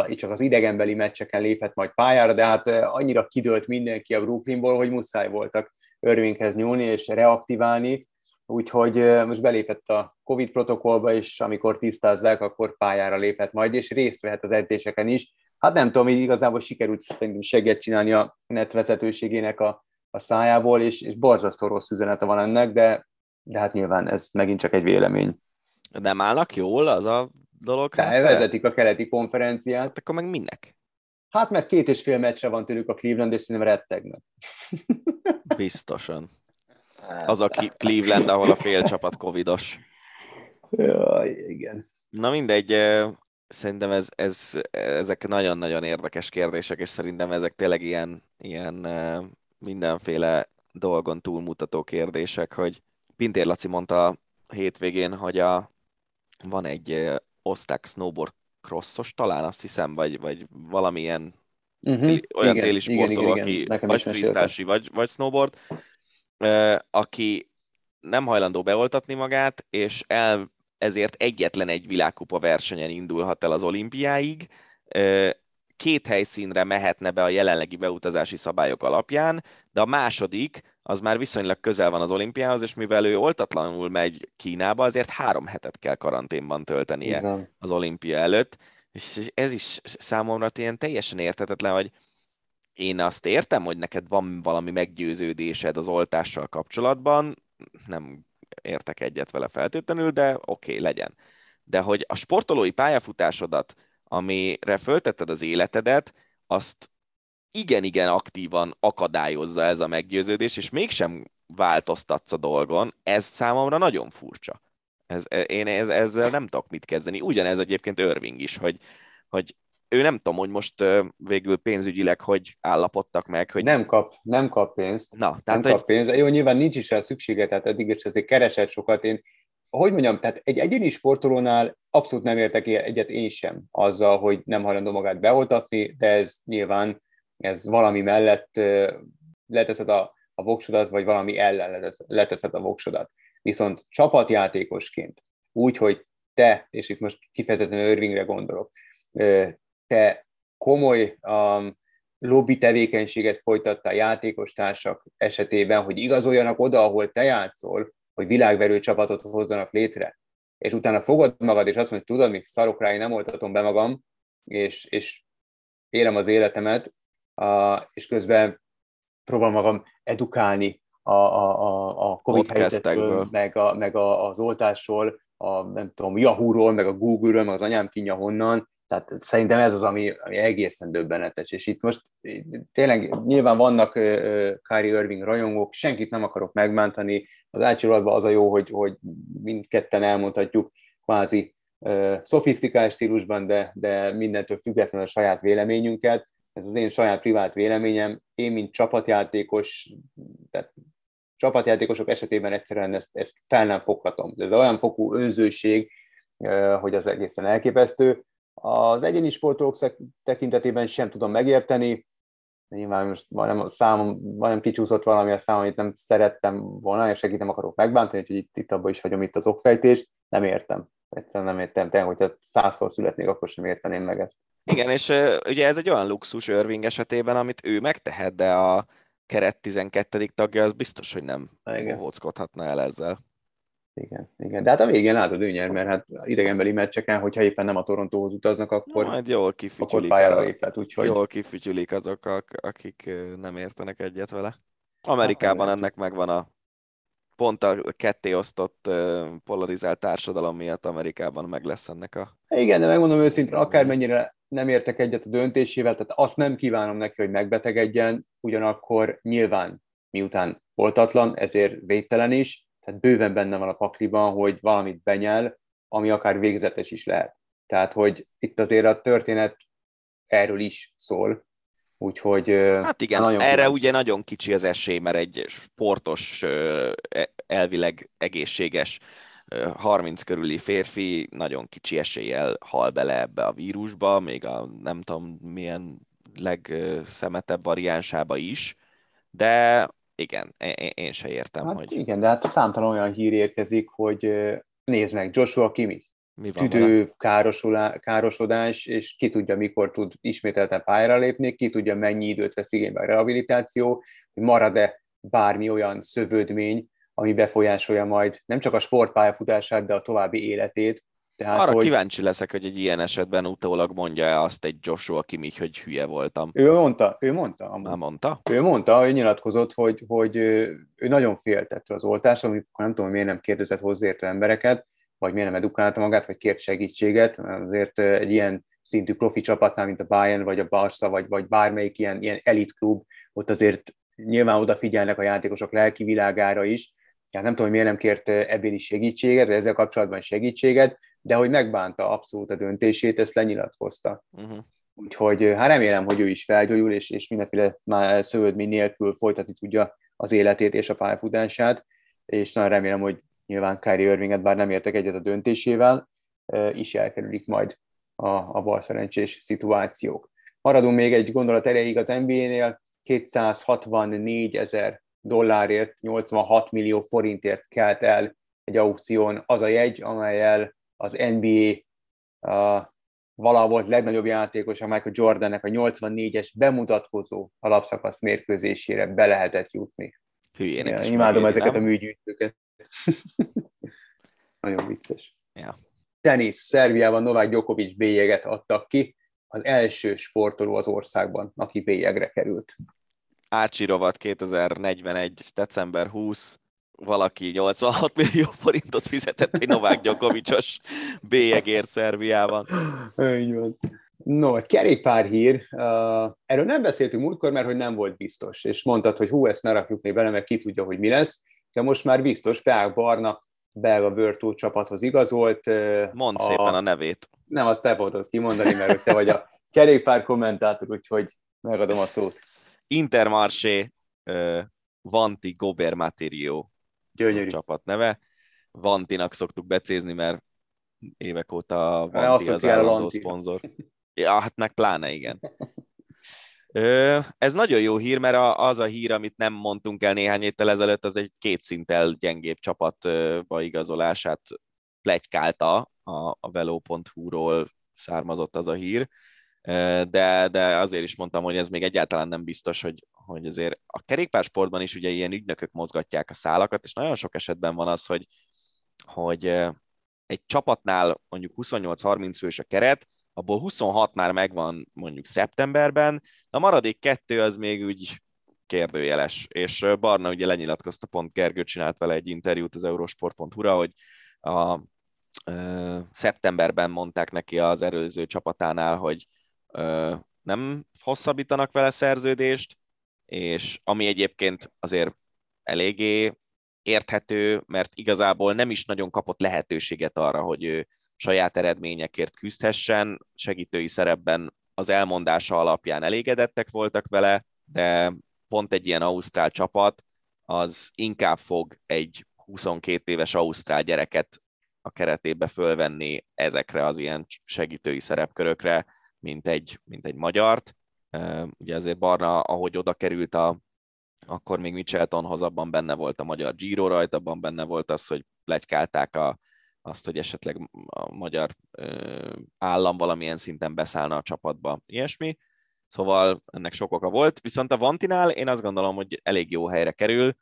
itt csak az idegenbeli meccseken léphet majd pályára, de hát annyira kidőlt mindenki a Brooklynból, hogy muszáj voltak Irvinghez nyúlni és reaktiválni, úgyhogy most belépett a Covid protokollba, és amikor tisztázzák, akkor pályára léphet majd, és részt vehet az edzéseken is. Hát nem tudom, hogy igazából sikerült szerintem segget csinálni a net vezetőségének a, a szájából, és, és borzasztó rossz üzenete van ennek, de, de hát nyilván ez megint csak egy vélemény. Nem állnak jól az a dolog? De hát, vezetik a keleti konferenciát. Hát akkor meg minek? Hát mert két és fél meccsre van tőlük a Cleveland, és szerintem rettegnek. Biztosan. Az a Cleveland, ahol a fél csapat covidos. Ja, igen. Na mindegy, szerintem ez, ez, ezek nagyon-nagyon érdekes kérdések, és szerintem ezek tényleg ilyen, ilyen mindenféle dolgon túlmutató kérdések, hogy Pintér Laci mondta hétvégén, hogy a, van egy osztrák snowboard crossos talán, azt hiszem, vagy, vagy valamilyen uh-huh. olyan igen, téli sportoló, igen, igen, aki vagy freestyle vagy, vagy snowboard, aki nem hajlandó beoltatni magát, és el, ezért egyetlen egy világkupa versenyen indulhat el az olimpiáig, két helyszínre mehetne be a jelenlegi beutazási szabályok alapján, de a második az már viszonylag közel van az olimpiához, és mivel ő oltatlanul megy Kínába, azért három hetet kell karanténban töltenie Igen. az olimpia előtt, és ez is számomra ilyen teljesen értetetlen, hogy én azt értem, hogy neked van valami meggyőződésed az oltással kapcsolatban, nem értek egyet vele feltétlenül, de oké, okay, legyen. De hogy a sportolói pályafutásodat, amire föltetted az életedet, azt igen-igen aktívan akadályozza ez a meggyőződés, és mégsem változtatsz a dolgon, ez számomra nagyon furcsa. Ez, én ez, ezzel nem tudok mit kezdeni. Ugyanez egyébként Irving is, hogy, hogy ő nem tudom, hogy most végül pénzügyileg hogy állapodtak meg. Hogy... Nem kap, nem kap pénzt. Na, tehát nem kap pénzt. Jó, nyilván nincs is el szüksége, tehát eddig is azért keresett sokat. Én, hogy mondjam, tehát egy egyéni sportolónál abszolút nem értek egyet én sem azzal, hogy nem hajlandó magát beoltatni, de ez nyilván ez valami mellett leteszed a, a voksodat, vagy valami ellen leteszed a voksodat. Viszont csapatjátékosként, úgy, hogy te, és itt most kifejezetten Irvingre gondolok, te komoly um, lobby tevékenységet folytatta a játékostársak esetében, hogy igazoljanak oda, ahol te játszol, hogy világverő csapatot hozzanak létre, és utána fogod magad, és azt mondod, tudod, még szarok rá, én nem oltatom be magam, és, és élem az életemet, és közben próbálom magam edukálni a, a, a, a Covid helyzetről, meg, a, meg a, az oltásról, a, nem tudom, Yahoo-ról, meg a Google-ről, meg az anyám kínja honnan, tehát szerintem ez az, ami, ami egészen döbbenetes. És itt most tényleg nyilván vannak Kyrie Irving rajongók, senkit nem akarok megbántani. Az ácsirolatban az a jó, hogy, hogy mindketten elmondhatjuk kvázi szofisztikális stílusban, de, de mindentől függetlenül a saját véleményünket. Ez az én saját privát véleményem. Én, mint csapatjátékos, tehát csapatjátékosok esetében egyszerűen ezt, ezt fel nem foghatom. Ez olyan fokú önzőség, hogy az egészen elképesztő. Az egyéni sportolók tekintetében sem tudom megérteni, nyilván most majdnem, számom, majdnem kicsúszott valami a számom, amit nem szerettem volna, és segít akarok megbántani, hogy itt, itt abban is hagyom itt az okfejtést, nem értem. Egyszerűen nem értem, tényleg, hogyha százszor születnék, akkor sem érteném meg ezt. Igen, és ugye ez egy olyan luxus Irving esetében, amit ő megtehet, de a keret 12. tagja az biztos, hogy nem bohóckodhatna el ezzel. Igen, igen. De hát a végén látod, ő nyer, mert hát idegenbeli meccseken, hogyha éppen nem a Torontóhoz utaznak, akkor, no, majd jól akkor pályára lépett, úgyhogy... Jól kifütyülik azok, akik nem értenek egyet vele. Amerikában hát, ennek megvan a pont a ketté osztott polarizált társadalom miatt Amerikában meg lesz ennek a... Igen, de megmondom őszintén, akármennyire nem értek egyet a döntésével, tehát azt nem kívánom neki, hogy megbetegedjen, ugyanakkor nyilván miután voltatlan, ezért védtelen is, tehát bőven benne van a pakliban, hogy valamit benyel, ami akár végzetes is lehet. Tehát, hogy itt azért a történet erről is szól, úgyhogy... Hát igen, nagyon erre kíváncsi. ugye nagyon kicsi az esély, mert egy sportos, e, elvileg egészséges 30 körüli férfi nagyon kicsi eséllyel hal bele ebbe a vírusba, még a nem tudom milyen legszemetebb variánsába is, de igen, én, én se értem, hát hogy... Igen, de hát számtalan olyan hír érkezik, hogy nézd meg, Joshua Kimi, Mi van tüdő károsodás, és ki tudja, mikor tud ismételten pályára lépni, ki tudja, mennyi időt vesz igénybe a rehabilitáció, hogy marad-e bármi olyan szövődmény, ami befolyásolja majd nem csak a sportpályafutását, de a további életét. Tehát, Arra hogy... kíváncsi leszek, hogy egy ilyen esetben utólag mondja azt egy Joshua Kimmich, hogy hülye voltam. Ő mondta, ő mondta. Amúgy. Mondta? Ő mondta, ő nyilatkozott, hogy, hogy ő nagyon féltett az oltást, amikor nem tudom, miért nem kérdezett hozzáértő embereket, vagy miért nem edukálta magát, vagy kért segítséget, mert azért egy ilyen szintű profi csapatnál, mint a Bayern, vagy a Barca, vagy, vagy bármelyik ilyen, ilyen elit klub, ott azért nyilván odafigyelnek a játékosok lelki világára is, hát nem tudom, hogy miért nem kért ebéli segítséget, vagy ezzel kapcsolatban segítséget, de hogy megbánta abszolút a döntését, ezt lenyilatkozta. Uh-huh. Úgyhogy hát remélem, hogy ő is felgyógyul, és, és mindenféle már szövődmény nélkül folytatni tudja az életét és a pályafutását, és nagyon remélem, hogy nyilván Kyrie Irvinget, bár nem értek egyet a döntésével, is elkerülik majd a, a bal szerencsés szituációk. Maradunk még egy gondolat erejéig az NBA-nél, 264 ezer dollárért, 86 millió forintért kelt el egy aukción az a jegy, amelyel az NBA uh, valaha volt legnagyobb játékos, a Michael Jordannek a 84-es bemutatkozó alapszakasz mérkőzésére be lehetett jutni. Hülyének ja, Imádom megéri, ezeket nem? a műgyűjtőket. Nagyon vicces. Ja. Tenisz, Szerbiában Novák Djokovic bélyeget adtak ki, az első sportoló az országban, aki bélyegre került. Ácsi rovat 2041. december 20, valaki 86 millió forintot fizetett egy Novák Gyokovicsos bélyegért Szerbiában. Így van. No, egy kerékpárhír, uh, erről nem beszéltünk múltkor, mert hogy nem volt biztos, és mondtad, hogy hú, ezt ne rakjuk még bele, mert ki tudja, hogy mi lesz, de most már biztos, Peák Barna belga Virtu csapathoz igazolt. Uh, Mondd a... szépen a nevét. Nem, azt te voltad kimondani, mert te vagy a kerékpár kommentátor, úgyhogy megadom a szót. Intermarché uh, Vanti Gober Materio Gyönyörű. a csapat neve. Vantinak szoktuk becézni, mert évek óta Vanti az állandó szponzor. Ja, hát meg pláne igen. Ez nagyon jó hír, mert az a hír, amit nem mondtunk el néhány héttel ezelőtt, az egy két szinttel gyengébb csapatba igazolását plegykálta a, a velo.hu-ról származott az a hír de, de azért is mondtam, hogy ez még egyáltalán nem biztos, hogy, hogy azért a kerékpársportban is ugye ilyen ügynökök mozgatják a szálakat, és nagyon sok esetben van az, hogy, hogy egy csapatnál mondjuk 28-30 fős a keret, abból 26 már megvan mondjuk szeptemberben, a maradék kettő az még úgy kérdőjeles, és Barna ugye lenyilatkozta, pont Gergő csinált vele egy interjút az eurosport.hu-ra, hogy a, ö, szeptemberben mondták neki az előző csapatánál, hogy nem hosszabbítanak vele szerződést, és ami egyébként azért eléggé érthető, mert igazából nem is nagyon kapott lehetőséget arra, hogy ő saját eredményekért küzdhessen, segítői szerepben az elmondása alapján elégedettek voltak vele, de pont egy ilyen ausztrál csapat az inkább fog egy 22 éves ausztrál gyereket a keretébe fölvenni ezekre az ilyen segítői szerepkörökre, mint egy, mint egy magyart. Ugye azért Barna, ahogy oda került a, akkor még Micheltonhoz abban benne volt a magyar Giro rajta, abban benne volt az, hogy plegykálták a, azt, hogy esetleg a magyar állam valamilyen szinten beszállna a csapatba, ilyesmi. Szóval ennek sok oka volt, viszont a Vantinál én azt gondolom, hogy elég jó helyre kerül.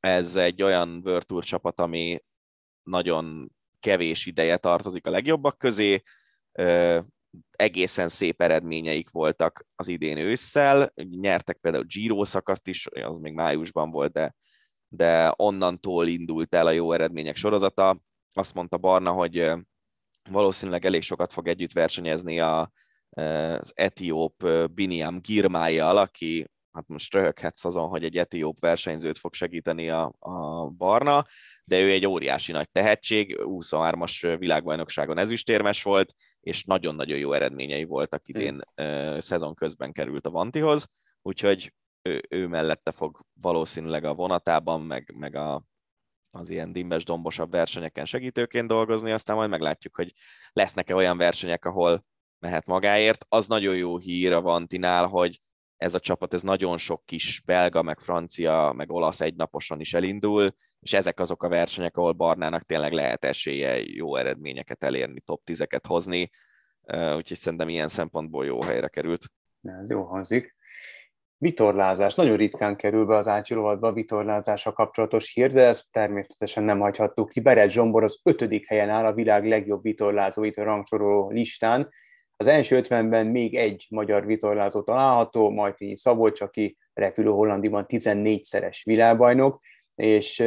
Ez egy olyan World Tour csapat, ami nagyon kevés ideje tartozik a legjobbak közé, egészen szép eredményeik voltak az idén ősszel, nyertek például Giro szakaszt is, az még májusban volt, de, de onnantól indult el a jó eredmények sorozata. Azt mondta Barna, hogy valószínűleg elég sokat fog együtt versenyezni a, az etióp Biniam Girmájjal, aki hát most röhöghetsz azon, hogy egy etióp versenyzőt fog segíteni a, a Barna, de ő egy óriási nagy tehetség, 23-as világbajnokságon ezüstérmes volt, és nagyon-nagyon jó eredményei voltak idén, hmm. szezon közben került a Vantihoz, úgyhogy ő, ő mellette fog valószínűleg a vonatában, meg, meg a, az ilyen dimbes, dombosabb versenyeken segítőként dolgozni, aztán majd meglátjuk, hogy lesznek-e olyan versenyek, ahol mehet magáért. Az nagyon jó hír a Vantinál, hogy ez a csapat, ez nagyon sok kis belga, meg francia, meg olasz egynaposan is elindul, és ezek azok a versenyek, ahol Barnának tényleg lehet esélye jó eredményeket elérni, top 10-eket hozni, úgyhogy szerintem ilyen szempontból jó helyre került. Ez jó hangzik. Vitorlázás. Nagyon ritkán kerül be az ácsilovadba a vitorlázással kapcsolatos hír, de ezt természetesen nem hagyhattuk ki. Beret Zsombor az ötödik helyen áll a világ legjobb vitorlázóit a rangsoroló listán. Az első ötvenben még egy magyar vitorlázó található, Majtényi Szabolcs, aki repülő Hollandiban 14-szeres világbajnok, és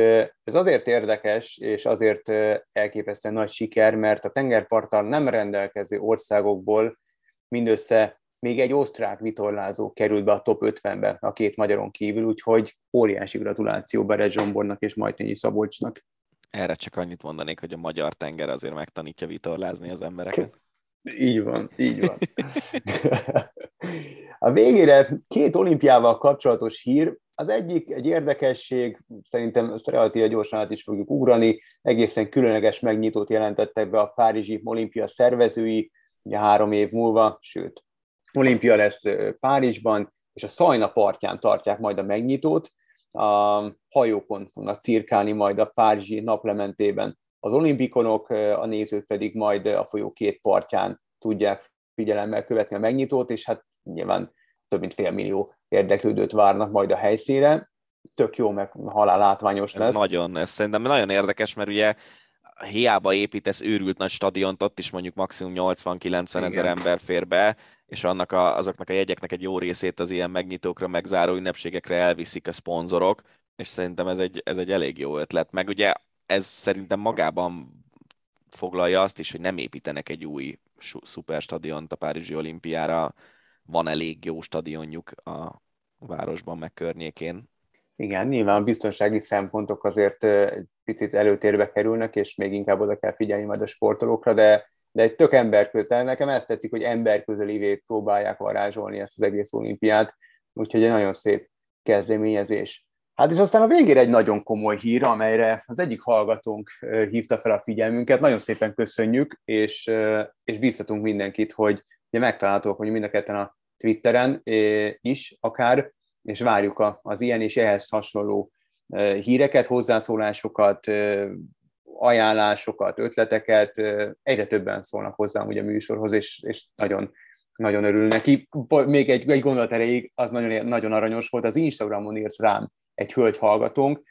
ez azért érdekes, és azért elképesztően nagy siker, mert a tengerparttal nem rendelkező országokból mindössze még egy osztrák vitorlázó került be a top 50-be a két magyaron kívül, úgyhogy óriási gratuláció Beret Zsombornak és Majtényi Szabolcsnak. Erre csak annyit mondanék, hogy a magyar tenger azért megtanítja vitorlázni az embereket. Így van, így van. a végére két olimpiával kapcsolatos hír. Az egyik egy érdekesség, szerintem ezt relatíve gyorsan át is fogjuk ugrani, egészen különleges megnyitót jelentettek be a Párizsi olimpia szervezői, ugye három év múlva, sőt, olimpia lesz Párizsban, és a Szajna partján tartják majd a megnyitót, a hajókon fognak cirkálni majd a Párizsi naplementében az olimpikonok, a nézők pedig majd a folyó két partján tudják figyelemmel követni a megnyitót, és hát nyilván több mint fél millió érdeklődőt várnak majd a helyszínre. Tök jó, meg halál látványos lesz. Ez nagyon, ez szerintem nagyon érdekes, mert ugye hiába építesz őrült nagy stadiont, ott is mondjuk maximum 80-90 ezer ember fér be, és annak a, azoknak a jegyeknek egy jó részét az ilyen megnyitókra, megzáró ünnepségekre elviszik a szponzorok, és szerintem ez egy, ez egy elég jó ötlet. Meg ugye ez szerintem magában foglalja azt is, hogy nem építenek egy új szuperstadiont a Párizsi olimpiára, van elég jó stadionjuk a városban, meg környékén. Igen, nyilván a biztonsági szempontok azért egy picit előtérbe kerülnek, és még inkább oda kell figyelni majd a sportolókra, de, de egy tök közel. Nekem ezt tetszik, hogy emberközelivé próbálják varázsolni ezt az egész olimpiát, úgyhogy egy nagyon szép kezdeményezés. Hát és aztán a végére egy nagyon komoly hír, amelyre az egyik hallgatónk hívta fel a figyelmünket. Nagyon szépen köszönjük, és, és bíztatunk mindenkit, hogy ugye megtalálhatók hogy mind a ketten a Twitteren is akár, és várjuk az ilyen és ehhez hasonló híreket, hozzászólásokat, ajánlásokat, ötleteket. Egyre többen szólnak hozzám ugye a műsorhoz, és, és nagyon, nagyon örül neki. Még egy, egy gondolat erejéig, az nagyon, nagyon aranyos volt, az Instagramon írt rám egy hölgy hallgatónk,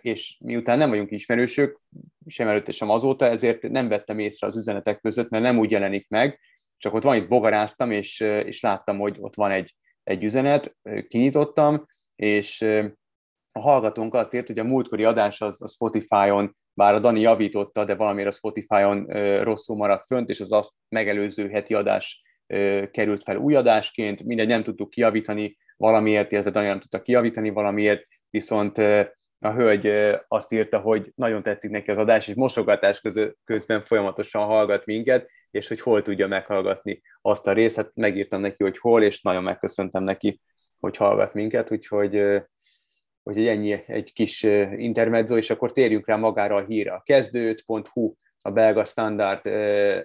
és miután nem vagyunk ismerősök, sem előtte, sem azóta, ezért nem vettem észre az üzenetek között, mert nem úgy jelenik meg, csak ott van, itt bogaráztam, és, és láttam, hogy ott van egy, egy üzenet, kinyitottam, és a hallgatónk azt írt, hogy a múltkori adás az a Spotify-on, bár a Dani javította, de valamiért a Spotify-on rosszul maradt fönt, és az azt megelőző heti adás került fel új adásként, mindegy, nem tudtuk kiavítani valamiért, illetve Dani nem tudta kiavítani valamiért, viszont a hölgy azt írta, hogy nagyon tetszik neki az adás, és mosogatás közben folyamatosan hallgat minket, és hogy hol tudja meghallgatni azt a részt. Hát megírtam neki, hogy hol, és nagyon megköszöntem neki, hogy hallgat minket, úgyhogy, úgyhogy ennyi egy kis intermezzo, és akkor térjünk rá magára a hírre. A kezdőt.hu a belga standard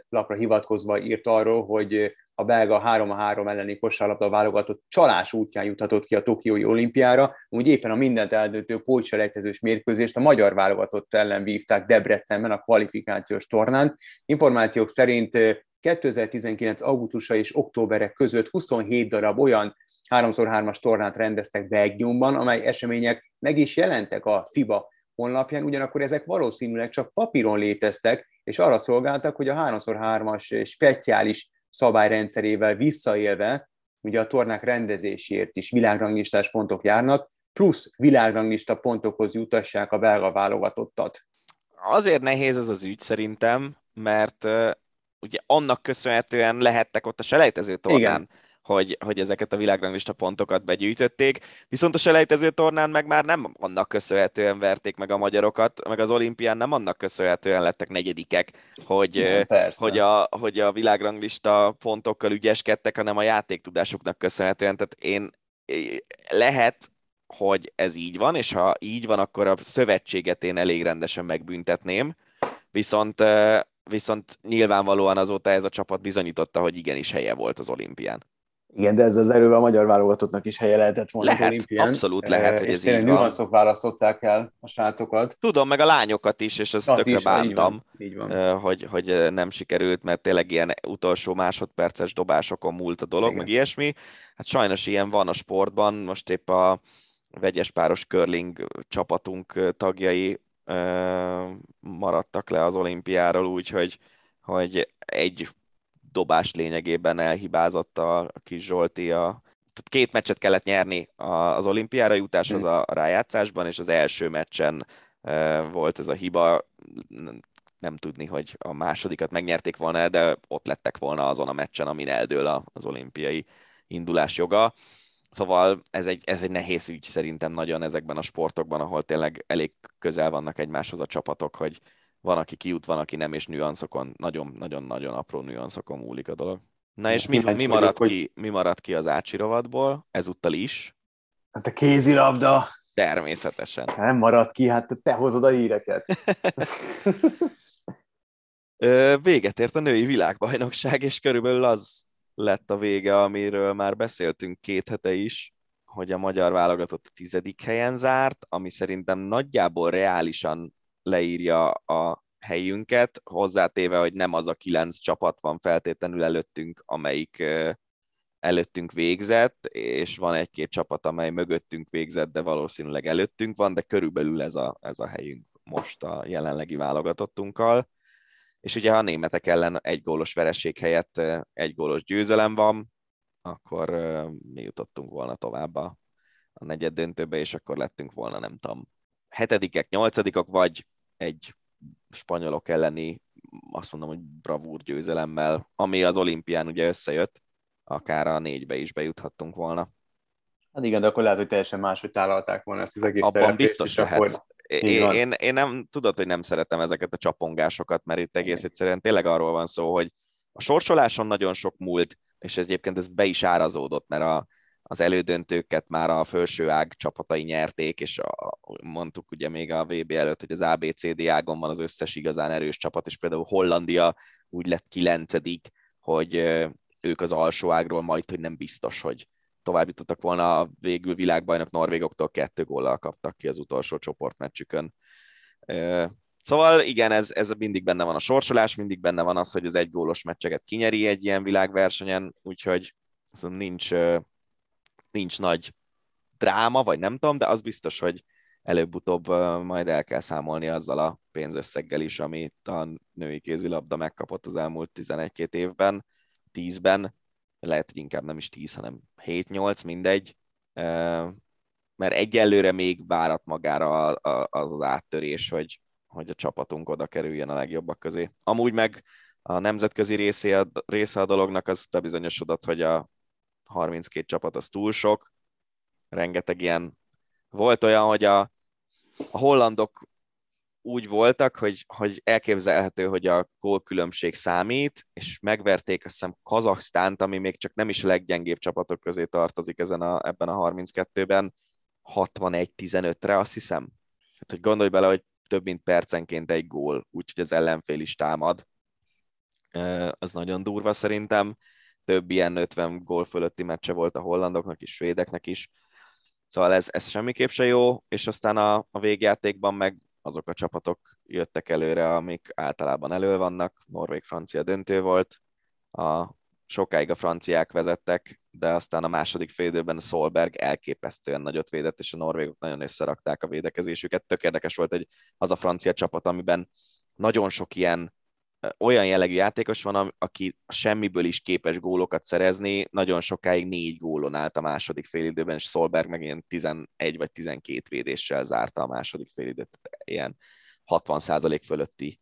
lapra hivatkozva írt arról, hogy a belga 3-3 elleni kosárlabda válogatott csalás útján juthatott ki a Tokiói olimpiára, úgy éppen a mindent eldöntő pótselejtezős mérkőzést a magyar válogatott ellen vívták Debrecenben a kvalifikációs tornán. Információk szerint 2019. augusztusa és októberek között 27 darab olyan 3x3-as tornát rendeztek Belgiumban, amely események meg is jelentek a FIBA honlapján, ugyanakkor ezek valószínűleg csak papíron léteztek, és arra szolgáltak, hogy a 3x3-as speciális szabályrendszerével visszaélve, ugye a tornák rendezésért is világranglistás pontok járnak, plusz világranglista pontokhoz jutassák a belga válogatottat. Azért nehéz ez az ügy szerintem, mert ugye annak köszönhetően lehettek ott a selejtező tornán, Igen. Hogy, hogy ezeket a világranglista pontokat begyűjtötték, viszont a selejtező tornán meg már nem annak köszönhetően verték meg a magyarokat, meg az olimpián nem annak köszönhetően lettek negyedikek, hogy, Igen, hogy, a, hogy a világranglista pontokkal ügyeskedtek, hanem a játéktudásuknak köszönhetően. Tehát én lehet, hogy ez így van, és ha így van, akkor a szövetséget én elég rendesen megbüntetném, viszont, viszont nyilvánvalóan azóta ez a csapat bizonyította, hogy igenis helye volt az olimpián. Igen, de ez az erővel a magyar válogatottnak is helye lehetett volna lehet, az olimpián. abszolút lehet, hogy ez így van. választották el a srácokat. Tudom, meg a lányokat is, és ezt Azt tökre is, bántam, így van, így van. Hogy, hogy nem sikerült, mert tényleg ilyen utolsó másodperces dobásokon múlt a dolog, Igen. meg ilyesmi. Hát sajnos ilyen van a sportban, most épp a vegyes páros curling csapatunk tagjai maradtak le az olimpiáról, úgyhogy hogy egy dobás lényegében elhibázott a kis Zsolti. A, két meccset kellett nyerni az olimpiára jutáshoz a rájátszásban, és az első meccsen volt ez a hiba, nem tudni, hogy a másodikat megnyerték volna, de ott lettek volna azon a meccsen, amin eldől az olimpiai indulás joga. Szóval ez egy, ez egy nehéz ügy szerintem nagyon ezekben a sportokban, ahol tényleg elég közel vannak egymáshoz a csapatok, hogy van, aki kijut, van, aki nem, és nüanszokon, nagyon-nagyon-nagyon apró nüanszokon múlik a dolog. Na és mi, mi, maradt vagyok, ki, hogy... mi maradt ki az Ácsi rovatból? Ezúttal is? Hát a kézilabda. Természetesen. Nem maradt ki, hát te hozod a híreket. Véget ért a női világbajnokság, és körülbelül az lett a vége, amiről már beszéltünk két hete is, hogy a magyar válogatott a tizedik helyen zárt, ami szerintem nagyjából reálisan leírja a helyünket, hozzátéve, hogy nem az a kilenc csapat van feltétlenül előttünk, amelyik előttünk végzett, és van egy-két csapat, amely mögöttünk végzett, de valószínűleg előttünk van, de körülbelül ez a, ez a helyünk most a jelenlegi válogatottunkkal. És ugye ha a németek ellen egy gólos vereség helyett egy gólos győzelem van, akkor mi jutottunk volna tovább a, a negyed döntőbe, és akkor lettünk volna, nem tudom, hetedikek, nyolcadikak, vagy egy spanyolok elleni, azt mondom, hogy bravúr győzelemmel, ami az olimpián ugye összejött, akár a négybe is bejuthattunk volna. Hát igen, de akkor lehet, hogy teljesen máshogy tálalták volna ezt az egész Abban biztos lehet. Akkor én, én, én nem, tudod, hogy nem szeretem ezeket a csapongásokat, mert itt egész egyszerűen tényleg arról van szó, hogy a sorsoláson nagyon sok múlt, és ez egyébként ez be is árazódott, mert a, az elődöntőket már a felső ág csapatai nyerték, és a, mondtuk ugye még a VB előtt, hogy az ABCD ágon van az összes igazán erős csapat, és például Hollandia úgy lett kilencedik, hogy ők az alsó ágról majd, hogy nem biztos, hogy tovább jutottak volna, végül világbajnok norvégoktól kettő góllal kaptak ki az utolsó csoportmeccsükön. Szóval igen, ez, ez mindig benne van a sorsolás, mindig benne van az, hogy az egy gólos meccseket kinyeri egy ilyen világversenyen, úgyhogy nincs, nincs nagy dráma, vagy nem tudom, de az biztos, hogy előbb-utóbb majd el kell számolni azzal a pénzösszeggel is, amit a női kézilabda megkapott az elmúlt 11 évben, 10-ben, lehet, hogy inkább nem is 10, hanem 7-8, mindegy, mert egyelőre még várat magára az az áttörés, hogy, hogy a csapatunk oda kerüljön a legjobbak közé. Amúgy meg a nemzetközi része része a dolognak az bebizonyosodott, hogy a 32 csapat az túl sok, rengeteg ilyen volt olyan, hogy a, a hollandok úgy voltak, hogy, hogy elképzelhető, hogy a gólkülönbség számít, és megverték azt hiszem Kazaksztánt, ami még csak nem is a leggyengébb csapatok közé tartozik ezen a, ebben a 32-ben, 61-15-re azt hiszem. Hát, hogy gondolj bele, hogy több mint percenként egy gól, úgyhogy az ellenfél is támad. Az nagyon durva szerintem. Több ilyen 50 gól fölötti meccse volt a hollandoknak is, svédeknek is. Szóval ez, ez semmiképp se jó, és aztán a, a végjátékban meg azok a csapatok jöttek előre, amik általában elő vannak. Norvég-Francia döntő volt, a, sokáig a franciák vezettek, de aztán a második félidőben Solberg elképesztően nagyot védett, és a norvégok nagyon összerakták a védekezésüket. Tök érdekes volt egy, az a francia csapat, amiben nagyon sok ilyen olyan jellegű játékos van, aki semmiből is képes gólokat szerezni, nagyon sokáig négy gólon állt a második félidőben, és Solberg meg ilyen 11 vagy 12 védéssel zárta a második félidőt, ilyen 60% fölötti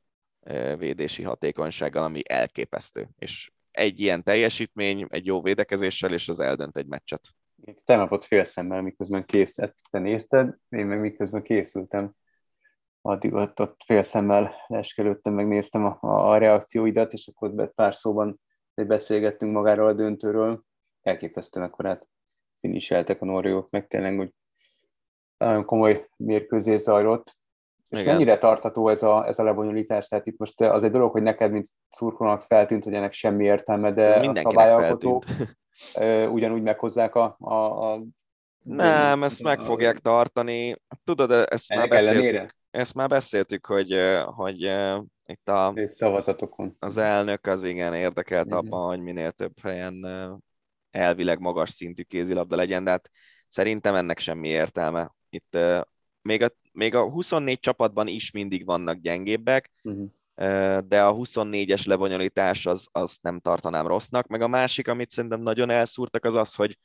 védési hatékonysággal, ami elképesztő. És egy ilyen teljesítmény, egy jó védekezéssel, és az eldönt egy meccset. Tegnap ott félszemmel, miközben készített, te nézted, én meg miközben készültem. Addig ott, ott félszemmel leskelődtem, megnéztem a, a, a reakcióidat, és akkor pár szóban beszélgettünk magáról a döntőről. Elképesztően akkor hát finiseltek a norjók, meg tényleg, hogy nagyon komoly mérkőzés zajlott. És Igen. mennyire tartató ez a, ez a lebonyolítás? Tehát itt most az egy dolog, hogy neked, mint szurkolónak feltűnt, hogy ennek semmi értelme, de a szabályalkotók ugyanúgy meghozzák a, a, a nem, ezt meg fogják tartani. Tudod, ezt már beszéltük, ezt már beszéltük, hogy, hogy itt a szavazatokon. Az elnök az igen érdekelt igen. abban, hogy minél több helyen elvileg magas szintű kézilabda legyen, de hát szerintem ennek semmi értelme. Itt még a, még a 24 csapatban is mindig vannak gyengébbek, uh-huh. de a 24-es lebonyolítás az, az nem tartanám rossznak. Meg a másik, amit szerintem nagyon elszúrtak, az az, hogy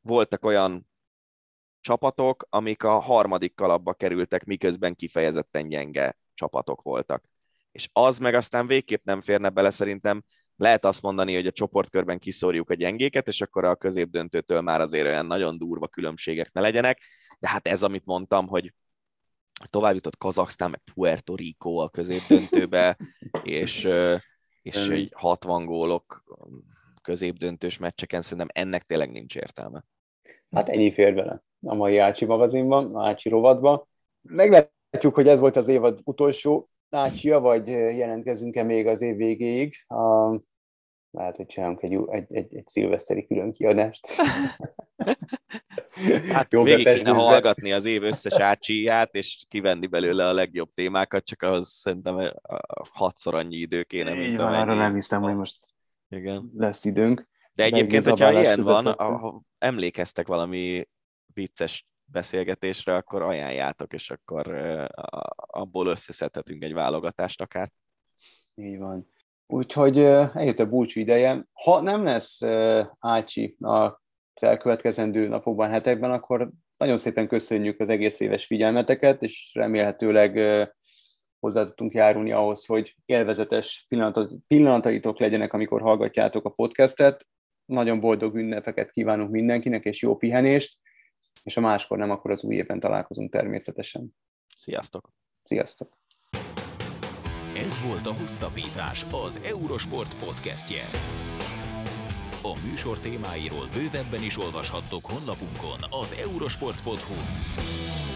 voltak olyan csapatok, amik a harmadik kalapba kerültek, miközben kifejezetten gyenge csapatok voltak. És az meg aztán végképp nem férne bele szerintem, lehet azt mondani, hogy a csoportkörben kiszórjuk a gyengéket, és akkor a középdöntőtől már azért olyan nagyon durva különbségek ne legyenek, de hát ez, amit mondtam, hogy tovább jutott Kazaksztán, meg Puerto Rico a középdöntőbe, és, és egy 60 gólok középdöntős meccseken szerintem ennek tényleg nincs értelme. Hát ennyi fér bele a mai Ácsi magazinban, Ácsi rovatban. Meglátjuk, hogy ez volt az évad utolsó Ácsia, vagy jelentkezünk-e még az év végéig. A, lehet, hogy csinálunk egy, egy, egy, egy szilveszteri külön kiadást. Hát Jó végig kéne hallgatni az év összes ácsíját, és kivenni belőle a legjobb témákat, csak ahhoz szerintem hatszor annyi idő kéne, mint van, Arra nem hiszem, hogy most Igen. lesz időnk. De egyébként, hogyha ilyen van, ha emlékeztek valami vicces beszélgetésre, akkor ajánljátok, és akkor abból összeszedhetünk egy válogatást akár. Így van. Úgyhogy eljött a búcsú ideje. Ha nem lesz Ácsi a elkövetkezendő napokban, hetekben, akkor nagyon szépen köszönjük az egész éves figyelmeteket, és remélhetőleg hozzá tudtunk járulni ahhoz, hogy élvezetes pillanataitok legyenek, amikor hallgatjátok a podcastet. Nagyon boldog ünnepeket kívánunk mindenkinek, és jó pihenést, és a máskor nem, akkor az új évben találkozunk természetesen. Sziasztok! Sziasztok! Ez volt a Hosszabbítás, az Eurosport podcastje. A műsor témáiról bővebben is olvashattok honlapunkon az eurosport.hu.